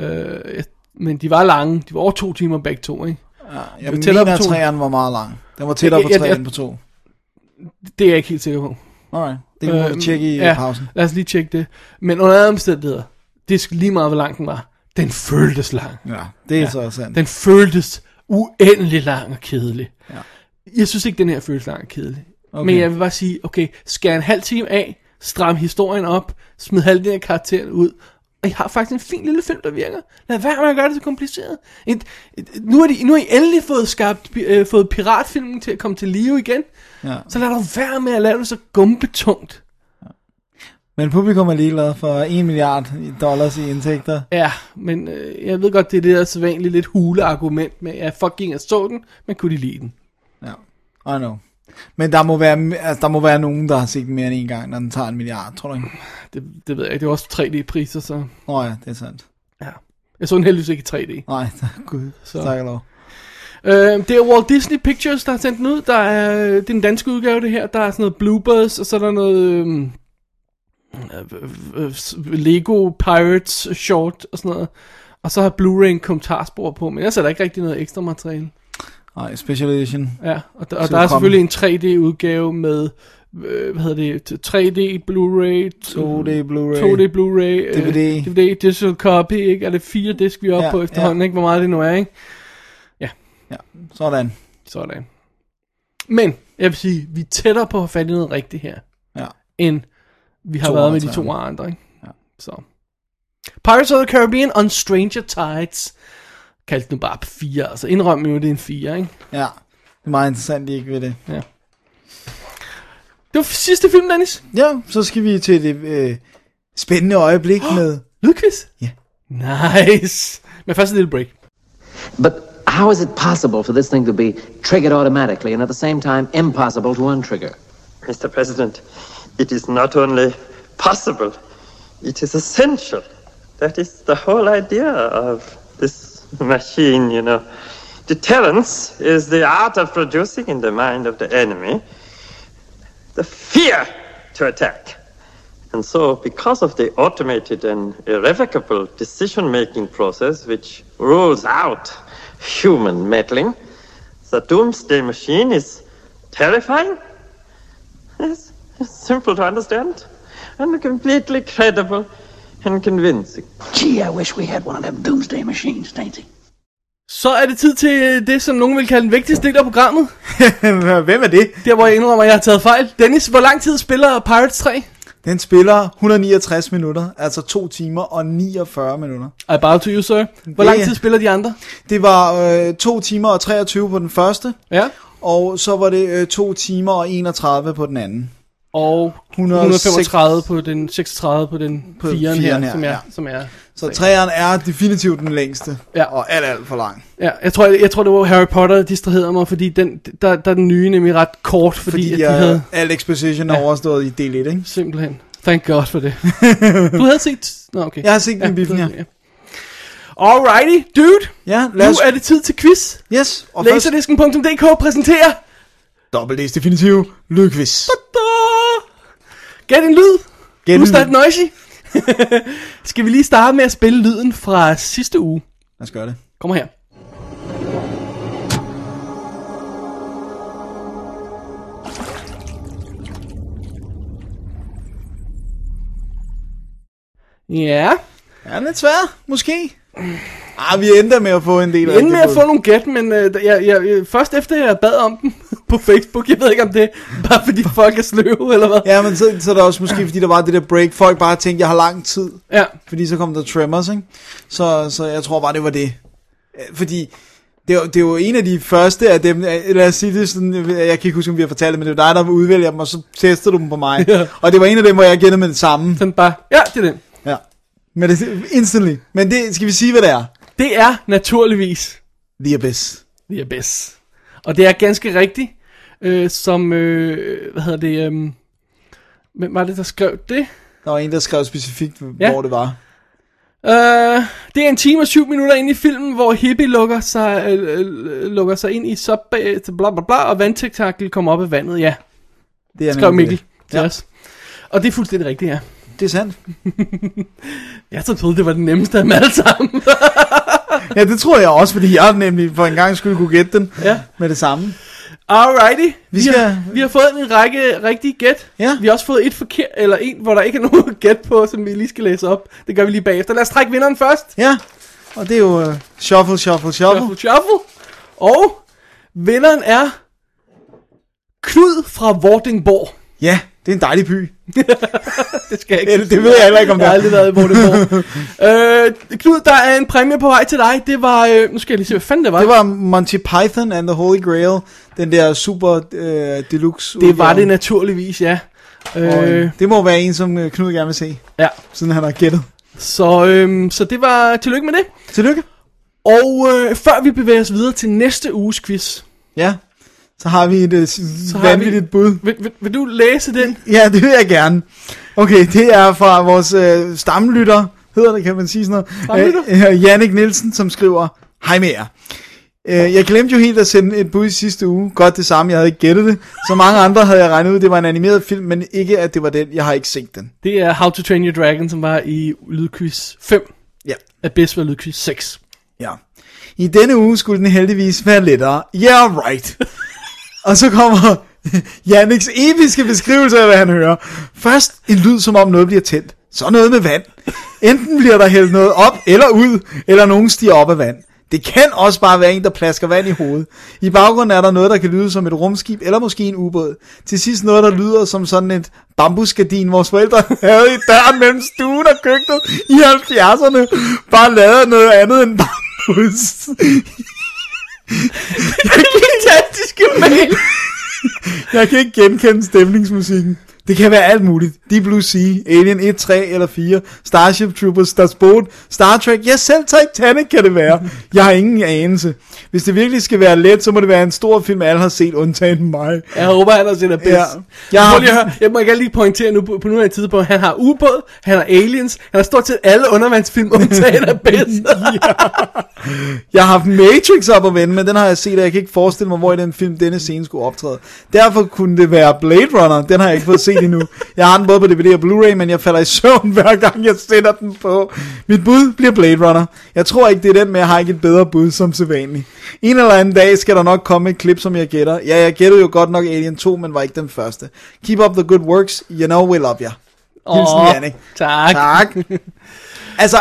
Øh, men de var lange. De var over to timer begge to, ikke? Ja, jeg mener, at træerne var meget lang. Den var tættere på Jeg- jeg- tre jeg- end på to. Det er jeg ikke helt sikker på. Alright. Det må vi tjekke i ja, pausen. lad os lige tjekke det. Men under alle omstændigheder, det er lige meget, hvor lang den var. Den føltes lang. Ja, det er ja. så sandt. Den føltes uendelig lang og kedelig. Ja. Jeg synes ikke, den her føles lang og kedelig. Okay. Okay. Men jeg vil bare sige, okay, skær en halv time af, stram historien op, smid halvdelen af karakteren ud, og jeg har faktisk en fin lille film, der virker. Lad være med at gøre det så kompliceret. Et, et, nu, har de, nu har I endelig fået skabt, øh, fået piratfilmen til at komme til live igen. Ja. Så lad dog være med at lave det så gumbetungt. Men publikum er ligeglad for 1 milliard dollars i indtægter. Ja, men øh, jeg ved godt, det er det der sædvanlige lidt hule argument med, at fucking jeg så den, men kunne de lide den? Ja, I know. Men der må, være, altså, der må være nogen, der har set den mere end en gang, når den tager en milliard, tror du ikke? Det, det ved jeg ikke, det er også 3D-priser, så Nå ja, det er sandt. ja. Jeg så den heldigvis ikke i 3D. Nej, *laughs* gud, så. Tak lov. Øh, det er Walt Disney Pictures, der har sendt den ud. Der er, det er den danske udgave, det her. Der er sådan noget bloopers, og så er der noget øhm, øh, øh, Lego Pirates short og sådan noget. Og så har Blu-ray en kommentarspor på, men jeg sætter ikke rigtig noget ekstra materiale. Nej, special edition. Ja, og, der, og der er selvfølgelig en 3D-udgave med, øh, hvad hedder det, 3D Blu-ray, 2D Blu-ray. 2D Blu-ray, øh, DVD. DVD, digital copy, ikke? Er det fire disk, vi er oppe Ja, på efterhånden, ja. ikke? Hvor meget det nu er, ikke? Ja, sådan. Sådan. Men, jeg vil sige, vi er tættere på at have noget rigtigt her, Ja. end vi har To været med de to andre, ikke? Ja. Så. Pirates of the Caribbean on Stranger Tides. Kaldte nu bare fire, altså indrøm jo, det er en fire, ikke? Ja, det er meget interessant, de ikke ved det. Det var sidste film, Dennis. Ja, så skal vi til det øh, spændende øjeblik *gasps* med... Lydquiz? Ja. Nice. Men først en lille break. But how is it possible for this thing to be triggered automatically and at the same time impossible to untrigger? Mr. President, it is not only possible, it is essential. That is the whole idea of this *laughs* machine, you know. Deterrence is the art of producing in the mind of the enemy the fear to attack. And so, because of the automated and irrevocable decision making process which rules out human meddling, the doomsday machine is terrifying. Yes, it's simple to understand and completely credible and convincing. Gee, I wish we had one of them doomsday machines, Dainty. Så er det tid til det, som nogen vil kalde den vigtigste del af programmet. *laughs* Hvem er det? Der, hvor jeg indrømmer, at jeg har taget fejl. Dennis, hvor lang tid spiller Pirates 3? Den spiller 169 minutter, altså 2 timer og 49 minutter. I bow to you, sir. Hvor Det- lang tid spiller de andre? Det var øh, 2 timer og 23 på den første, Ja. og så var det øh, 2 timer og 31 på den anden. Og 135 på den 36 på den På 4 her, her, som er, ja. som er Så træeren er definitivt den længste, Ja. og alt, alt for lang. Ja, jeg tror, jeg, jeg tror det var Harry Potter, der distraherede mig, fordi den, der, der er den nye nemlig ret kort, fordi, Fordi at de jeg, havde al exposition er overstået i del 1, ikke? simpelthen, thank god for det. *laughs* du havde set, nå okay. Jeg har set den du biffen, ja. set, Alrighty, dude, Ja, nu lad os... er det tid til quiz. Yes, og Laserdisken.dk præsenterer dobbelt definitiv lydquiz. Gæt en lyd. Gæt en at noisy. *laughs* Skal vi lige starte med at spille lyden fra sidste uge? Lad os gøre det. Kom her. Ja, Ja, lidt svært, måske. Ah, vi ender med at få en del vi endte med at få nogle gæt, men øh, jeg, jeg, jeg, først efter jeg bad om dem på Facebook, jeg ved ikke om det bare fordi folk er sløve eller hvad. Ja, men så, så er det også måske, fordi der var det der break. Folk bare tænkte, jeg har lang tid. Ja, Fordi så kom der Tremors, ikke? Så, så jeg tror bare, det var det. Øh, Fordi det er, det er jo en af de første af dem, øh, lad os sige det sådan, jeg kan ikke huske, om vi har fortalt det, men det jo dig, der udvælger dem, og så tester du dem på mig. *laughs* Ja. Og det var en af dem, hvor jeg gættede med det samme. sådan bare, ja, det er den. Ja. Men det, instantly. Men det, skal vi sige, hvad det er? Det er naturligvis The Abyss. The Abyss. Og det er ganske rigtigt, øh, som, øh, hvad hedder det, øh, hvem var det, der skrev det? Der var en, der skrev specifikt, Ja. hvor det var. Uh, det er en time og syv minutter ind i filmen, hvor Hippie lukker sig, øh, øh, lukker sig ind i subbase, bla bla bla, og vandtektakel kommer op af vandet, ja. Det er Skrev Mikkel det. til Ja. os. Og det er fuldstændig rigtigt, ja. Det er sandt. *laughs* Jeg så troede, det var den nemmeste af dem alle sammen. *laughs* Ja, det tror jeg også, fordi jeg nemlig for en gang skulle kunne gætte den ja. med det samme. Alrighty. Vi, skal- har, vi har fået en række rigtige gæt. Ja. Vi har også fået et forkert, eller en, hvor der ikke er nogen gæt på, som vi lige skal læse op. Det gør vi lige bagefter. Lad os trække vinderen først. Ja, og det er jo uh, shuffle, shuffle, shuffle. Shuffle, shuffle. Og vinderen er Knud fra Vordingborg. Ja, det er en dejlig by. *laughs* Det skal jeg ikke Det, det ved jeg heller ikke, om det Jeg har aldrig været i Vordingborg. *laughs* øh, Knud, der er en præmie på vej til dig. Det var, øh, nu skal jeg lige se, hvad fanden det var. Det var Monty Python and the Holy Grail, den der super øh, deluxe det, var det naturligvis, ja. Og, Øh, øh, det må være en, som øh, Knud gerne vil se, ja. siden han har gættet. Så, øh, så det var, tillykke med det. Tillykke. Og øh, før vi bevæger os videre til næste uges quiz, Ja, så har vi et øh, så vanvittigt vi, bud. Vil, vil, vil du læse den? Ja, det vil jeg gerne. Okay, det er fra vores øh, stamlytter, hedder det, kan man sige sådan noget. Stamlytter? Øh, Jannik Nielsen, som skriver, Hej med jer. Øh, jeg glemte jo helt at sende et bud i sidste uge. Godt det samme, jeg havde ikke gættet det. Så mange andre havde jeg regnet ud, det var en animeret film, men ikke at det var den. Jeg har ikke set den. Det er How to Train Your Dragon, som var i Lydquiz 5. Ja. Bedst var Lydquiz 6. Ja. I denne uge skulle den heldigvis være lettere. Yeah, right. Og så kommer *laughs* Janniks episke beskrivelse af, hvad han hører. Først en lyd, som om noget bliver tændt. Så noget med vand. Enten bliver der hældt noget op eller ud, eller nogen stiger op af vand. Det kan også bare være en, der plasker vand i hovedet. I baggrunden er der noget, der kan lyde som et rumskib, eller måske en ubåd. Til sidst noget, der lyder som sådan et bambusgardin, vores forældre *laughs* havde i døren mellem stuen og køkkenet i 70'erne. Bare lavet noget andet end bambus. *laughs* Fantastiske mail! *laughs* Jeg kan ikke genkende stemningsmusikken. Det kan være alt muligt. Deep Blue Sea, Alien 1, 3 eller 4, Starship Troopers, Das Boot, Star Trek, ja selv Titanic kan det være. Jeg har ingen anelse. Hvis det virkelig skal være let, så må det være en stor film, alle har set, undtagen mig. Jeg håber, han har set det bedst. Ja. Ja. Jeg har- lige høre, jeg må gerne lige pointere nu på, på nuværende tidspunkt, han har ubåd, han har aliens, han har stort set alle undervandsfilm, *laughs* undtagen af bedst. *laughs* Jeg har haft Matrix op at vende, men den har jeg set, og jeg kan ikke forestille mig, hvor i den film denne scene skulle optræde. Derfor kunne det være Blade Runner, den har jeg ikke fået set endnu. Jeg har den både på DVD og Blu-ray, men jeg falder i søvn hver gang jeg sætter den på. Mit bud bliver Blade Runner. Jeg tror ikke, det er den, men jeg har ikke et bedre bud som sædvanligt. En eller anden dag skal der nok komme et klip, som jeg gætter. Ja, jeg gættede jo godt nok Alien 2, men var ikke den første. Keep up the good works, you know we love you. Hilsen Åh, Jannik. tak. Tak. *laughs* Altså,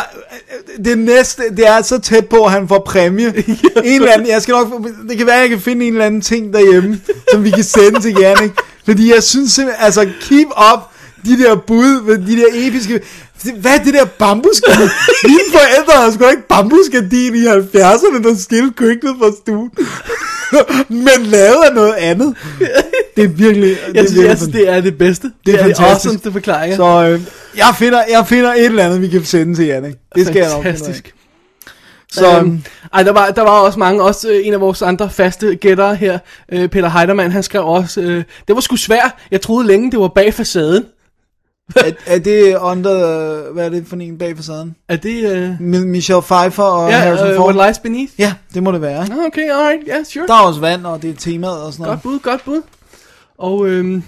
det næste, det er så tæt på, at han får præmie. *laughs* En eller anden, jeg skal nok, det kan være, at jeg kan finde en eller anden ting derhjemme, som vi kan sende til Jannik. Fordi jeg synes simpelthen, altså, keep up de der bud, de der episke, hvad er det der bambusgardin? Mine forældre havde sgu ikke bambusgardin i 70'erne, der skilte køkkenet fra stuen. Men lavet af noget andet. Det er virkelig, det Jeg synes, virkelig synes, det er det bedste. Det, er er det fantastisk. awesomeste forklaring. Så øh, jeg, finder, jeg finder et eller andet, vi kan sende til Jannik. Det skal jeg nok. Fantastisk. Så Øhm, ej, der var, der var også mange, også øh, en af vores andre faste gættere her, øh, Peter Heidermann, han skrev også, øh, det var sgu svært, jeg troede længe, det var bag facaden. Er, er det under, hvad er det for en bag facaden? Er det, Mi- Michelle Pfeiffer og ja, Harrison øh, Ford? What Lies Beneath? Ja, det må det være. ikke? Ah, Okay, alright, ja, yeah, sure. Der er også vand, og det er temaet og sådan noget. Godt bud, godt bud. Og, øhm,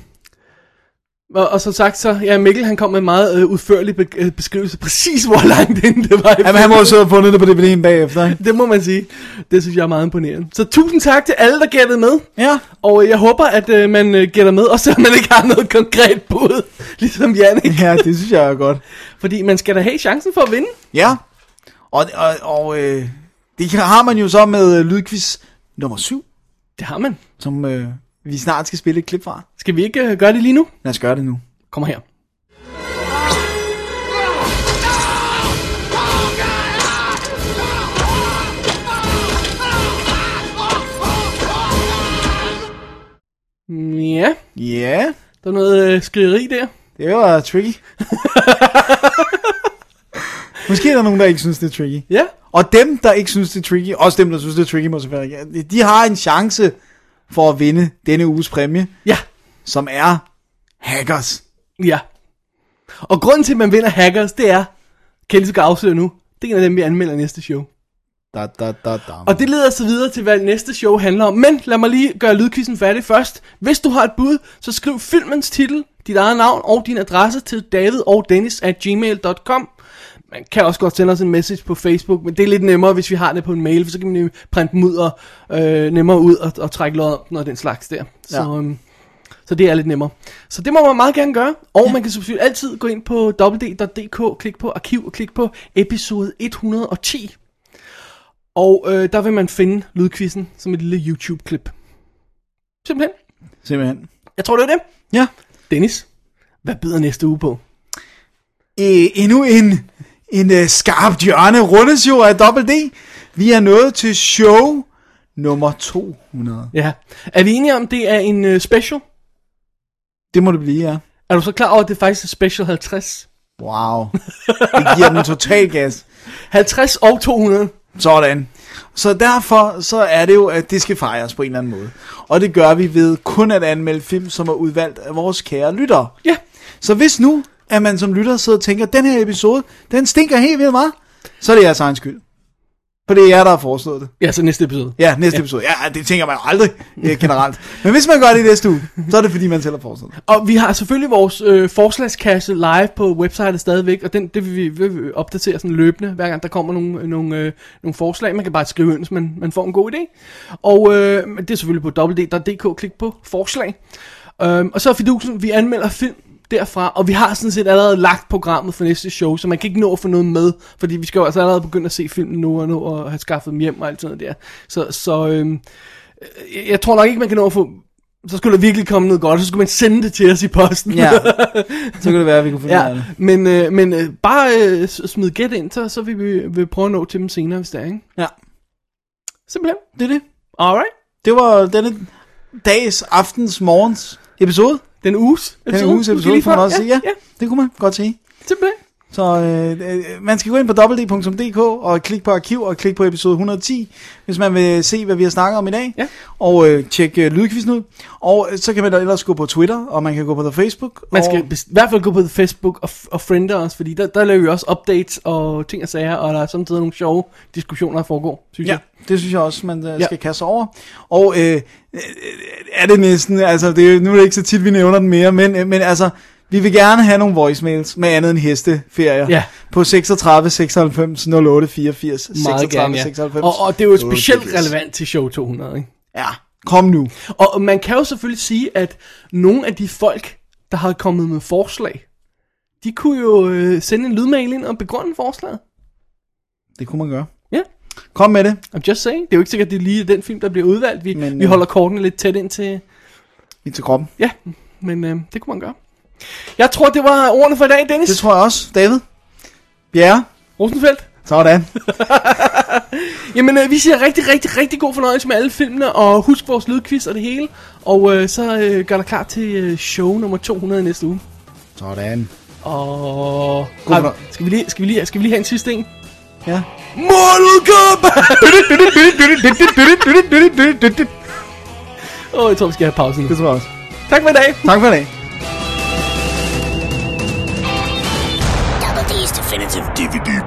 og, og som sagt, så, ja, Mikkel han kom med en meget øh, udførlig be- øh, beskrivelse, præcis *laughs* hvor langt inde det var. Jamen, han må jo sidde og fundet det på DVD'en bagefter? Det må man sige. Det synes jeg er meget imponerende. Så tusind tak til alle, der gættede med. Ja. Og øh, jeg håber, at øh, man øh, gætter med, også selvom man ikke har noget konkret bud, *laughs* ligesom Jannik. Ja, det synes jeg er godt. *laughs* Fordi man skal da have chancen for at vinde. Ja. Og, og, og øh, det har man jo så med øh, lydquiz nummer 7, Det har man. som øh, vi snart skal spille et klip fra. Skal vi ikke øh, gøre det lige nu? Lad os gøre det nu. Kommer her. Ja, Ja, der er noget øh, skrigeri der. det var tricky. *laughs* Måske er der nogen, der ikke synes, det er tricky. Ja, Og dem, der ikke synes, det er tricky, også dem, der synes, det er tricky, må selvfølgelig de har en chance for at vinde denne uges præmie, ja, som er Hackers. ja. Og grunden til, at man vinder Hackers, det er, så godt afsløre nu, det er en af dem, vi anmelder næste show. Da, da, da, da. Og det leder så videre til, hvad næste show handler om. Men lad mig lige gøre lydkvisten færdig først. Hvis du har et bud, så skriv filmens titel, dit eget navn og din adresse til david og dennis at gmail.com. man kan også godt sende os en message på Facebook, men det er lidt nemmere, hvis vi har det på en mail, for så kan man jo printe dem ud og øh, nemmere ud og, og trække lod om den og den slags der. Så, Ja. øhm, så det er lidt nemmere. Så det må man meget gerne gøre. Og ja. man kan selvfølgelig altid gå ind på www.dk, klik på arkiv og klik på episode 110. Og øh, der vil man finde lydquizzen som et lille YouTube-klip. Simpelthen. Simpelthen. Jeg tror, det er det. Ja. Dennis, hvad byder næste uge på? Øh, endnu en, en uh, skarp hjørne rundes jo af Double D. Vi er nået til show nummer 200. Ja. Er vi enige om, det er en øh, special? Det må det blive, ja. Er du så klar over, at det faktisk er special 50? Wow. Det giver den total gas. *laughs* 50 og 200. Sådan. Så derfor så er det jo, at det skal fejres på en eller anden måde. Og det gør vi ved kun at anmelde film, som er udvalgt af vores kære lyttere. Ja. Så hvis nu, at man som lytter sidder og tænker, den her episode, den stinker helt vildt meget, så er det jeres egen skyld. For det er jer, der har foreslået det. Ja, så næste episode. Ja, næste ja. episode. Ja, det tænker man jo aldrig øh, generelt. Men hvis man gør det i næste uge, så er det fordi, man selv har foreslået det. Og vi har selvfølgelig vores øh, forslagskasse live på websitet stadigvæk, og den, det vil vi, vil vi opdatere sådan løbende, hver gang der kommer nogle, nogle, øh, nogle forslag. Man kan bare skrive ind, hvis man, man får en god idé. Og øh, det er selvfølgelig på www.dk, klik på forslag. Øhm, og så er fidusen, vi anmelder film derfra, og vi har sådan set allerede lagt programmet for næste show, så man kan ikke nå at få noget med, fordi vi skal jo altså allerede begynde at se filmen nu, og nå at have skaffet dem hjem og alt sådan noget der. Så, så øhm, jeg- tror nok ikke, man kan nå at få så skulle der virkelig komme noget godt, så skulle man sende det til os i posten. Ja, *laughs* så kan det være, at vi kunne finde ja. det. Men, øh, men øh, bare øh, smid gæt ind, så, så vil vi vil prøve at nå til dem senere, hvis det er, ikke? Ja, Simpelthen. det er det. Alright. Det var denne dags, aftens, morgens episode. Den uges Den uges episode, kan man også sige. Ja, ja. det kunne man godt sige. Simpelthen. Så øh, øh, man skal gå ind på www.dk og klikke på arkiv og klikke på episode 110, hvis man vil se, hvad vi har snakket om i dag. Ja. Og øh, tjekke øh, lydquizzen ud. Og øh, så kan man da ellers gå på Twitter, og man kan gå på The Facebook. Man skal og, i hvert fald gå på Facebook og, og friende os, fordi der, der laver vi også updates og ting og sager, og der er samtidig nogle sjove diskussioner, der foregår, synes Ja, jeg. det synes jeg også, man øh, Ja. skal kaste over. Og øh, er det næsten, altså det, er nu er det ikke så tit, vi nævner den mere, men, øh, men altså, vi vil gerne have nogle voicemails med andet end hesteferier. Ja. På 36 96 08 84 Meget 36 gerne, ja. 96 Og, og det er jo specielt 88. relevant til show 200, ikke? Ja, kom nu. Og, man kan jo selvfølgelig sige, at nogle af de folk, der har kommet med forslag, de kunne jo øh, sende en lydmail ind og begrunde forslaget. Det kunne man gøre. Ja, Kom med det. I'm just saying. Det er jo ikke sikkert, at det er lige den film, der bliver udvalgt. Vi, Men, vi øh, holder kortene lidt tæt ind til... Lige til kroppen. Ja, men øh, det kunne man gøre. Jeg tror, det var ordene for i dag, Dennis. Det tror jeg også. David? Bjerre? Rosenfeldt. Sådan. *laughs* Jamen, øh, vi siger rigtig, rigtig, rigtig god fornøjelse med alle filmene, og husk vores lydquiz og det hele. Og øh, så øh, gør dig klar til øh, show nummer 200 i næste uge. Sådan. Og... God fornøj- skal, vi lige, skal, vi lige, skal vi lige have en sidste en? Ja. Mortal *laughs* Kombat! Åh, oh, jeg tror, vi skal have pause nu. Det tror jeg også. Tak for i dag. Tak for i dag. Definitive DVD.